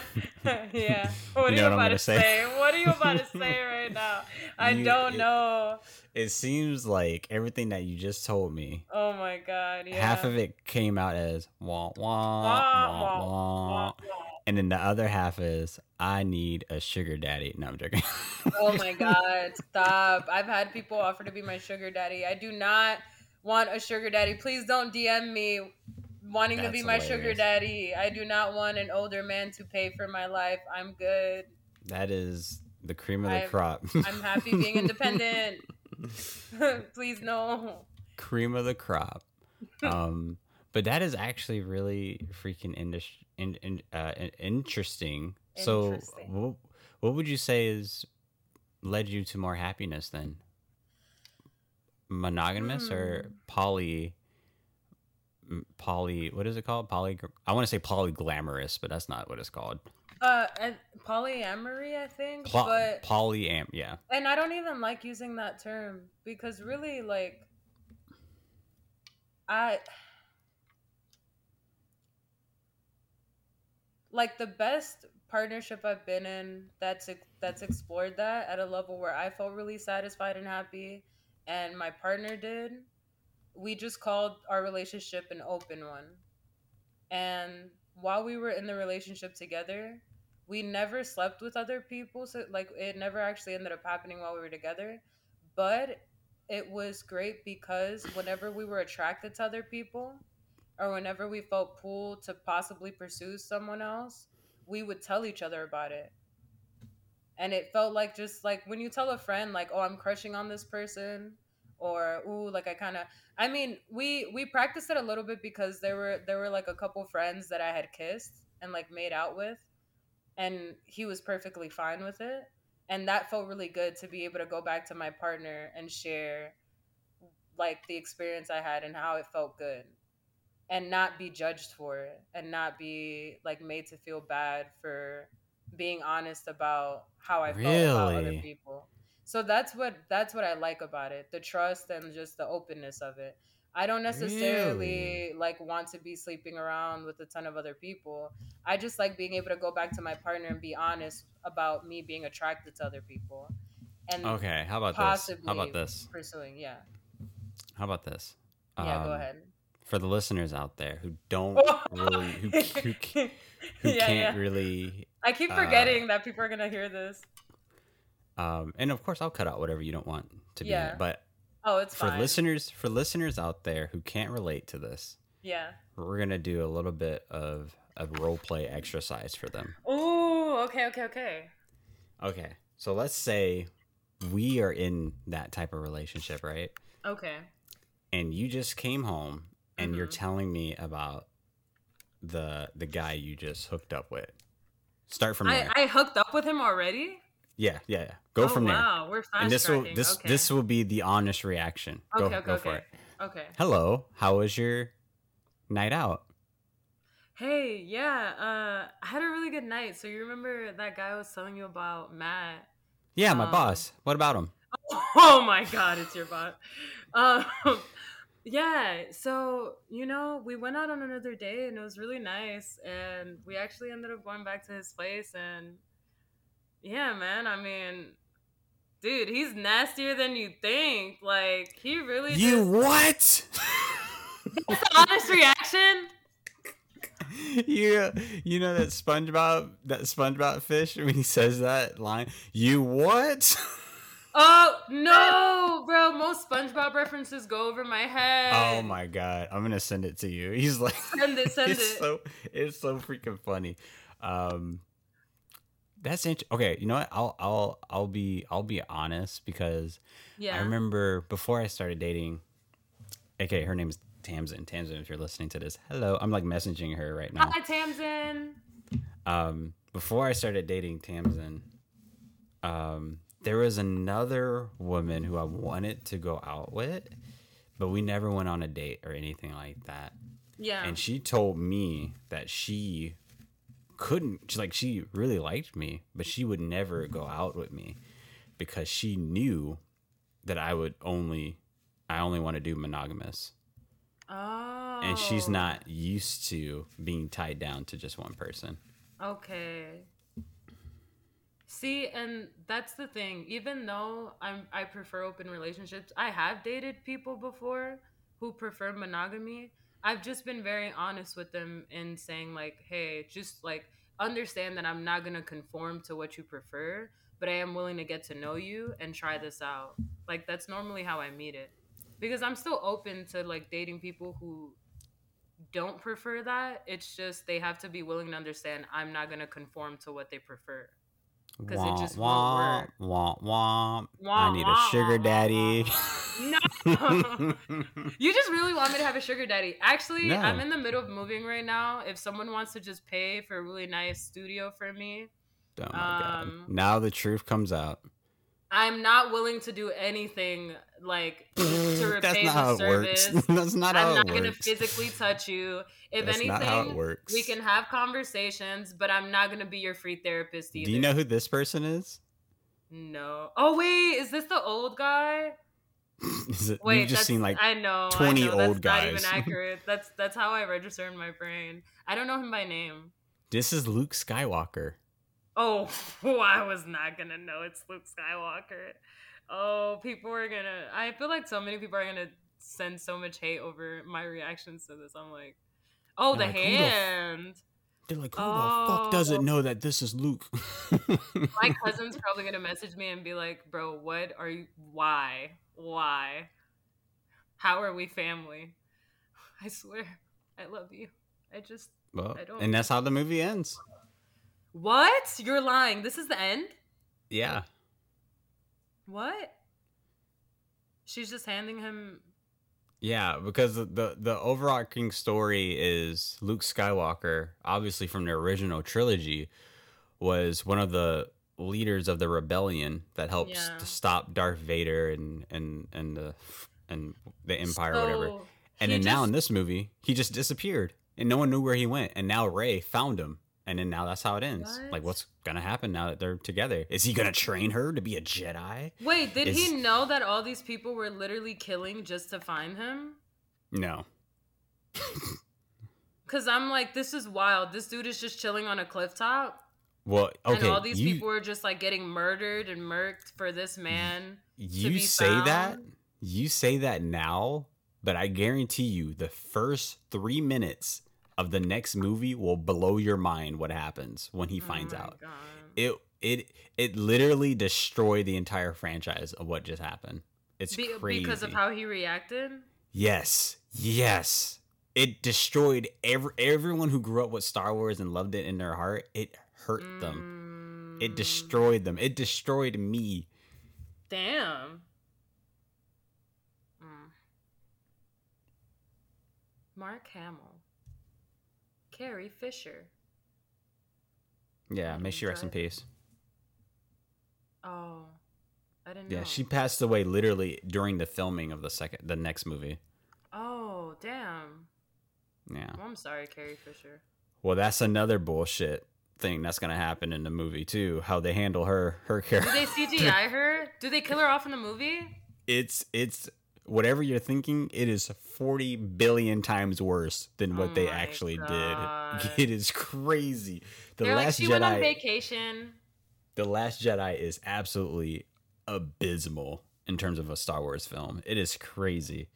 yeah. [laughs] What You are you about gonna say? say? What are you about to say right now? I You- don't it- know. It seems like everything that you just told me, Oh my god. Yeah. half of it came out as wah Wah, wah wah, wah, wah, and then the other half is I need a sugar daddy. No, I'm joking. Oh my god, stop. I've had people offer to be my sugar daddy. I do not want a sugar daddy. Please don't DM me wanting to be That's my sugar daddy. I do not want an older man to pay for my life. I'm good. That is the cream of the I'm- crop. I'm happy being independent. [laughs] [laughs] Please no. cream of the crop. Um, but that is actually really freaking indus- in, in, uh, in- interesting. So, what, what would you say is led you to more happiness then? Monogamous or Hmm. poly? Poly, what is it called? Poly. I want to say polyglamorous, but that's not what it's called. Uh, and polyamory, I think, Pol- but polyam, yeah. and I don't even like using that term because really, like, I like the best partnership I've been in that's that's explored that at a level where I felt really satisfied and happy, and my partner did. We just called our relationship an open one, and while we were in the relationship together, we never slept with other people. So like it never actually ended up happening while we were together, but it was great because whenever we were attracted to other people or whenever we felt pulled to possibly pursue someone else, we would tell each other about it. And it felt like just like when you tell a friend like, "Oh, I'm crushing on this person," or "Ooh, like I kind of." I mean, we we practiced it a little bit because there were there were like a couple friends that I had kissed and like made out with, and he was perfectly fine with it, and that felt really good to be able to go back to my partner and share like the experience I had and how it felt good and not be judged for it and not be like made to feel bad for being honest about how I felt about other people. So that's what that's what I like about it. The trust and just the openness of it. I don't necessarily like want to be sleeping around with a ton of other people. I just like being able to go back to my partner and be honest about me being attracted to other people. And Okay, how about this? How about this? pursuing, yeah. How about this? Yeah, go Um, ahead. For the listeners out there who don't really, who, who, [laughs] who yeah, can't yeah. really I keep uh, forgetting that people are gonna hear this. Um and of course i'll cut out whatever you don't want to be in Yeah. but Oh, it's for fine. listeners for listeners out there who can't relate to this Yeah. we're gonna do a little bit of a role play exercise for them Oh, okay, okay, okay. okay so let's say we are in that type of relationship right Okay. and you just came home and you're Mhm. telling me about the the guy you just hooked up with start from I, there I hooked up with him already? yeah yeah yeah go oh, from there Wow, we're fast and this will tracking. this okay. this will be the honest reaction go, Okay, okay, go for it Okay. hello how was your night out Hey, yeah, uh I had a really good night. So you remember that guy I was telling you about, Matt? yeah my Um, boss what about him [laughs] Oh my god, it's your boss. Um yeah, so you know, we went out on another day and it was really nice and we actually ended up going back to his place and yeah, man, I mean dude, he's nastier than you think. Like he really you just what [laughs] That's the honest reaction. [laughs] you you know that SpongeBob that SpongeBob fish when he says that line you what [laughs] Oh no, bro! Most SpongeBob references go over my head. oh my god i'm gonna send it to you he's like Send it, send it's it. so it's so freaking funny um that's int- okay you know what i'll i'll i'll be i'll be honest because Yeah. i remember before i started dating okay her name's tamsin tamsin if you're listening to this hello i'm like messaging her right now Hi, Tamsin. um before i started dating tamsin um there was another woman who I wanted to go out with, but we never went on a date or anything like that. Yeah. And she told me that she couldn't she, like she really liked me, but she would never go out with me because she knew that I would only I only want to do monogamous. oh. And she's oh. not used to being tied down to just one person. Okay. See, and that's the thing. Even though I'm I prefer open relationships, I have dated people before who prefer monogamy. I've just been very honest with them in saying like, "Hey, just like understand that I'm not to conform to what you prefer, but I am willing to get to know you and try this out." Like that's normally how I meet it. Because I'm still open to like dating people who don't prefer that. It's just they have to be willing to understand I'm not to conform to what they prefer. 'Cause it just won't work. womp, womp. I Wah, need a sugar daddy. [laughs] No. [laughs] you just really want me to have a sugar daddy. Actually, No. I'm in the middle of moving right now. If someone wants to just pay for a really nice studio for me, oh my Um, god. Now the truth comes out. I'm not willing to do anything like [laughs] to That's repay not how the it works. service. [laughs] That's not how I'm not gonna works. physically touch you. If That's anything, not how it works. we can have conversations, but I'm not gonna be your free therapist either. Do you know who this person is? No. Oh wait, is this the old guy? [laughs] Is it, Wait, you've just seen like I know 20 I know, that's old Not even accurate. That's that's how I register in my brain. I don't know him by name. this is Luke Skywalker. Oh, [laughs] oh, I was not gonna know it's Luke Skywalker. Oh, people are gonna. I feel like so many people are gonna send so much hate over my reactions to this. I'm like, oh, They're the like, who the f- hand. They're like, who the fuck oh. doesn't Oh. know that this is Luke? [laughs] my cousin's probably gonna message me and be like, "Bro, what are you? Why? Why? How are we family? [laughs] I swear, I love you. I just well, I don't- and that's how the movie ends. What? You're lying. This is the end. Yeah. What? She's just handing him. Yeah, because the, the overarching story is Luke Skywalker, obviously from the original trilogy, was one of the leaders of the rebellion that helps Yeah. to stop Darth Vader and and and the and the Empire or whatever. And he then now in this movie, he just disappeared, and no one knew where he went. And now Rey found him, and then now that's how it ends. Like, what's gonna happen now that they're together? Is he gonna train her to be a Jedi? Wait, did is- he know that all these people were literally killing just to find him? No. [laughs] Because I'm like, this is wild. This dude is just chilling on a cliff top. Well, okay. and all these you, people are just like getting murdered and murked for this man. you be say that you say that now but i guarantee you the first three minutes of the next movie will blow your mind what happens when he finds oh out God. it it it literally destroyed the entire franchise of what just happened it's Be- crazy because of how he reacted. yes yes it destroyed every everyone who grew up with star wars and loved it in their heart it hurt them it Mm, destroyed them it destroyed me Damn. Mm. Mark Hamill. Carrie Fisher. yeah may she rest in peace Oh, I didn't Yeah, know. she passed away literally during the filming of the second, the next movie. Oh, damn. Yeah. Well, I'm sorry, Carrie Fisher. Well, that's another bullshit thing that's gonna happen in the movie too. How they handle her, her character? Do they CGI her? Do they kill her off in the movie? [laughs] It's it's whatever you're thinking. It is forty billion times worse than what Oh they actually God. did. [laughs] It is crazy. The They're like, last she went on Jedi. vacation. the Last Jedi is absolutely abysmal in terms of a Star Wars film. It is crazy.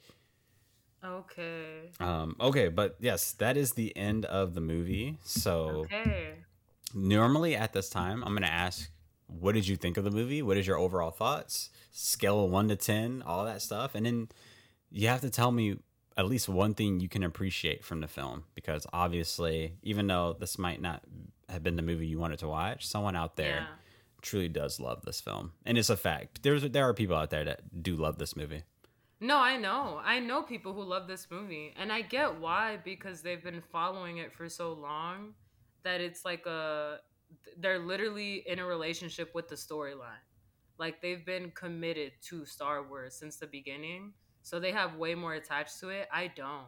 Okay. Um, okay, but yes, that is the end of the movie. So Okay. normally at this time, I'm gonna ask, what did you think of the movie? What is your overall thoughts? Scale of one to ten, all that stuff, and then you have to tell me at least one thing you can appreciate from the film, because obviously, even though this might not have been the movie you wanted to watch, someone out there Yeah. truly does love this film, and it's a fact. There's there are people out there that do love this movie. No, I know. I know people who love this movie, and I get why because they've been following it for so long that it's like a they're literally in a relationship with the storyline. Like they've been committed to Star Wars since the beginning. So they have way more attached to it. I don't.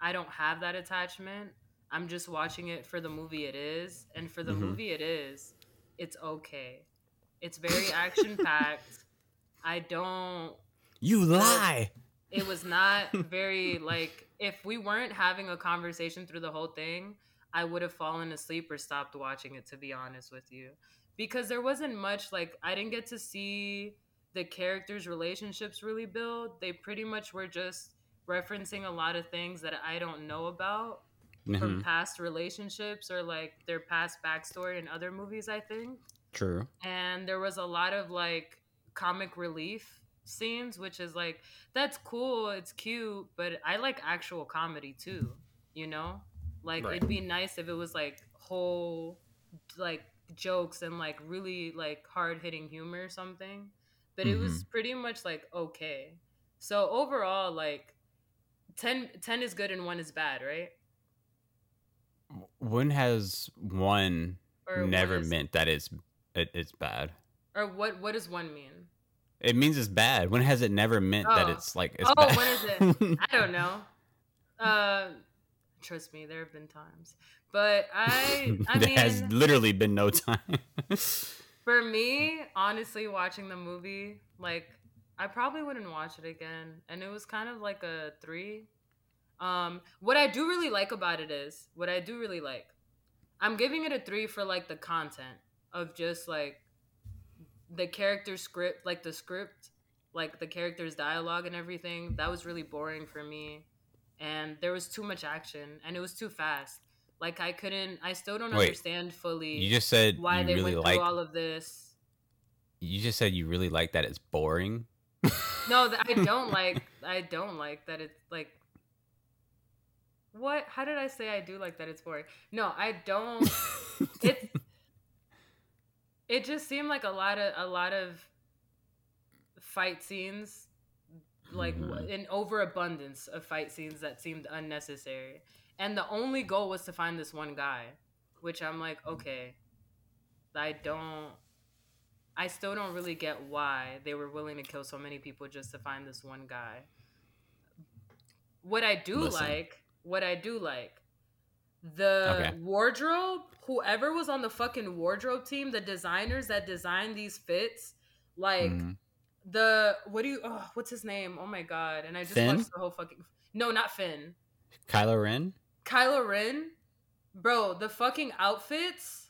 I don't have that attachment. I'm just watching it for the movie it is. And for the Mhm. movie it is, it's okay. It's very action packed. [laughs] I don't You lie. it was not very like if we weren't having a conversation through the whole thing i would have fallen asleep or stopped watching it to be honest with you because there wasn't much like i didn't get to see the characters relationships really build they pretty much were just referencing a lot of things that i don't know about from Mhm. past relationships or like their past backstory in other movies i think True. and there was a lot of like comic relief scenes which is like that's cool it's cute but i like actual comedy too you know like Right. it'd be nice if it was like whole like jokes and like really like hard-hitting humor or something but it was pretty much like okay so overall like 10, 10 is good and 1 is bad right When has one or one never is- meant that it's it, it's bad? or what what does 1 mean It means it's bad. When has it never meant that Oh. it's like it's Oh, bad? when is it? [laughs] I don't know. Uh, trust me, there have been times, but I, [laughs] I there mean, has literally been no time. [laughs] for me, honestly, watching the movie, like, I probably wouldn't watch it again, and it was kind of like a three. Um, what I do really like about it is what I do really like. I'm giving it a three for like the content of just like the character script, like the script, like the characters' dialogue and everything. That was really boring for me, and there was too much action, and it was too fast. Like I couldn't, I still don't Wait, understand fully you just said why you they really went like. through all of this. You just said you really like that it's boring. [laughs] No, I don't like. I don't like that it's like. What? How did I say I do like that it's boring? No, I don't. [laughs] It. It just seemed like a lot of a lot of fight scenes, like w Mhm. an overabundance of fight scenes that seemed unnecessary, and the only goal was to find this one guy, which I'm like, okay, I don't. I still don't really get why they were willing to kill so many people just to find this one guy. What I do Listen. like, what I do like, the Okay. wardrobe, whoever was on the fucking wardrobe team, the designers that designed these fits, like Mhm. The what do you oh, what's his name? Oh my god. And I just Finn? watched the whole fucking No, not Finn. Kylo Ren. Kylo Ren. Bro, the fucking outfits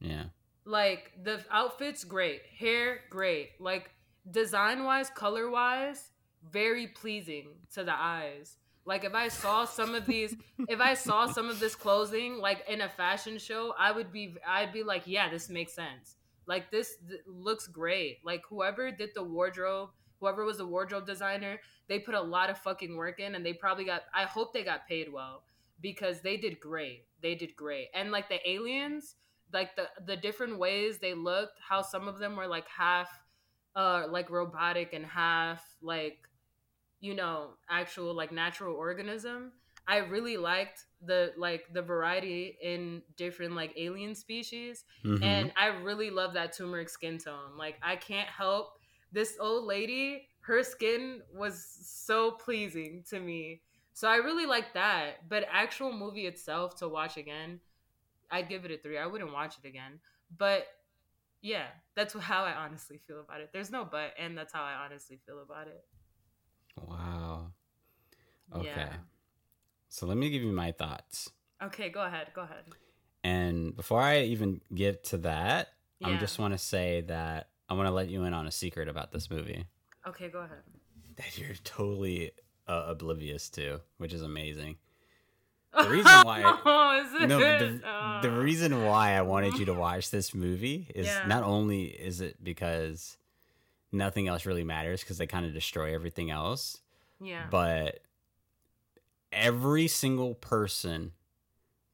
Yeah. like the outfits great hair great like design wise color wise very pleasing to the eyes like if i saw some of these [laughs] if i saw some of this clothing like in a fashion show i would be i'd be like yeah this makes sense like this th- looks great. Like whoever did the wardrobe whoever was the wardrobe designer they put a lot of fucking work in and they probably got i hope they got paid well because they did great. They did great. And like the aliens like the the different ways they looked how some of them were like half uh like robotic and half like you know actual like natural organism i really liked the like the variety in different like alien species Mhm. and i really love that turmeric skin tone like i can't help this old lady her skin was so pleasing to me so i really like that but actual movie itself to watch again i'd give it a three i wouldn't watch it again but yeah that's how i honestly feel about it there's no but and that's how i honestly feel about it wow. Okay. yeah So let me give you my thoughts. okay go ahead go ahead And before I even get to that, I just want to say that I want to let you in on a secret about this movie okay go ahead that you're totally uh, oblivious to, which is amazing. [laughs] The reason why- [laughs] oh? No, the, the Oh. reason why I wanted you to watch this movie is Yeah. not only is it because nothing else really matters because they kind of destroy everything else, yeah but every single person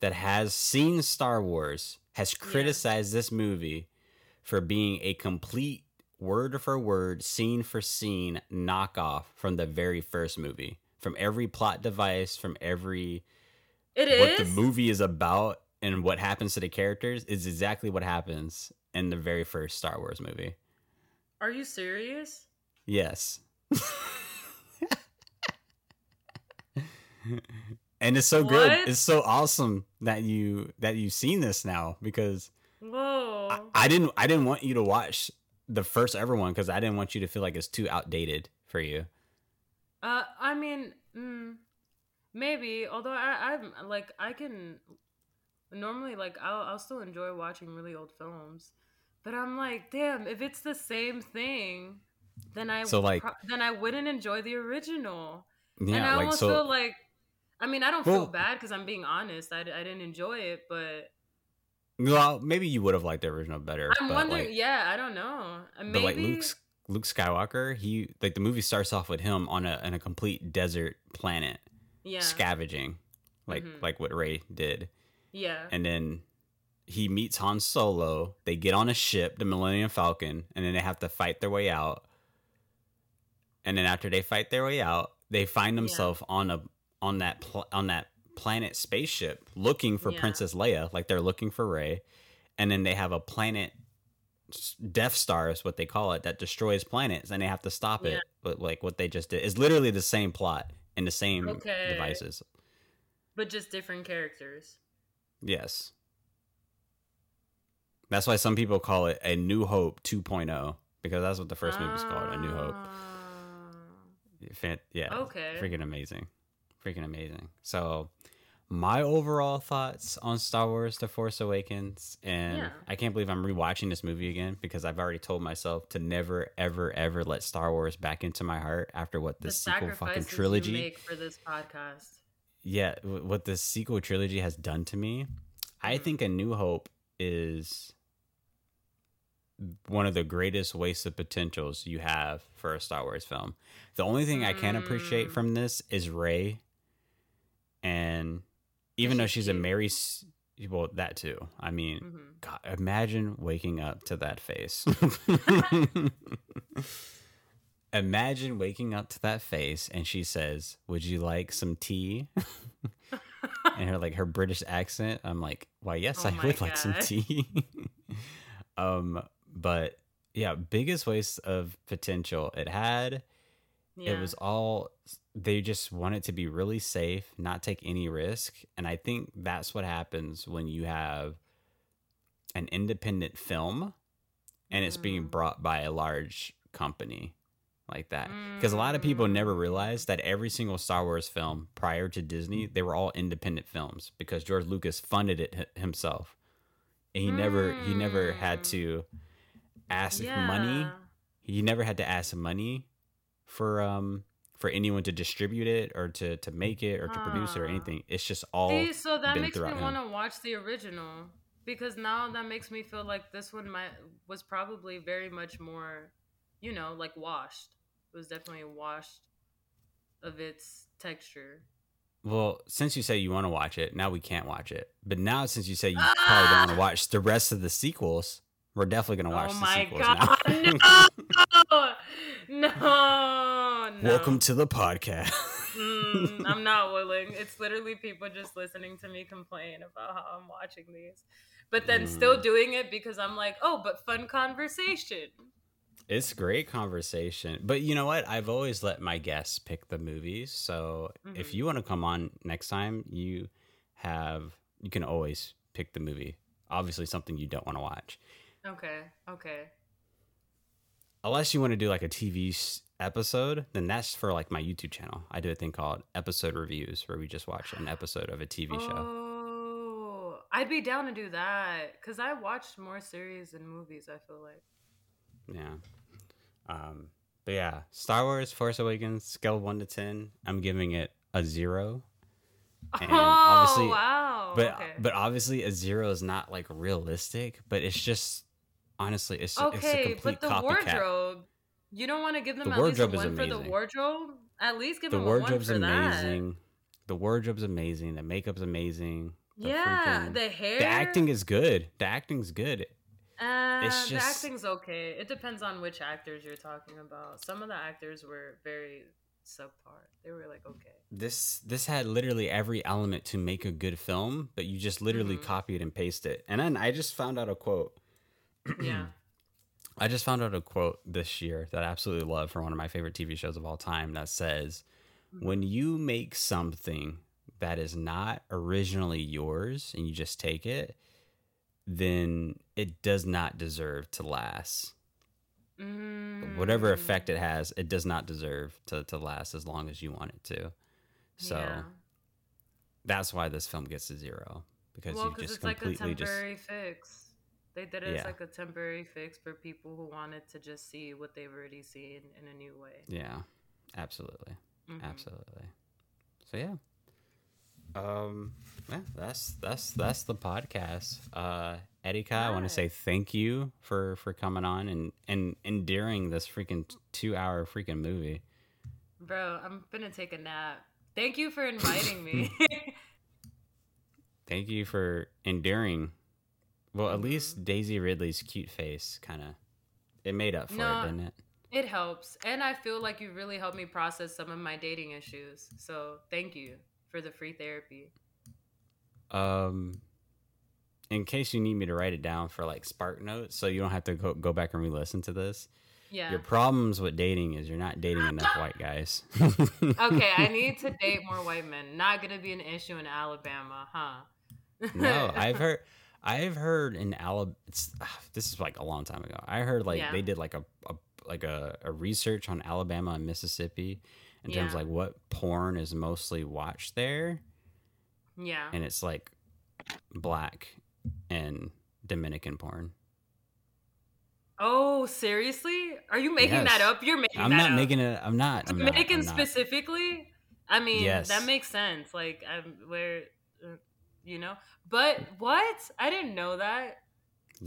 that has seen Star Wars has criticized this movie for being a complete word for word, scene for scene knockoff from the very first movie. From every plot device, from every it what is the movie is about and what happens to the characters is exactly what happens in the very first Star Wars movie. Are you serious? Yes. [laughs] and it's so good. It's so awesome that you that you've seen this now because Whoa. I, I didn't I didn't want you to watch the first ever one because I didn't want you to feel like it's too outdated for you. Uh, I mean, mm, maybe. Although I, I'm like, I can normally like, I'll, I'll still enjoy watching really old films, but I'm like, damn, if it's the same thing, then I So, like- pro- then I wouldn't enjoy the original. Yeah, and I like almost so. feel like, I mean, I don't Well- feel bad because I'm being honest. I, I didn't enjoy it, but well, maybe you would have liked the original better. I'm wondering. like, yeah, I don't know. Uh, Maybe. but like Luke's Luke Skywalker, he like the movie starts off with him on a on a complete desert planet yeah, scavenging, like Mhm. like what Rey did. yeah, and then he meets Han Solo. They get on a ship, the Millennium Falcon, and then they have to fight their way out. And then after they fight their way out, they find themselves on a on that pl- on that planet spaceship looking for Yeah. Princess Leia, like they're looking for Rey. And then they have a planet Death Star is what they call it that destroys planets, and they have to stop Yeah. it. But like what they just did is literally the same plot and the same Okay. devices. but just different characters. Yes. That's why some people call it a New Hope 2.0 because that's what the first movie's called, A New Hope. Ah. Fan- yeah. Okay. Freaking amazing. Freaking amazing. So, my overall thoughts on Star Wars The Force Awakens and Yeah. I can't believe I'm rewatching this movie again because I've already told myself to never ever ever let Star Wars back into my heart after what the, the sequel fucking trilogy for this podcast. yeah, wh- what the sequel trilogy has done to me, I Mhm. think A New Hope is one of the greatest wastes of potentials you have for a Star Wars film. The only thing I can appreciate Mm. from this is Rey, and even though she's she's a cute. Mary, well, that too. I mean, hmm God, imagine waking up to that face. [laughs] [laughs] imagine waking up to that face and she says, "Would you like some tea?" [laughs] and her like her British accent. I'm like, "Why, yes, Oh I would like some tea." um, but yeah, biggest waste of potential it had. Yeah. It was all they just want it to be really safe, not take any risk, and I think that's what happens when you have an independent film and it's being Mm. brought by a large company like that. Because a lot of people never realized that every single Star Wars film prior to Disney, they were all independent films because George Lucas funded it h- himself. And he never he never had Mm. to ask money he never had to ask money for um for anyone to distribute it or to to make it or to produce it or Ah. anything. It's just all See, so that makes me want to watch the original because now that makes me feel like this one might was probably very much more, you know, like washed. It was definitely washed of its texture. well. Since you say you want to watch it, now we can't watch it. But now since you say you probably don't want to Ah! watch the rest of the sequels, we're definitely gonna watch oh the sequels god! now. [laughs] No, no, no. Welcome to the podcast. Mm, I'm [laughs] not willing. It's literally people just listening to me complain about how I'm watching these, but then still Mm. doing it because I'm like, oh, but fun conversation. It's great conversation. But you know what? I've always let my guests pick the movies. So if Mhm. you want to come on next time, you have you can always pick the movie. Obviously something you don't want to watch. Okay, okay. Unless you want to do like a TV episode, then that's for like my YouTube channel. I do a thing called episode reviews where we just watch an episode of a TV show. Oh, I'd be down to do that because I watched more series than movies. I feel like. Yeah. Um but yeah, Star Wars Force Awakens scale 1 to 10, I'm giving it a 0. And [laughs] oh obviously- wow! but okay. but obviously a zero is not like realistic but it's just honestly it's, it's a okay, complete but the copycat wardrobe. You don't want to give them The at least a wardrobe is one for the wardrobe. At least give the them a one wardrobe's for that. amazing the wardrobe's amazing the makeup's amazing the Yeah, freaking- the hair. the acting is good the acting's good Uh, it's the acting's okay. It depends on which actors you're talking about. Some of the actors were very subpar. They were like, okay. this this had literally every element to make a good film but you just literally Mhm. copy it and paste it and then i just found out a quote Yeah. [clears throat] I just found out a quote this year that I absolutely love from one of my favorite TV shows of all time that says, When you make something that is not originally yours and you just take it, then it does not deserve to last. Whatever Mm. effect it has, it does not deserve to, to last as long as you want it to. So Yeah. that's why this film gets a zero because well, you just it's like a completely just fix. They did it Yeah. as like a temporary fix for people who wanted to just see what they've already seen in a new way. yeah, absolutely. Mhm. Absolutely. So yeah. Um yeah, that's that's that's the podcast. Uh Eddie I want to say thank you for for coming on and and enduring this freaking 2-hour freaking movie. Bro, I'm gonna take a nap. Thank you for [laughs] inviting me. Thank you for enduring well, at Mhm. least Daisy Ridley's cute face kind of it made up for No. it, didn't it? it helps. And I feel like you really helped me process some of my dating issues. So thank you for the free therapy. Um in case you need me to write it down for like spark notes so you don't have to go, go back and re-listen to this. Yeah. Your problems with dating is you're not dating enough white guys. [laughs] okay, I need to date more white men. Not gonna be an issue in Alabama, huh? no, I've heard I've heard in Alabama this is like a long time ago. I heard like Yeah. they did like a, a like a, a research on Alabama and Mississippi in terms of like what porn is mostly watched there Yeah. and it's like black and Dominican porn. Oh, seriously? Are you making Yes. that up? You're making I'm not up. making it I'm not I'm not, Dominican I'm not. specifically? I mean, Yes. that makes sense. Like, I'm where, uh, you know. But what? I didn't know that.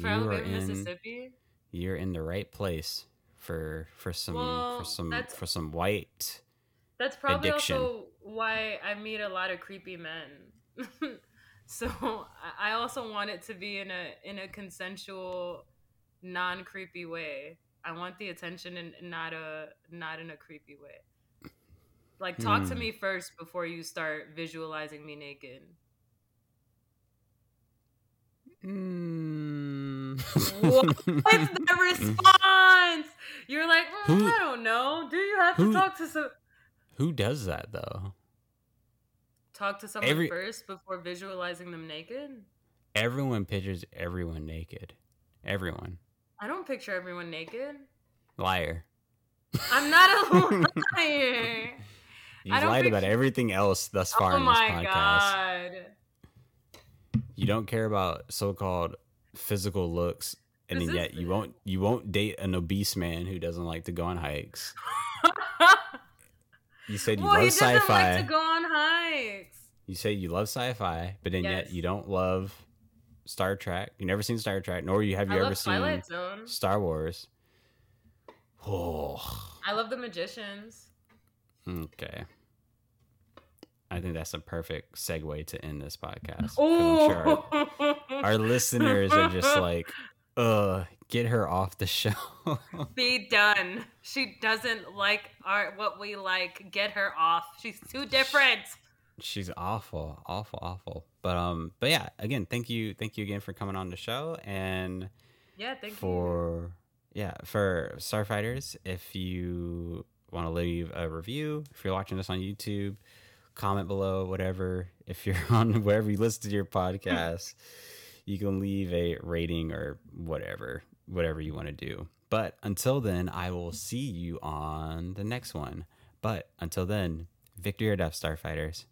For Alabama, in Mississippi. you're in the right place for for some Well, for some for some white That's probably Addiction. also why I meet a lot of creepy men. [laughs] so I- I also want it to be in a in a consensual, non creepy way. I want the attention and not a not in a creepy way. Like talk to Hmm. me first before you start visualizing me naked. Mm. [laughs] What's the response? You're like, "Mm, Who- I don't know. Do you have to talk to some Who does that though? talk to someone Every- first before visualizing them naked? Everyone pictures everyone naked. Everyone. I don't picture everyone naked. Liar. I'm not a [laughs] liar. You've don't lied about everything else thus far oh in this my podcast. god. You don't care about so-called physical looks, and then yet you won't you won't date an obese man who doesn't like to go on hikes. [laughs] You said you well, he love doesn't sci-fi. like to go on hikes. You say you love sci-fi, but then Yes. yet you don't love Star Trek. You never seen Star Trek, nor you have you I ever seen. Star Wars. Oh, [sighs] I love the magicians. okay. I think that's a perfect segue to end this podcast. sure our, our [laughs] listeners are just like, "Uh, get her off the show." [laughs] be done. She doesn't like our what we like. Get her off. She's too different. She's awful, awful, awful. But um, but yeah, again, thank you, thank you again for coming on the show and. Yeah, thank you. for yeah for starfighters if you want to leave a review if you're watching this on youtube comment below whatever. If you're [laughs] on wherever you listen to your podcast you can leave a rating or whatever whatever you want to do. But until then i will see you on the next one. But until then victory or death starfighters